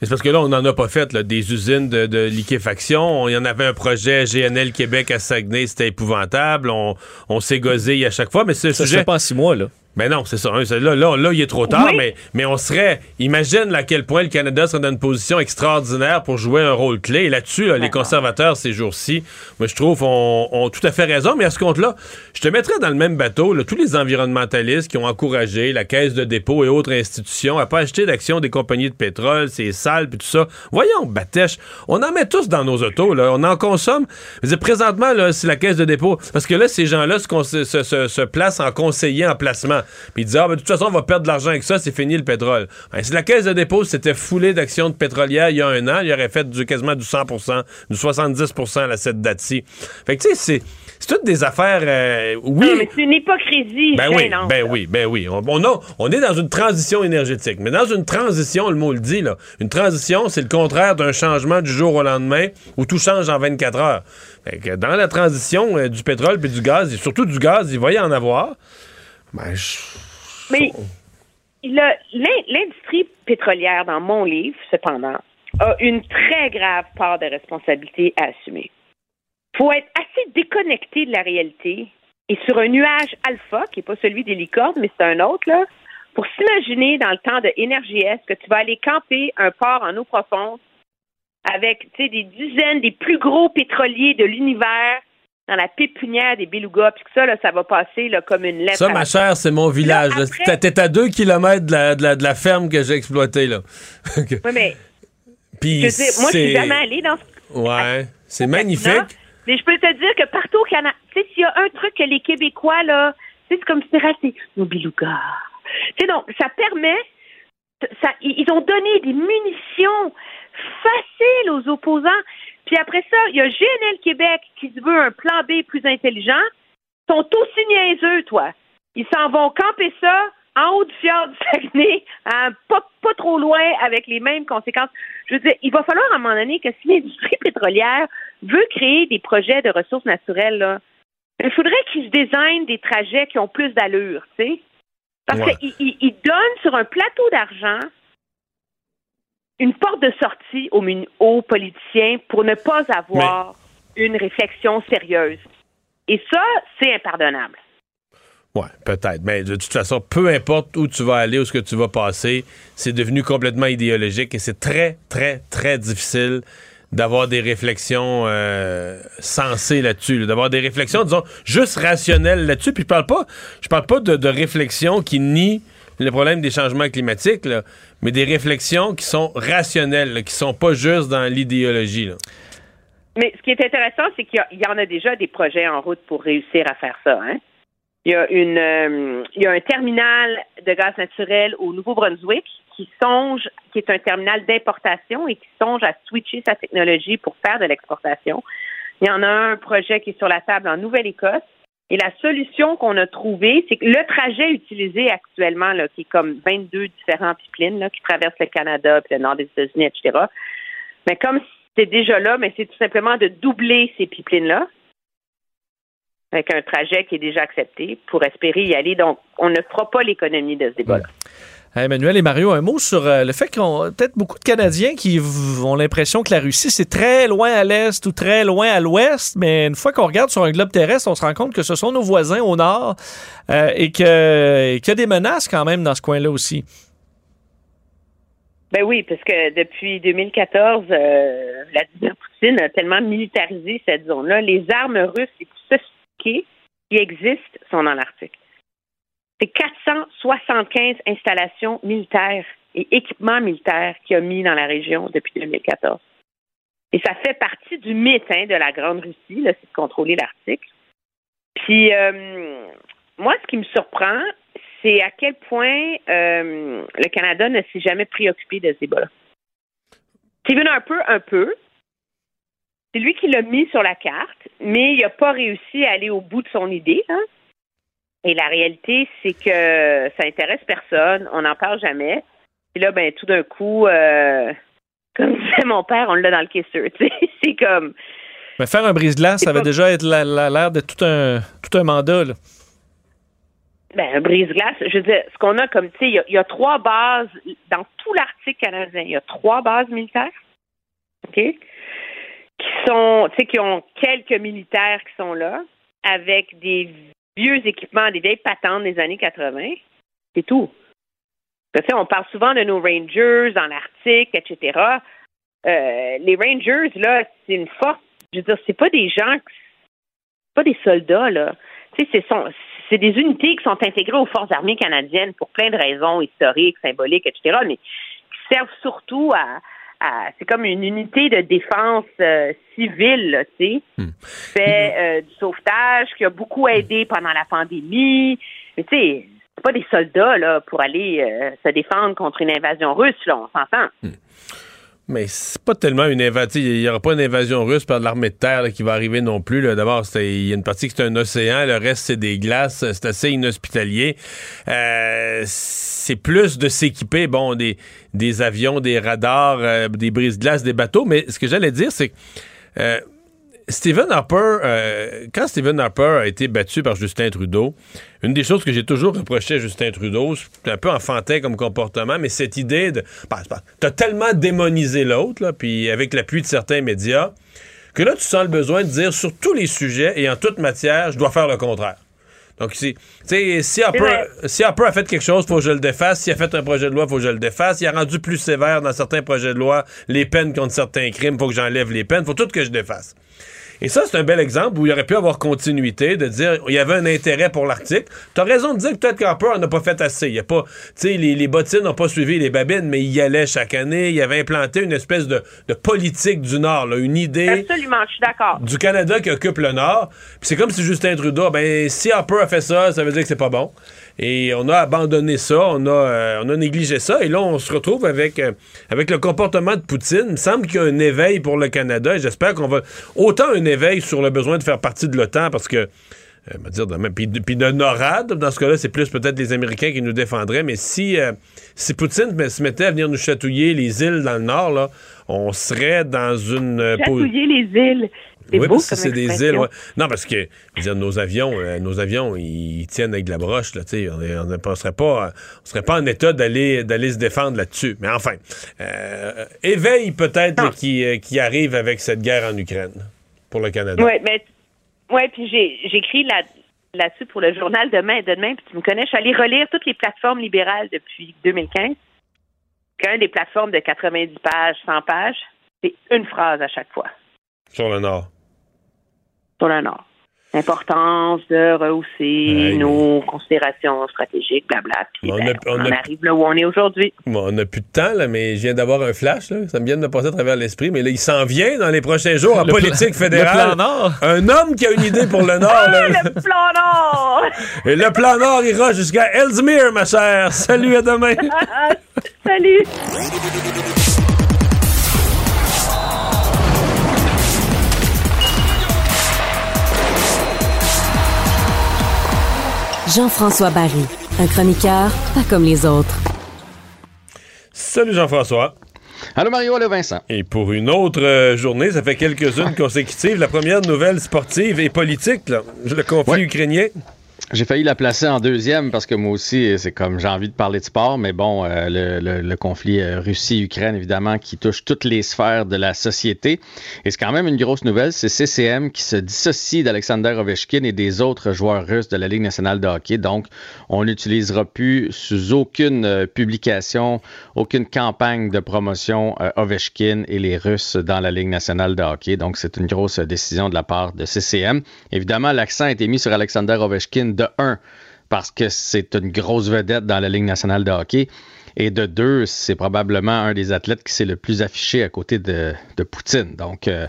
[SPEAKER 3] C'est parce que là, on n'en a pas fait, là, des usines de, de liquéfaction. Il y en avait un projet GNL Québec à Saguenay, c'était épouvantable. On, on s'est gosé à chaque fois, mais c'est
[SPEAKER 4] Ça se fait pas en six mois, là.
[SPEAKER 3] Mais non, c'est ça. hein, Là, là, là, il est trop tard,
[SPEAKER 12] Oui.
[SPEAKER 3] mais, mais on serait. Imagine à quel point le Canada serait dans une position extraordinaire pour jouer un rôle clé. Et là-dessus, là, les conservateurs, ces jours-ci, moi, je trouve, ont, ont tout à fait raison. Mais à ce compte-là, je te mettrais dans le même bateau là, tous les environnementalistes qui ont encouragé la Caisse de dépôt et autres institutions à pas acheter d'actions des compagnies de pétrole, c'est sale, puis tout ça. Voyons, Batèche, on en met tous dans nos autos, là. On en consomme. Je veux dire, présentement, là, c'est la Caisse de dépôt. Parce que là, ces gens-là se, cons- se, se- se placent en conseiller en placement. Puis ils disent, ah, ben, de toute façon, on va perdre de l'argent avec ça, c'est fini le pétrole. Ben, si la Caisse de dépôt s'était foulée d'actions de pétrolières il y a un an, il aurait fait du, quasiment du 100% du 70% à cette date-ci. Fait que, tu sais, c'est, c'est toutes des affaires, euh, oui.
[SPEAKER 12] Non, mais c'est une hypocrisie
[SPEAKER 3] Ben oui, ben oui, ben oui. On, on a- on est dans une transition énergétique. Mais dans une transition, le mot le dit, là, une transition, c'est le contraire d'un changement du jour au lendemain où tout change en 24 heures. Fait que dans la transition euh, du pétrole puis du gaz, et surtout du gaz, il va y en avoir. Ben,
[SPEAKER 12] Mais l'industrie pétrolière, dans mon livre, cependant, a une très grave part de responsabilité à assumer. Il faut être assez déconnecté de la réalité et sur un nuage alpha, qui n'est pas celui des licornes, mais c'est un autre, là, pour s'imaginer dans le temps de NRJS que tu vas aller camper un port en eau profonde avec des dizaines des plus gros pétroliers de l'univers dans la pépinière des belugas, puis que ça, là, ça va passer là, comme une lettre.
[SPEAKER 3] ça, ma chère, c'est mon village. T'es- à deux kilomètres de la, de la- de la ferme que j'ai exploitée, là.
[SPEAKER 12] Oui, mais
[SPEAKER 3] Puis
[SPEAKER 12] je veux dire, moi, je suis
[SPEAKER 3] c'est-
[SPEAKER 12] jamais allée dans ce
[SPEAKER 3] Ouais, c'est
[SPEAKER 12] Non,
[SPEAKER 3] magnifique.
[SPEAKER 12] Mais je peux te dire que partout au Canada, tu sais, s'il y a un truc que les Québécois, là, tu sais, c'est comme si c'est nos belugas. Tu sais, donc, ça permet, ça, ils ont donné des munitions faciles aux opposants. Puis après ça, il y a GNL Québec qui se veut un plan B plus intelligent. Ils sont aussi niaiseux, toi. Ils s'en vont camper ça en haut du fjord du Saguenay, hein, pas, pas trop loin, avec les mêmes conséquences. Je veux dire, il va falloir à un moment donné que si l'industrie pétrolière veut créer des projets de ressources naturelles, là, il faudrait qu'ils se désignent des trajets qui ont plus d'allure, tu sais. Parce
[SPEAKER 14] Ouais.
[SPEAKER 12] qu'ils ils- ils donnent sur un plateau d'argent une porte de sortie aux, politiciens pour ne pas avoir une réflexion sérieuse. Et ça, c'est impardonnable.
[SPEAKER 3] Ouais, peut-être. Mais de toute façon, peu importe où tu vas aller, où ce que tu vas passer, c'est devenu complètement idéologique et c'est très, très, très difficile d'avoir des réflexions euh, sensées là-dessus, là, d'avoir des réflexions, disons, juste rationnelles là-dessus. Puis je parle pas, je parle pas de, de réflexions qui nient le problème des changements climatiques, mais des réflexions qui sont rationnelles, là, qui sont pas juste dans l'idéologie.
[SPEAKER 12] Mais ce qui est intéressant, c'est qu'il y, en a déjà des projets en route pour réussir à faire ça. Hein? Il, y a une, euh, il y a un terminal de gaz naturel au Nouveau-Brunswick qui songe, qui est un terminal d'importation et qui songe à switcher sa technologie pour faire de l'exportation. Il y en a un projet qui est sur la table en Nouvelle-Écosse. Et la solution qu'on a trouvée, c'est que le trajet utilisé actuellement, qui est comme 22 différents pipelines qui traversent le Canada, puis le nord des États-Unis, etc., mais comme c'est déjà là, mais c'est tout simplement de doubler ces pipelines-là avec un trajet qui est déjà accepté pour espérer y aller. Donc, on ne fera pas l'économie de ce débat-là.
[SPEAKER 4] Emmanuel et Mario, un mot sur euh, le fait qu'on peut-être beaucoup de Canadiens qui ont l'impression que la Russie, c'est très loin à l'est ou très loin à l'ouest, mais une fois qu'on regarde sur un globe terrestre, on se rend compte que ce sont nos voisins au nord euh, et que- qu'il y a des menaces quand même dans ce coin-là aussi.
[SPEAKER 12] Ben oui, parce que depuis 2014, euh, Vladimir Poutine a tellement militarisé cette zone-là. Les armes russes les plus sophistiquées qui existent sont dans l'Arctique. C'est 475 installations militaires et équipements militaires qu'il a mis dans la région depuis 2014. Et ça fait partie du mythe hein, de la Grande Russie, c'est de contrôler l'Arctique. Puis, euh, moi, ce qui me surprend, c'est à quel point euh, le Canada ne s'est jamais préoccupé de ce débat-là. Stephen Harper, un peu. C'est lui qui l'a mis sur la carte, mais il n'a pas réussi à aller au bout de son idée. Hein. Et la réalité, c'est que ça intéresse personne, on n'en parle jamais. Et là, ben, tout d'un coup, euh, comme disait mon père, on l'a dans le kisser. C'est comme.
[SPEAKER 4] Mais faire un brise-glace, ça va déjà être l'air de tout un, tout un mandat. Là.
[SPEAKER 12] Ben, un brise-glace, je veux dire, ce qu'on a comme, tu sais, il y, a trois bases, dans tout l'article canadien, il y a trois bases militaires, OK, qui sont, tu sais, qui ont quelques militaires qui sont là, avec des vieux équipements, des vieilles patentes des années 80. C'est tout. Sais, on parle souvent de nos Rangers dans l'Arctique, etc. Euh, les Rangers, là, c'est une force. Je veux dire, c'est pas des gens, pas des soldats, là. Tu c'est des unités qui sont intégrées aux forces armées canadiennes pour plein de raisons historiques, symboliques, etc., mais qui servent surtout à, c'est comme une unité de défense euh, civile, tu sais, hmm. fait euh, du sauvetage, qui a beaucoup aidé pendant la pandémie. Mais tu sais, c'est pas des soldats là pour aller euh, se défendre contre une invasion russe, là, on s'entend. Hmm.
[SPEAKER 3] Mais c'est pas tellement une invasion. Il n'y aura pas une invasion russe par l'armée de terre qui va arriver non plus. D'abord, il y a une partie qui est un océan, le reste, c'est des glaces. C'est assez inhospitalier. Euh, c'est plus de s'équiper, bon, des, des avions, des radars, euh, des brises-glaces, des bateaux. Mais ce que j'allais dire, c'est que euh, Stephen Harper, euh, quand Stephen Harper a été battu par Justin Trudeau, une des choses que j'ai toujours reproché à Justin Trudeau, c'est un peu enfantin comme comportement, mais cette idée de. Bah, t'as tellement démonisé l'autre, puis avec l'appui de certains médias, que là, tu sens le besoin de dire sur tous les sujets et en toute matière, je dois faire le contraire. Donc, si, si, Harper, si Harper a fait quelque chose, il faut que je le défasse. S'il a fait un projet de loi, il faut que je le défasse. Il a rendu plus sévère dans certains projets de loi les peines contre certains crimes, il faut que j'enlève les peines. Il faut tout que je défasse. Et ça, c'est un bel exemple où il aurait pu avoir continuité, de dire il y avait un intérêt pour l'Arctique. Tu as raison de dire que peut-être qu'Harper n'a pas fait assez. Il y a pas, tu sais, les, les, bottines n'ont pas suivi les babines, mais il y allait chaque année. Il avait implanté une espèce de, de politique du Nord, là, une idée.
[SPEAKER 12] Absolument, je suis d'accord.
[SPEAKER 3] Du Canada qui occupe le Nord. Puis c'est comme si Justin Trudeau, ben, si Harper a fait ça, ça veut dire que c'est pas bon. Et on a abandonné ça, on a, euh, on a négligé ça. Et là, on se retrouve avec, euh, avec le comportement de Poutine. Il me semble qu'il y a un éveil pour le Canada et j'espère qu'on va. Autant un éveil sur le besoin de faire partie de l'OTAN parce que. Euh, dire puis, de NORAD, dans ce cas-là, c'est plus peut-être les Américains qui nous défendraient, mais si, si Poutine se mettait à venir nous chatouiller les îles dans le nord, là, on serait dans une...
[SPEAKER 12] Chatouiller les îles.
[SPEAKER 3] Oui, parce que c'est des îles. Non, parce que dire, nos avions, euh, nos avions, ils tiennent avec de la broche. Là, on ne serait pas, on serait pas en état d'aller d'aller se défendre là-dessus. Mais enfin, euh, éveil peut-être qui, euh, qui arrive avec cette guerre en Ukraine pour le Canada.
[SPEAKER 12] Oui, mais ouais, puis là, là-dessus pour le journal demain demain. Puis tu me connais, je suis allée relire toutes les plateformes libérales depuis 2015. Qu'un des plateformes de 90 pages, 100 pages, c'est une phrase à chaque fois.
[SPEAKER 3] Sur le Nord
[SPEAKER 12] sur le Nord. L'importance de rehausser nos considérations stratégiques, blabla. Puis on, ben, on, arrive là où on est aujourd'hui.
[SPEAKER 3] on n'a plus de temps, là, mais je viens d'avoir un flash. Là. Ça me vient de me passer à travers l'esprit. Mais là, il s'en vient dans les prochains jours en politique fédérale.
[SPEAKER 4] Le plan Nord.
[SPEAKER 3] Un homme qui a une idée pour le Nord.
[SPEAKER 12] Ah, le plan Nord!
[SPEAKER 3] Et le plan Nord ira jusqu'à Ellesmere, ma chère. Salut, à demain.
[SPEAKER 12] Salut.
[SPEAKER 1] Jean-François Barry, un chroniqueur pas comme les autres.
[SPEAKER 3] Salut Jean-François.
[SPEAKER 14] Allô Mario, allô Vincent.
[SPEAKER 3] Et pour une autre euh, journée, ça fait quelques-unes consécutives, la première nouvelle sportive et politique, le conflit ukrainien.
[SPEAKER 14] J'ai failli la placer en deuxième parce que moi aussi, c'est comme j'ai envie de parler de sport, mais bon, euh, le, conflit euh, Russie-Ukraine, évidemment, qui touche toutes les sphères de la société. Et c'est quand même une grosse nouvelle, c'est CCM qui se dissocie d'Alexander Ovechkin et des autres joueurs russes de la Ligue nationale de hockey. Donc, on n'utilisera plus sous aucune euh, publication, aucune campagne de promotion Ovechkin et les Russes dans la Ligue nationale de hockey. Donc, c'est une grosse décision de la part de CCM. Évidemment, l'accent a été mis sur Alexander Ovechkin de un, parce que c'est une grosse vedette dans la Ligue nationale de hockey. Et de deux, c'est probablement un des athlètes qui s'est le plus affiché à côté de, Poutine. Donc, euh,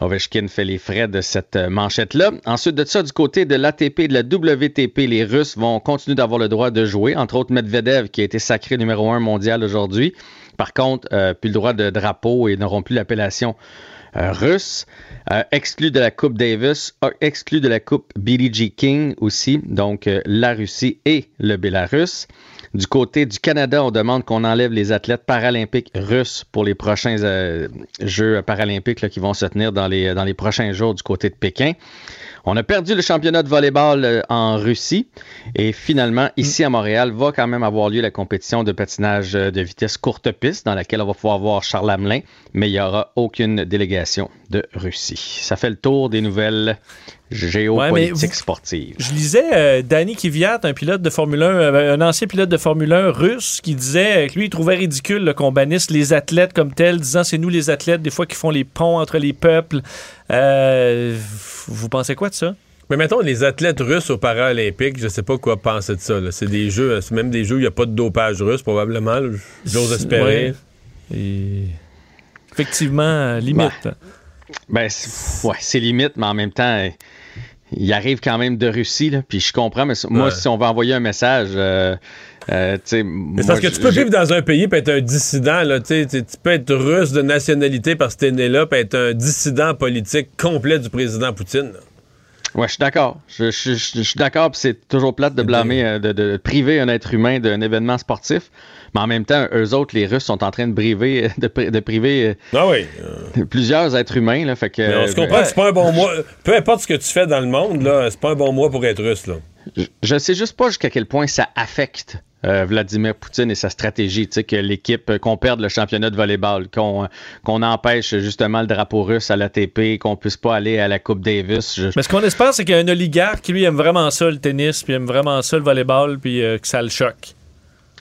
[SPEAKER 14] Ovechkin fait les frais de cette euh, manchette-là. Ensuite de ça, du côté de l'ATP et de la WTP, les Russes vont continuer d'avoir le droit de jouer. Entre autres, Medvedev, qui a été sacré numéro un mondial aujourd'hui. Par contre, euh, plus le droit de drapeau et n'auront plus l'appellation russe. Euh, exclu de la Coupe Davis, euh, exclu de la Coupe Billie Jean King aussi, donc euh, la Russie et le Bélarus. Du côté du Canada, on demande qu'on enlève les athlètes paralympiques russes pour les prochains euh, Jeux paralympiques qui vont se tenir dans les, dans les prochains jours du côté de Pékin. On a perdu le championnat de volleyball euh, en Russie et finalement, ici à Montréal, va quand même avoir lieu la compétition de patinage euh, de vitesse courte piste dans laquelle on va pouvoir voir Charles Hamelin, mais il n'y aura aucune délégation de Russie. Ça fait le tour des nouvelles
[SPEAKER 4] Ouais, vous-
[SPEAKER 14] sportives.
[SPEAKER 4] Je lisais euh, Danny Kvyat, un pilote de Formule 1, euh, un ancien pilote de Formule 1 russe, qui disait que lui, il trouvait ridicule là, qu'on bannisse les athlètes comme tels, disant c'est nous les athlètes, des fois, qui font les ponts entre les peuples. Euh, vous pensez quoi de ça?
[SPEAKER 3] Mais mettons, les athlètes russes aux Paralympiques, je sais pas quoi penser de ça. là. C'est des jeux, c'est même des jeux où il n'y a pas de dopage russe, probablement. là. J'ose espérer.
[SPEAKER 4] Ouais. Et effectivement, euh, limite.
[SPEAKER 14] Ben, c'est- ouais, c'est limite, mais en même temps, euh, il arrive quand même de Russie, là, puis je comprends, mais moi,
[SPEAKER 3] Ouais.
[SPEAKER 14] si on va envoyer un message, euh, euh,
[SPEAKER 3] c'est parce que tu peux vivre dans un pays et être un dissident. Là, tu peux être russe de nationalité parce que t'es né là, puis être un dissident politique complet du président Poutine. là.
[SPEAKER 14] Ouais, je suis d'accord. Je, je- je- je suis d'accord, puis c'est toujours plate de blâmer, euh, de, de priver un être humain d'un événement sportif. Mais en même temps, eux autres, les Russes, sont en train de priver, de, pri- de priver
[SPEAKER 3] Ah oui.
[SPEAKER 14] euh, plusieurs êtres humains. Là, fait que,
[SPEAKER 3] Mais on se
[SPEAKER 14] euh,
[SPEAKER 3] comprend que c'est pas un bon mois. Peu importe ce que tu fais dans le monde, là, c'est pas un bon mois pour être russe. Là.
[SPEAKER 14] je, je sais juste pas jusqu'à quel point ça affecte euh, Vladimir Poutine et sa stratégie, tu sais, que l'équipe, euh, qu'on perde le championnat de volleyball, qu'on euh, empêche justement le drapeau russe à l'ATP, qu'on puisse pas aller à la Coupe Davis. Je-
[SPEAKER 4] Mais ce qu'on espère, c'est qu'il y a un oligarque qui, lui, aime vraiment ça, le tennis, puis aime vraiment ça, le volleyball, puis euh, que ça le choque.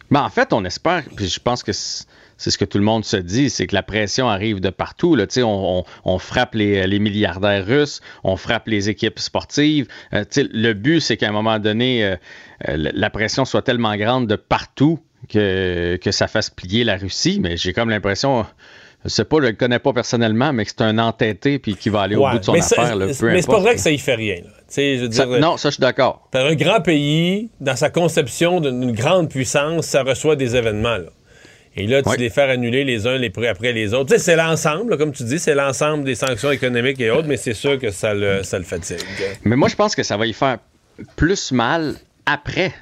[SPEAKER 14] Mais en fait, on espère, puis je pense que c'est ce que tout le monde se dit, c'est que la pression arrive de partout. Là. On, on- on frappe les, les milliardaires russes, on frappe les équipes sportives. Euh, le but, c'est qu'à un moment donné, euh, euh, la pression soit tellement grande de partout que, que ça fasse plier la Russie. Mais j'ai comme l'impression, je sais pas, je le connais pas personnellement, mais que c'est un entêté puis qui va aller au bout de son
[SPEAKER 3] mais ça-
[SPEAKER 14] affaire. là, peu
[SPEAKER 3] mais c'est pas vrai que ça y fait rien. là. Tu sais, je veux
[SPEAKER 14] Ça-
[SPEAKER 3] dire,
[SPEAKER 14] non, ça, je suis d'accord.
[SPEAKER 3] Par un grand pays, dans sa conception d'une grande puissance, ça reçoit des événements. là. Et là, tu
[SPEAKER 14] Ouais.
[SPEAKER 3] les faire annuler les uns les pr- après les autres. Tu sais, c'est l'ensemble, comme tu dis, c'est l'ensemble des sanctions économiques et autres, mais c'est sûr que ça le, ça le fatigue.
[SPEAKER 14] Mais moi, je pense que ça va y faire plus mal après.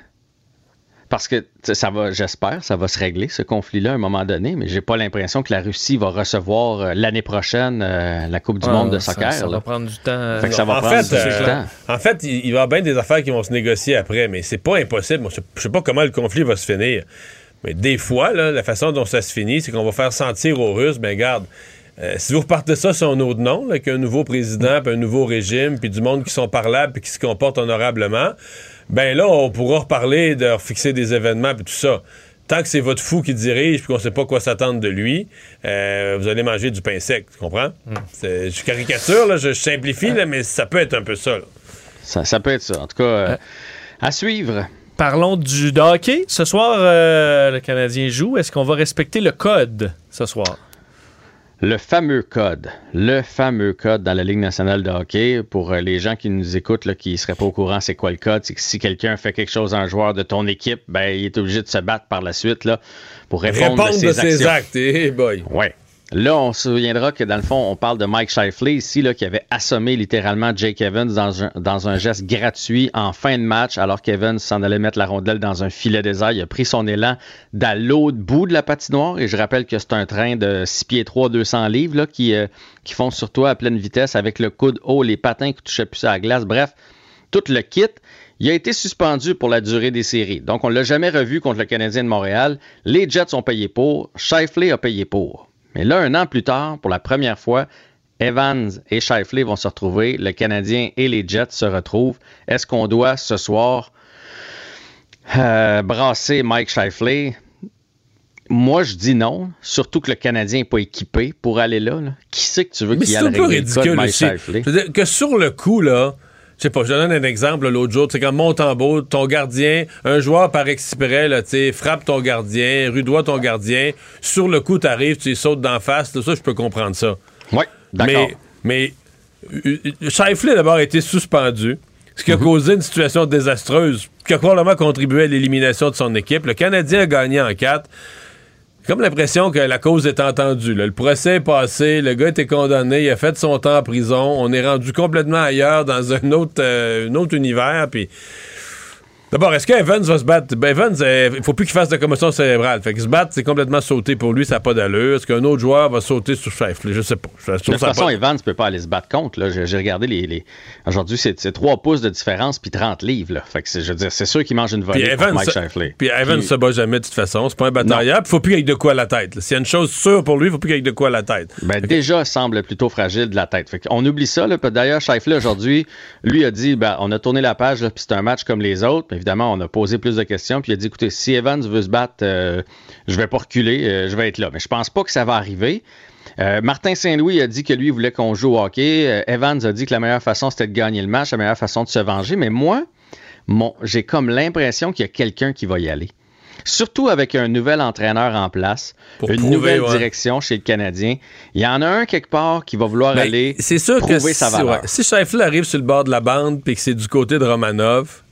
[SPEAKER 14] Parce que ça va, j'espère, ça va se régler ce conflit-là à un moment donné, mais j'ai pas l'impression que la Russie va recevoir euh, l'année prochaine euh, la Coupe du
[SPEAKER 4] Ah,
[SPEAKER 14] monde de soccer.
[SPEAKER 4] Ça, va prendre du temps.
[SPEAKER 14] Fait que ça va
[SPEAKER 3] en
[SPEAKER 14] prendre
[SPEAKER 3] fait,
[SPEAKER 14] du
[SPEAKER 3] euh,
[SPEAKER 14] temps.
[SPEAKER 3] En fait, il, va y avoir bien des affaires qui vont se négocier après, mais c'est pas impossible. Je sais pas comment le conflit va se finir. Mais des fois, là, la façon dont ça se finit, c'est qu'on va faire sentir aux Russes, ben garde, euh, si vous repartez ça sur un autre nom, là, avec un nouveau président, puis un nouveau régime, puis du monde qui sont parlables, puis qui se comportent honorablement, ben là, on pourra reparler de fixer des événements, puis tout ça. Tant que c'est votre fou qui dirige, puis qu'on sait pas quoi s'attendre de lui, euh, vous allez manger du pain sec, tu comprends? C'est- Je caricature, là, je, je simplifie, là, mais ça peut être un peu ça. là.
[SPEAKER 14] Ça, ça peut être ça. En tout cas, euh, à suivre.
[SPEAKER 4] Parlons du de hockey. Ce soir, euh, le Canadien joue. Est-ce qu'on va respecter le code ce soir?
[SPEAKER 14] Le fameux code, le fameux code dans la Ligue nationale de hockey, pour euh, les gens qui nous écoutent, là, qui ne seraient pas au courant, c'est quoi le code? C'est que si quelqu'un fait quelque chose à un joueur de ton équipe, ben, il est obligé de se battre par la suite là, pour répondre,
[SPEAKER 3] Répondre
[SPEAKER 14] de ses
[SPEAKER 3] de ses
[SPEAKER 14] actions.
[SPEAKER 3] actes, eh boy.
[SPEAKER 14] Ouais. Là, on se souviendra que dans le fond, on parle de Mike Shifley ici, là, qui avait assommé littéralement Jake Evans dans un, geste gratuit en fin de match, alors qu'Evans s'en allait mettre la rondelle dans un filet désert. Il a pris son élan dans l'autre bout de la patinoire. Et je rappelle que c'est un train de 6 pieds 3, 200 livres, là, qui, euh, qui font sur toi à pleine vitesse avec le coude haut, les patins qui touchaient plus à la glace. Bref, tout le kit. Il a été suspendu pour la durée des séries. Donc, on ne l'a jamais revu contre le Canadien de Montréal. Les Jets ont payé pour. Shifley a payé pour. Mais là, un an plus tard, pour la première fois, Evans et Shifley vont se retrouver. Le Canadien et les Jets se retrouvent. Est-ce qu'on doit ce soir euh, brasser Mike Shifley? Moi, je dis non. Surtout que le Canadien n'est pas équipé pour aller là. là. Qui c'est que tu veux qu'il
[SPEAKER 3] peu
[SPEAKER 14] régler le
[SPEAKER 3] ridicule
[SPEAKER 14] Mike. Shifley?
[SPEAKER 3] Que sur le coup, là, je sais pas, je donne un exemple l'autre jour, c'est comme Montembeau, ton gardien, un joueur par exprès, là, tu sais, frappe ton gardien, rudoie ton gardien, sur le coup, t'arrives, tu sautes d'en face, tout ça, je peux comprendre ça.
[SPEAKER 14] Oui, d'accord.
[SPEAKER 3] Mais, mais Shifley, d'abord, a été suspendu, ce qui a
[SPEAKER 14] Mhm.
[SPEAKER 3] causé une situation désastreuse, qui a probablement contribué à l'élimination de son équipe. Le Canadien a gagné en 4. Comme l'impression que la cause est entendue. Le procès est passé, le gars été condamné, il a fait son temps en prison, on est rendu complètement ailleurs dans un autre, euh, univers. D'abord, est-ce qu'Evans va se battre? Ben Evans, euh, il faut plus qu'il fasse de commotion cérébrale. Fait que se battre, c'est complètement sauter pour lui, ça n'a pas d'allure. Est-ce qu'un autre joueur va sauter sur Shifley? Je sais pas. Je,
[SPEAKER 14] De toute façon,
[SPEAKER 3] pas-
[SPEAKER 14] Evans ne peut pas aller se battre contre. J'ai regardé les. les- Aujourd'hui, c'est c'est 3 pouces de différence puis 30 livres. là. Fait que c'est- je veux dire, c'est sûr qu'il mange une volée
[SPEAKER 3] Evans,
[SPEAKER 14] Mike Shifley.
[SPEAKER 3] puis Evans se bat jamais de toute façon. C'est pas un batailleur. Puis faut plus qu'il ait de quoi à la tête. S'il y a une chose sûre pour lui, il faut plus qu'il ait de quoi à la tête.
[SPEAKER 14] Ben, déjà, semble plutôt fragile de la tête. Fait on oublie ça. D'ailleurs, Shifley, aujourd'hui, lui a dit ben, on a tourné la page, puis c'est un match comme les autres. Évidemment, on a posé plus de questions. Puis il a dit écoutez, si Evans veut se battre, euh, je vais pas reculer, euh, je vais être là. Mais je pense pas que ça va arriver. Euh, Martin Saint-Louis a dit que lui il voulait qu'on joue au hockey. Euh, Evans a dit que la meilleure façon c'était de gagner le match, la meilleure façon de se venger. Mais moi, mon, j'ai comme l'impression qu'il y a quelqu'un qui va y aller. Surtout avec un nouvel entraîneur en place,
[SPEAKER 3] Pour
[SPEAKER 14] une
[SPEAKER 3] prouver,
[SPEAKER 14] nouvelle
[SPEAKER 3] ouais.
[SPEAKER 14] direction chez le Canadien. Il y en a un quelque part qui va vouloir
[SPEAKER 3] Ben,
[SPEAKER 14] aller
[SPEAKER 3] C'est sûr que si,
[SPEAKER 14] sa valeur.
[SPEAKER 3] ouais, si Shifley arrive sur le bord de la bande puis que c'est du côté de Romanov,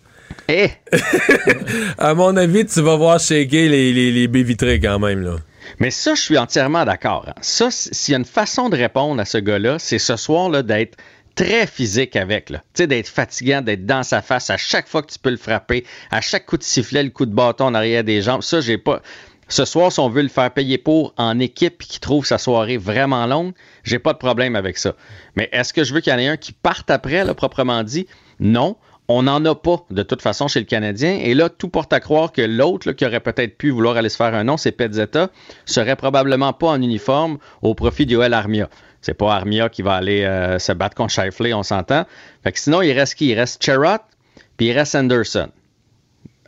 [SPEAKER 14] Eh!
[SPEAKER 3] à mon avis, tu vas voir shaker les, les, les baies vitrées quand même. Là.
[SPEAKER 14] Mais ça, je suis entièrement d'accord. hein. Ça, s'il y a une façon de répondre à ce gars-là, c'est ce soir-là d'être très physique avec, là. Tu sais, d'être fatigant, d'être dans sa face à chaque fois que tu peux le frapper, à chaque coup de sifflet, le coup de bâton en arrière des jambes. Ça, j'ai pas. Ce soir, si on veut le faire payer pour en équipe et qu'il trouve sa soirée vraiment longue, j'ai pas de problème avec ça. Mais est-ce que je veux qu'il y en ait un qui parte après, là, proprement dit? Non. On n'en a pas de toute façon chez le Canadien. Et là, tout porte à croire que l'autre qui aurait peut-être pu vouloir aller se faire un nom, c'est Pezzetta, serait probablement pas en uniforme au profit de Joel Armia. C'est pas Armia qui va aller euh, se battre contre Shifley, on s'entend. Fait que sinon, il reste qui? Il reste Cherrott, puis il reste Anderson.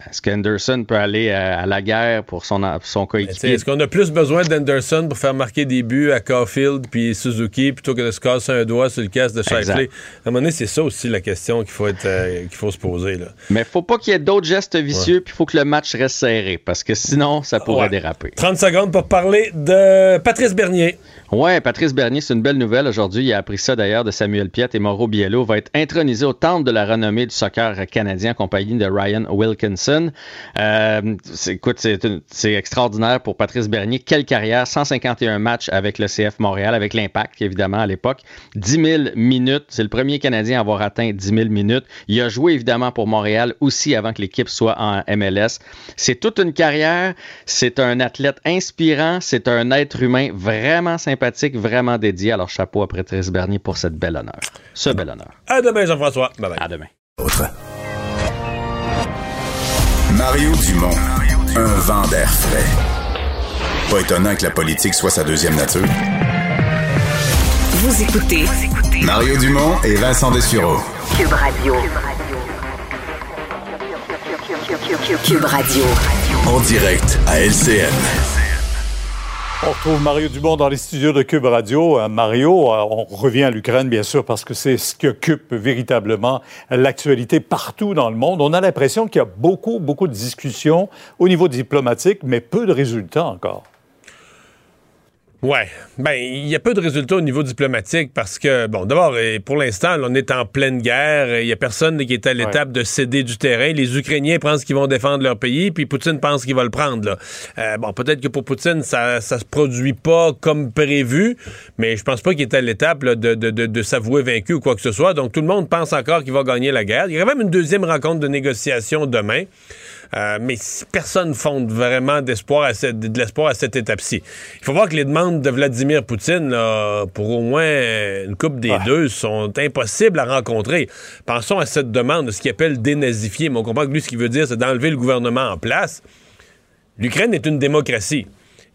[SPEAKER 14] Est-ce qu'Anderson peut aller à la guerre pour son, son
[SPEAKER 3] sais,
[SPEAKER 14] coéquipier?
[SPEAKER 3] Est-ce qu'on a plus besoin d'Anderson pour faire marquer des buts à Caulfield puis Suzuki plutôt que de se casser un doigt sur le casque de Shifley? À un moment donné, c'est ça aussi la question qu'il faut, être, euh, qu'il faut se poser. Là.
[SPEAKER 14] Mais faut pas qu'il y ait d'autres gestes vicieux, puis il faut que le match reste serré, parce que sinon, ça pourrait
[SPEAKER 3] Ouais.
[SPEAKER 14] déraper.
[SPEAKER 3] 30 secondes pour parler de Patrice Bernier.
[SPEAKER 14] Ouais, Patrice Bernier, c'est une belle nouvelle aujourd'hui. Il a appris ça d'ailleurs de Samuel Piet et Mauro Biello va être intronisé au temple de la renommée du soccer canadien en compagnie de Ryan Wilkinson. Euh, c'est- écoute, c'est extraordinaire pour Patrice Bernier. Quelle carrière, 151 matchs avec le CF Montréal, avec l'Impact évidemment à l'époque. 10 000 minutes, c'est le premier Canadien à avoir atteint 10 000 minutes. Il a joué évidemment pour Montréal aussi avant que l'équipe soit en MLS. C'est toute une carrière, c'est un athlète inspirant, c'est un être humain vraiment sympathique, vraiment dédié. Alors chapeau à Patrice Bernier pour cette belle honneur. Ce bel honneur.
[SPEAKER 3] À demain, Jean-François. Bye bye.
[SPEAKER 14] À demain.
[SPEAKER 2] Mario Dumont, un vent d'air frais. Pas étonnant que la politique soit sa deuxième nature.
[SPEAKER 1] Vous écoutez
[SPEAKER 2] Mario Dumont et Vincent Dessureau.
[SPEAKER 1] Cube Radio. Cube Radio.
[SPEAKER 2] En direct à LCN.
[SPEAKER 15] On retrouve Mario Dumont dans les studios de Cube Radio. Euh, Mario, euh, on revient à l'Ukraine, bien sûr, parce que c'est ce qui occupe véritablement l'actualité partout dans le monde. On a l'impression qu'il y a beaucoup, beaucoup de discussions au niveau diplomatique, mais peu de résultats encore.
[SPEAKER 3] Ouais. Ben, il y a peu de résultats au niveau diplomatique parce que, bon, d'abord, euh, pour l'instant, là, on est en pleine guerre. Il y a personne qui est à l'étape de céder du terrain. Les Ukrainiens pensent qu'ils vont défendre leur pays, puis Poutine pense qu'il va le prendre. Là. Euh, bon, peut-être que pour Poutine, ça, ça se produit pas comme prévu, mais je pense pas qu'il est à l'étape de, de, de, de s'avouer vaincu ou quoi que ce soit. Donc, tout le monde pense encore qu'il va gagner la guerre. Il y a quand même une deuxième rencontre de négociation demain. Euh, mais si personne fonde vraiment d'espoir à cette- de l'espoir à cette étape-ci. Il faut voir que les demandes de Vladimir Poutine là, pour au moins une coupe des deux sont impossibles à rencontrer. Pensons à cette demande de ce qu'il appelle dénazifier. Mais on comprend que lui, ce qu'il veut dire, c'est d'enlever le gouvernement en place. L'Ukraine est une démocratie.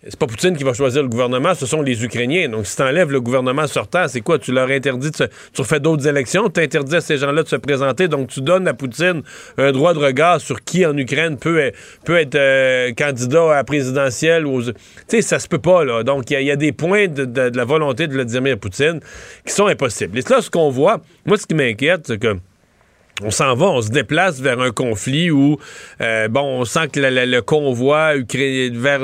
[SPEAKER 3] C'est pas Poutine qui va choisir le gouvernement, ce sont les Ukrainiens. Donc, si tu enlèves le gouvernement sortant, c'est quoi? Tu leur interdis de se... Tu refais d'autres élections, tu interdis à ces gens-là de se présenter, donc tu donnes à Poutine un droit de regard sur qui en Ukraine peut, être- peut être euh, candidat à la présidentielle. aux- Tu sais, ça se peut pas, là. Donc, il y a- des points de, la volonté de Vladimir Poutine qui sont impossibles. Et là ce qu'on voit. Moi, ce qui m'inquiète, c'est que on s'en va, on se déplace vers un conflit où, euh, bon, on sent que le, convoi ukra- vers,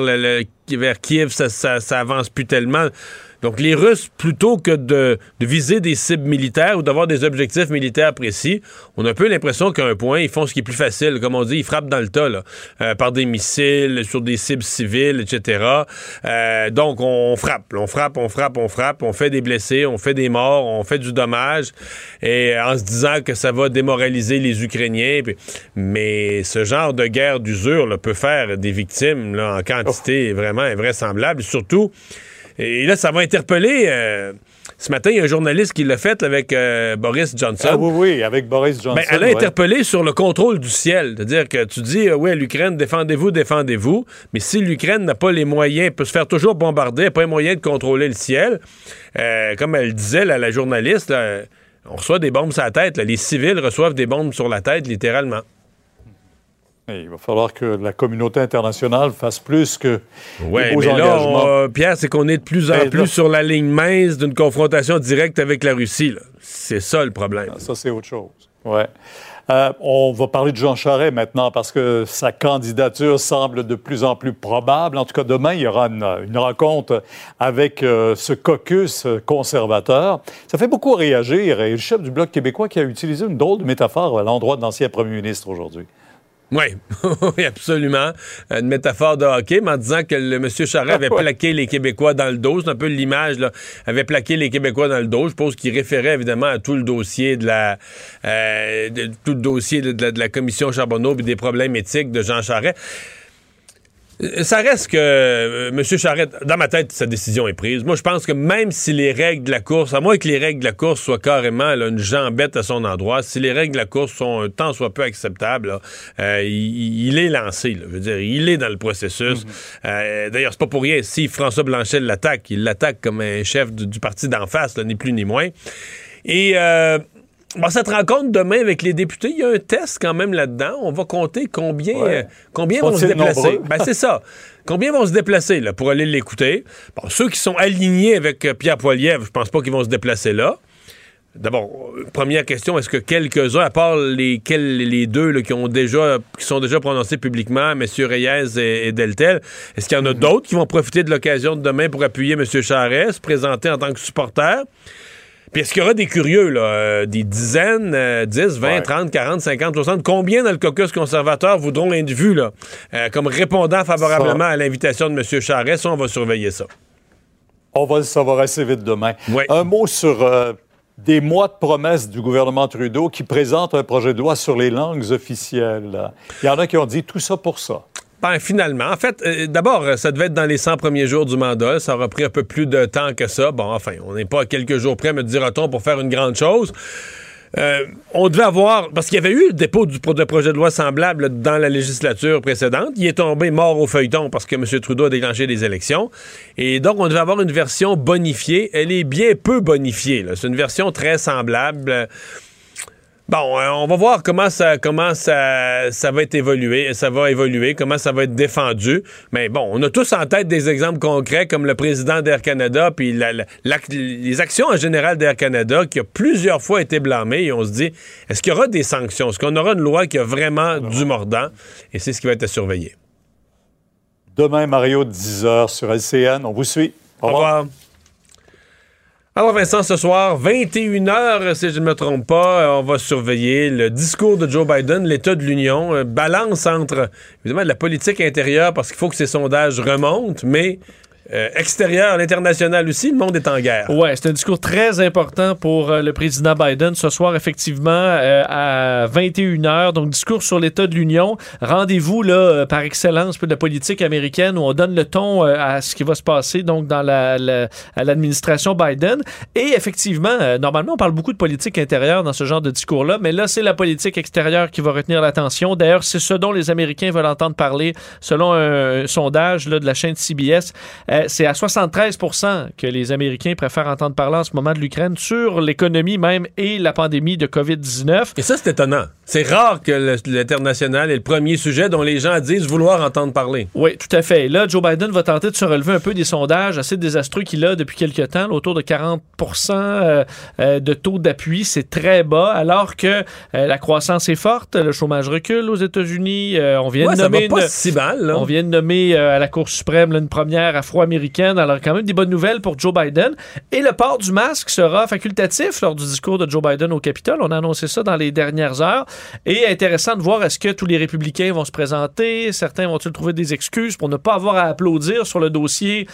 [SPEAKER 3] vers Kiev, ça, ça, ça avance plus tellement. Donc, les Russes, plutôt que de, de viser des cibles militaires ou d'avoir des objectifs militaires précis, on a un peu l'impression qu'à un point, ils font ce qui est plus facile. Comme on dit, ils frappent dans le tas, là, euh, par des missiles, sur des cibles civiles, etc. Euh, donc, on frappe, on frappe, on frappe, on frappe, on fait des blessés, on fait des morts, on fait du dommage, et en se disant que ça va démoraliser les Ukrainiens. Puis, mais ce genre de guerre d'usure peut faire des victimes là, en quantité vraiment invraisemblable. Surtout, et là, ça va interpeller. euh, ce matin, il y a un journaliste qui l'a fait avec euh, Boris Johnson.
[SPEAKER 15] Ah oui, oui, avec Boris Johnson.
[SPEAKER 3] Ben, elle a
[SPEAKER 15] ouais.
[SPEAKER 3] interpellé sur le contrôle du ciel. C'est-à-dire que tu dis, euh, oui, l'Ukraine, défendez-vous, défendez-vous. Mais si l'Ukraine n'a pas les moyens, peut se faire toujours bombarder, n'a pas les moyens de contrôler le ciel, comme elle disait, là, la journaliste, là, on reçoit des bombes sur la tête. là. Les civils reçoivent des bombes sur la tête, littéralement.
[SPEAKER 15] Il va falloir que la communauté internationale fasse plus que
[SPEAKER 3] Oui, mais là, on- Pierre, c'est qu'on est de plus en plus
[SPEAKER 15] là-
[SPEAKER 3] sur la ligne mince d'une confrontation directe avec la Russie. C'est ça le problème.
[SPEAKER 15] Ça, c'est autre chose. Ouais. Euh, on va parler de Jean Charest maintenant parce que sa candidature semble de plus en plus probable. En tout cas, demain, il y aura une, une rencontre avec euh, ce caucus conservateur. Ça fait beaucoup réagir. Et le chef du Bloc québécois qui a utilisé une drôle de métaphore à l'endroit de l'ancien premier ministre aujourd'hui.
[SPEAKER 3] Oui, oui, absolument. Une métaphore de hockey, mais en disant que le monsieur Charest avait plaqué les Québécois dans le dos. C'est un peu l'image, là. Avait plaqué les Québécois dans le dos. Je suppose qu'il référait évidemment à tout le dossier de la, euh, de- tout le dossier de, de la, de la commission Charbonneau et des problèmes éthiques de Jean Charest. Euh, Ça reste que euh, M. Charette, dans ma tête, sa décision est prise. Moi, je pense que même si les règles de la course, à moins que les règles de la course soient carrément là, une jambette à son endroit, si les règles de la course sont un tant soit peu acceptables, là, euh, il, il est lancé. là. Je veux dire, il est dans le processus. Euh, D'ailleurs, c'est pas pour rien. Si François Blanchet l'attaque, il l'attaque comme un chef du, du parti d'en face, là, ni plus ni moins. Et euh, bon, cette rencontre demain avec les députés, il y a un test quand même là-dedans. On va compter combien,
[SPEAKER 15] Ouais.
[SPEAKER 3] euh, combien vont se déplacer. Ben, c'est ça. Combien vont se déplacer là, pour aller l'écouter? Bon, ceux qui sont alignés avec euh, Pierre Poilievre, je pense pas qu'ils vont se déplacer là. D'abord, euh, première question, est-ce que quelques-uns, à part les, quels- les deux là, qui, ont déjà, qui sont déjà prononcés publiquement, M. Reyes et, et Deltel, est-ce qu'il y en a d'autres qui vont profiter de l'occasion de demain pour appuyer M. Charest, se présenter en tant que supporter? Puis est-ce qu'il y aura des curieux, là, euh, des dizaines, euh, 10, 20, 30, 40, 50, 60? Combien dans le caucus conservateur voudront être vus là, euh, comme répondant favorablement à l'invitation de M. Charest? On va surveiller ça.
[SPEAKER 15] On va le savoir assez vite demain. Un mot sur euh, des mois de promesses du gouvernement Trudeau qui présente un projet de loi sur les langues officielles. Il y en a qui ont dit tout ça pour ça.
[SPEAKER 3] Ben, finalement, en fait, euh, d'abord, euh, ça devait être dans les 100 premiers jours du mandat. Ça aura pris un peu plus de temps que ça. Bon, enfin, on n'est pas à quelques jours près, me dira-t-on, pour faire une grande chose. Euh, on devait avoir, parce qu'il y avait eu le dépôt du de projet de loi semblable dans la législature précédente. Il est tombé mort au feuilleton parce que M. Trudeau a déclenché des élections. Et donc, on devait avoir une version bonifiée. Elle est bien peu bonifiée. C'est une version très semblable. Bon, euh, on va voir comment ça comment ça, ça va être évolué, ça va évoluer, comment ça va être défendu. Mais bon, on a tous en tête des exemples concrets comme le président d'Air Canada puis la- la- l'ac- les actions en général d'Air Canada qui a plusieurs fois été blâmé et on se dit est-ce qu'il y aura des sanctions? Est-ce qu'on aura une loi qui a vraiment du mordant? Et c'est ce qui va être à surveiller.
[SPEAKER 15] Demain, Mario, 10 h sur LCN. On vous suit. Au revoir.
[SPEAKER 3] Alors Vincent, ce soir, 21h, si je ne me trompe pas, euh, on va surveiller le discours de Joe Biden, l'état de l'Union, euh, balance entre, évidemment, de la politique intérieure, parce qu'il faut que ces sondages remontent, mais euh, extérieur, l'international aussi, le monde est en guerre.
[SPEAKER 4] Ouais, c'est un discours très important pour euh, le président Biden ce soir, effectivement, euh, à 21h. Donc, discours sur l'état de l'Union. Rendez-vous, là, par excellence, de la politique américaine où on donne le ton à ce qui va se passer, donc, dans la, à l'administration Biden. Et effectivement, normalement, on parle beaucoup de politique intérieure dans ce genre de discours-là, mais là, c'est la politique extérieure qui va retenir l'attention. D'ailleurs, c'est ce dont les Américains veulent entendre parler, selon un, sondage là, de la chaîne CBS. Euh, c'est à 73% que les Américains préfèrent entendre parler en ce moment de l'Ukraine sur l'économie même et la pandémie de COVID-19.
[SPEAKER 3] Et ça, c'est étonnant. C'est rare que l'international est le premier sujet dont les gens disent vouloir entendre parler.
[SPEAKER 4] Oui, tout à fait. Et là, Joe Biden va tenter de se relever un peu des sondages assez désastreux qu'il a depuis quelques temps, là, autour de 40% euh, euh, de taux d'appui. C'est très bas, alors que euh, la croissance est forte, le chômage recule aux États-Unis. On vient
[SPEAKER 3] Ouais,
[SPEAKER 4] de
[SPEAKER 3] ça
[SPEAKER 4] nommer
[SPEAKER 3] va pas
[SPEAKER 4] une-
[SPEAKER 3] si mal, là.
[SPEAKER 4] On vient de nommer à la Cour suprême là, une première à froid pro-américaine. Alors, quand même des bonnes nouvelles pour Joe Biden. Et le port du masque sera facultatif lors du discours de Joe Biden au Capitole. On a annoncé ça dans les dernières heures. Et intéressant de voir est-ce que tous les républicains vont se présenter? Certains vont-ils trouver des excuses pour ne pas avoir à applaudir sur le dossier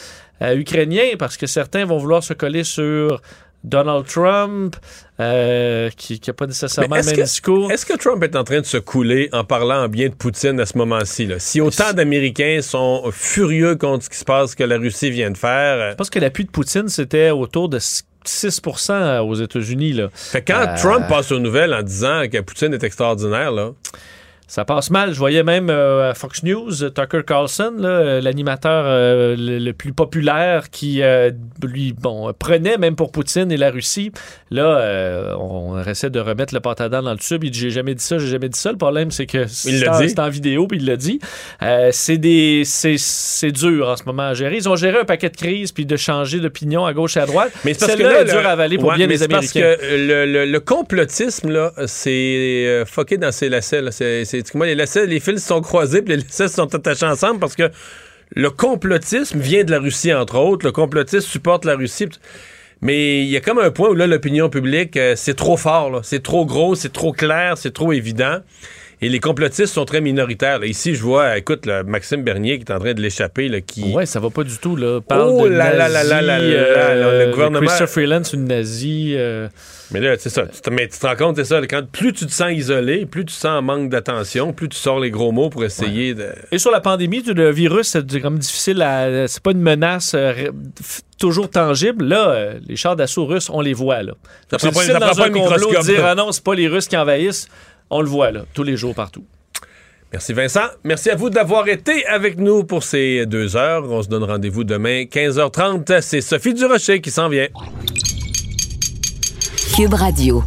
[SPEAKER 4] euh, ukrainien? Parce que certains vont vouloir se coller sur Donald Trump, euh, qui n'a pas nécessairement le
[SPEAKER 3] est-ce
[SPEAKER 4] même
[SPEAKER 3] que-
[SPEAKER 4] discours.
[SPEAKER 3] Est-ce que Trump est en train de se couler en parlant en bien de Poutine à ce moment-ci? Si autant d'Américains sont furieux contre ce qui se passe que la Russie vient de faire. euh,
[SPEAKER 4] Je pense que l'appui de Poutine, c'était autour de 6% aux États-Unis.
[SPEAKER 3] Fait quand
[SPEAKER 4] Euh,
[SPEAKER 3] Trump passe aux nouvelles en disant que Poutine est extraordinaire, là.
[SPEAKER 4] Ça passe mal. Je voyais même euh, à Fox News, Tucker Carlson, euh, l'animateur euh, le, le plus populaire qui, euh, lui, bon, prenait même pour Poutine et la Russie. Là, on essaie de remettre le patadan dans le tube. Il dit J'ai jamais dit ça, j'ai jamais dit ça. Le problème, c'est que c'est
[SPEAKER 3] l'a
[SPEAKER 4] en,
[SPEAKER 3] dit.
[SPEAKER 4] c'est en vidéo, puis il l'a dit. C'est des, c'est, dur en ce moment à gérer. Ils ont géré un paquet de crises puis de changer d'opinion à gauche et à droite.
[SPEAKER 3] Mais c'est parce que
[SPEAKER 4] Celle-là
[SPEAKER 3] là,
[SPEAKER 4] est dure
[SPEAKER 3] le-
[SPEAKER 4] à avaler pour
[SPEAKER 3] Ouais,
[SPEAKER 4] bien
[SPEAKER 3] mais
[SPEAKER 4] les
[SPEAKER 3] c'est parce
[SPEAKER 4] Américains.
[SPEAKER 3] que le, le- le complotisme, là, c'est fucké dans ses lacets. C'est, les fils sont croisés, les lacets sont attachés ensemble parce que le complotisme vient de la Russie, entre autres. Le complotisme supporte la Russie. Mais il y a comme un point où là, l'opinion publique, euh, c'est trop fort. C'est trop gros, c'est trop clair, c'est trop évident. Et les complotistes sont très minoritaires. là. Ici, je vois, écoute, là, Maxime Bernier qui est en train de l'échapper, là, qui...
[SPEAKER 4] Ouais, ça va pas du tout, là. Parle
[SPEAKER 3] Oh
[SPEAKER 4] de
[SPEAKER 3] là là
[SPEAKER 4] nazis,
[SPEAKER 3] là là là là
[SPEAKER 4] euh,
[SPEAKER 3] là, le gouvernement-
[SPEAKER 4] Christopher Freeland, c'est une nazie. euh,
[SPEAKER 3] Mais là, c'est ça. Tu te, mais tu te rends compte, c'est ça. Quand plus tu te sens isolé, plus tu sens un manque d'attention, plus tu sors les gros mots pour essayer de.
[SPEAKER 4] Et sur la pandémie, le virus, c'est comme difficile à. C'est pas une menace euh, toujours tangible. Là, euh, les chars d'assaut russes, on les voit, là.
[SPEAKER 3] Ça prend pas- ça
[SPEAKER 4] dans
[SPEAKER 3] prend pas
[SPEAKER 4] un
[SPEAKER 3] microscope.
[SPEAKER 4] dire, ah non, c'est pas les Russes qui envahissent. On le voit, là, tous les jours, partout.
[SPEAKER 3] Merci Vincent. Merci à vous d'avoir été avec nous pour ces deux heures. On se donne rendez-vous demain, 15h30. C'est Sophie Durocher qui s'en vient.
[SPEAKER 1] Cube Radio.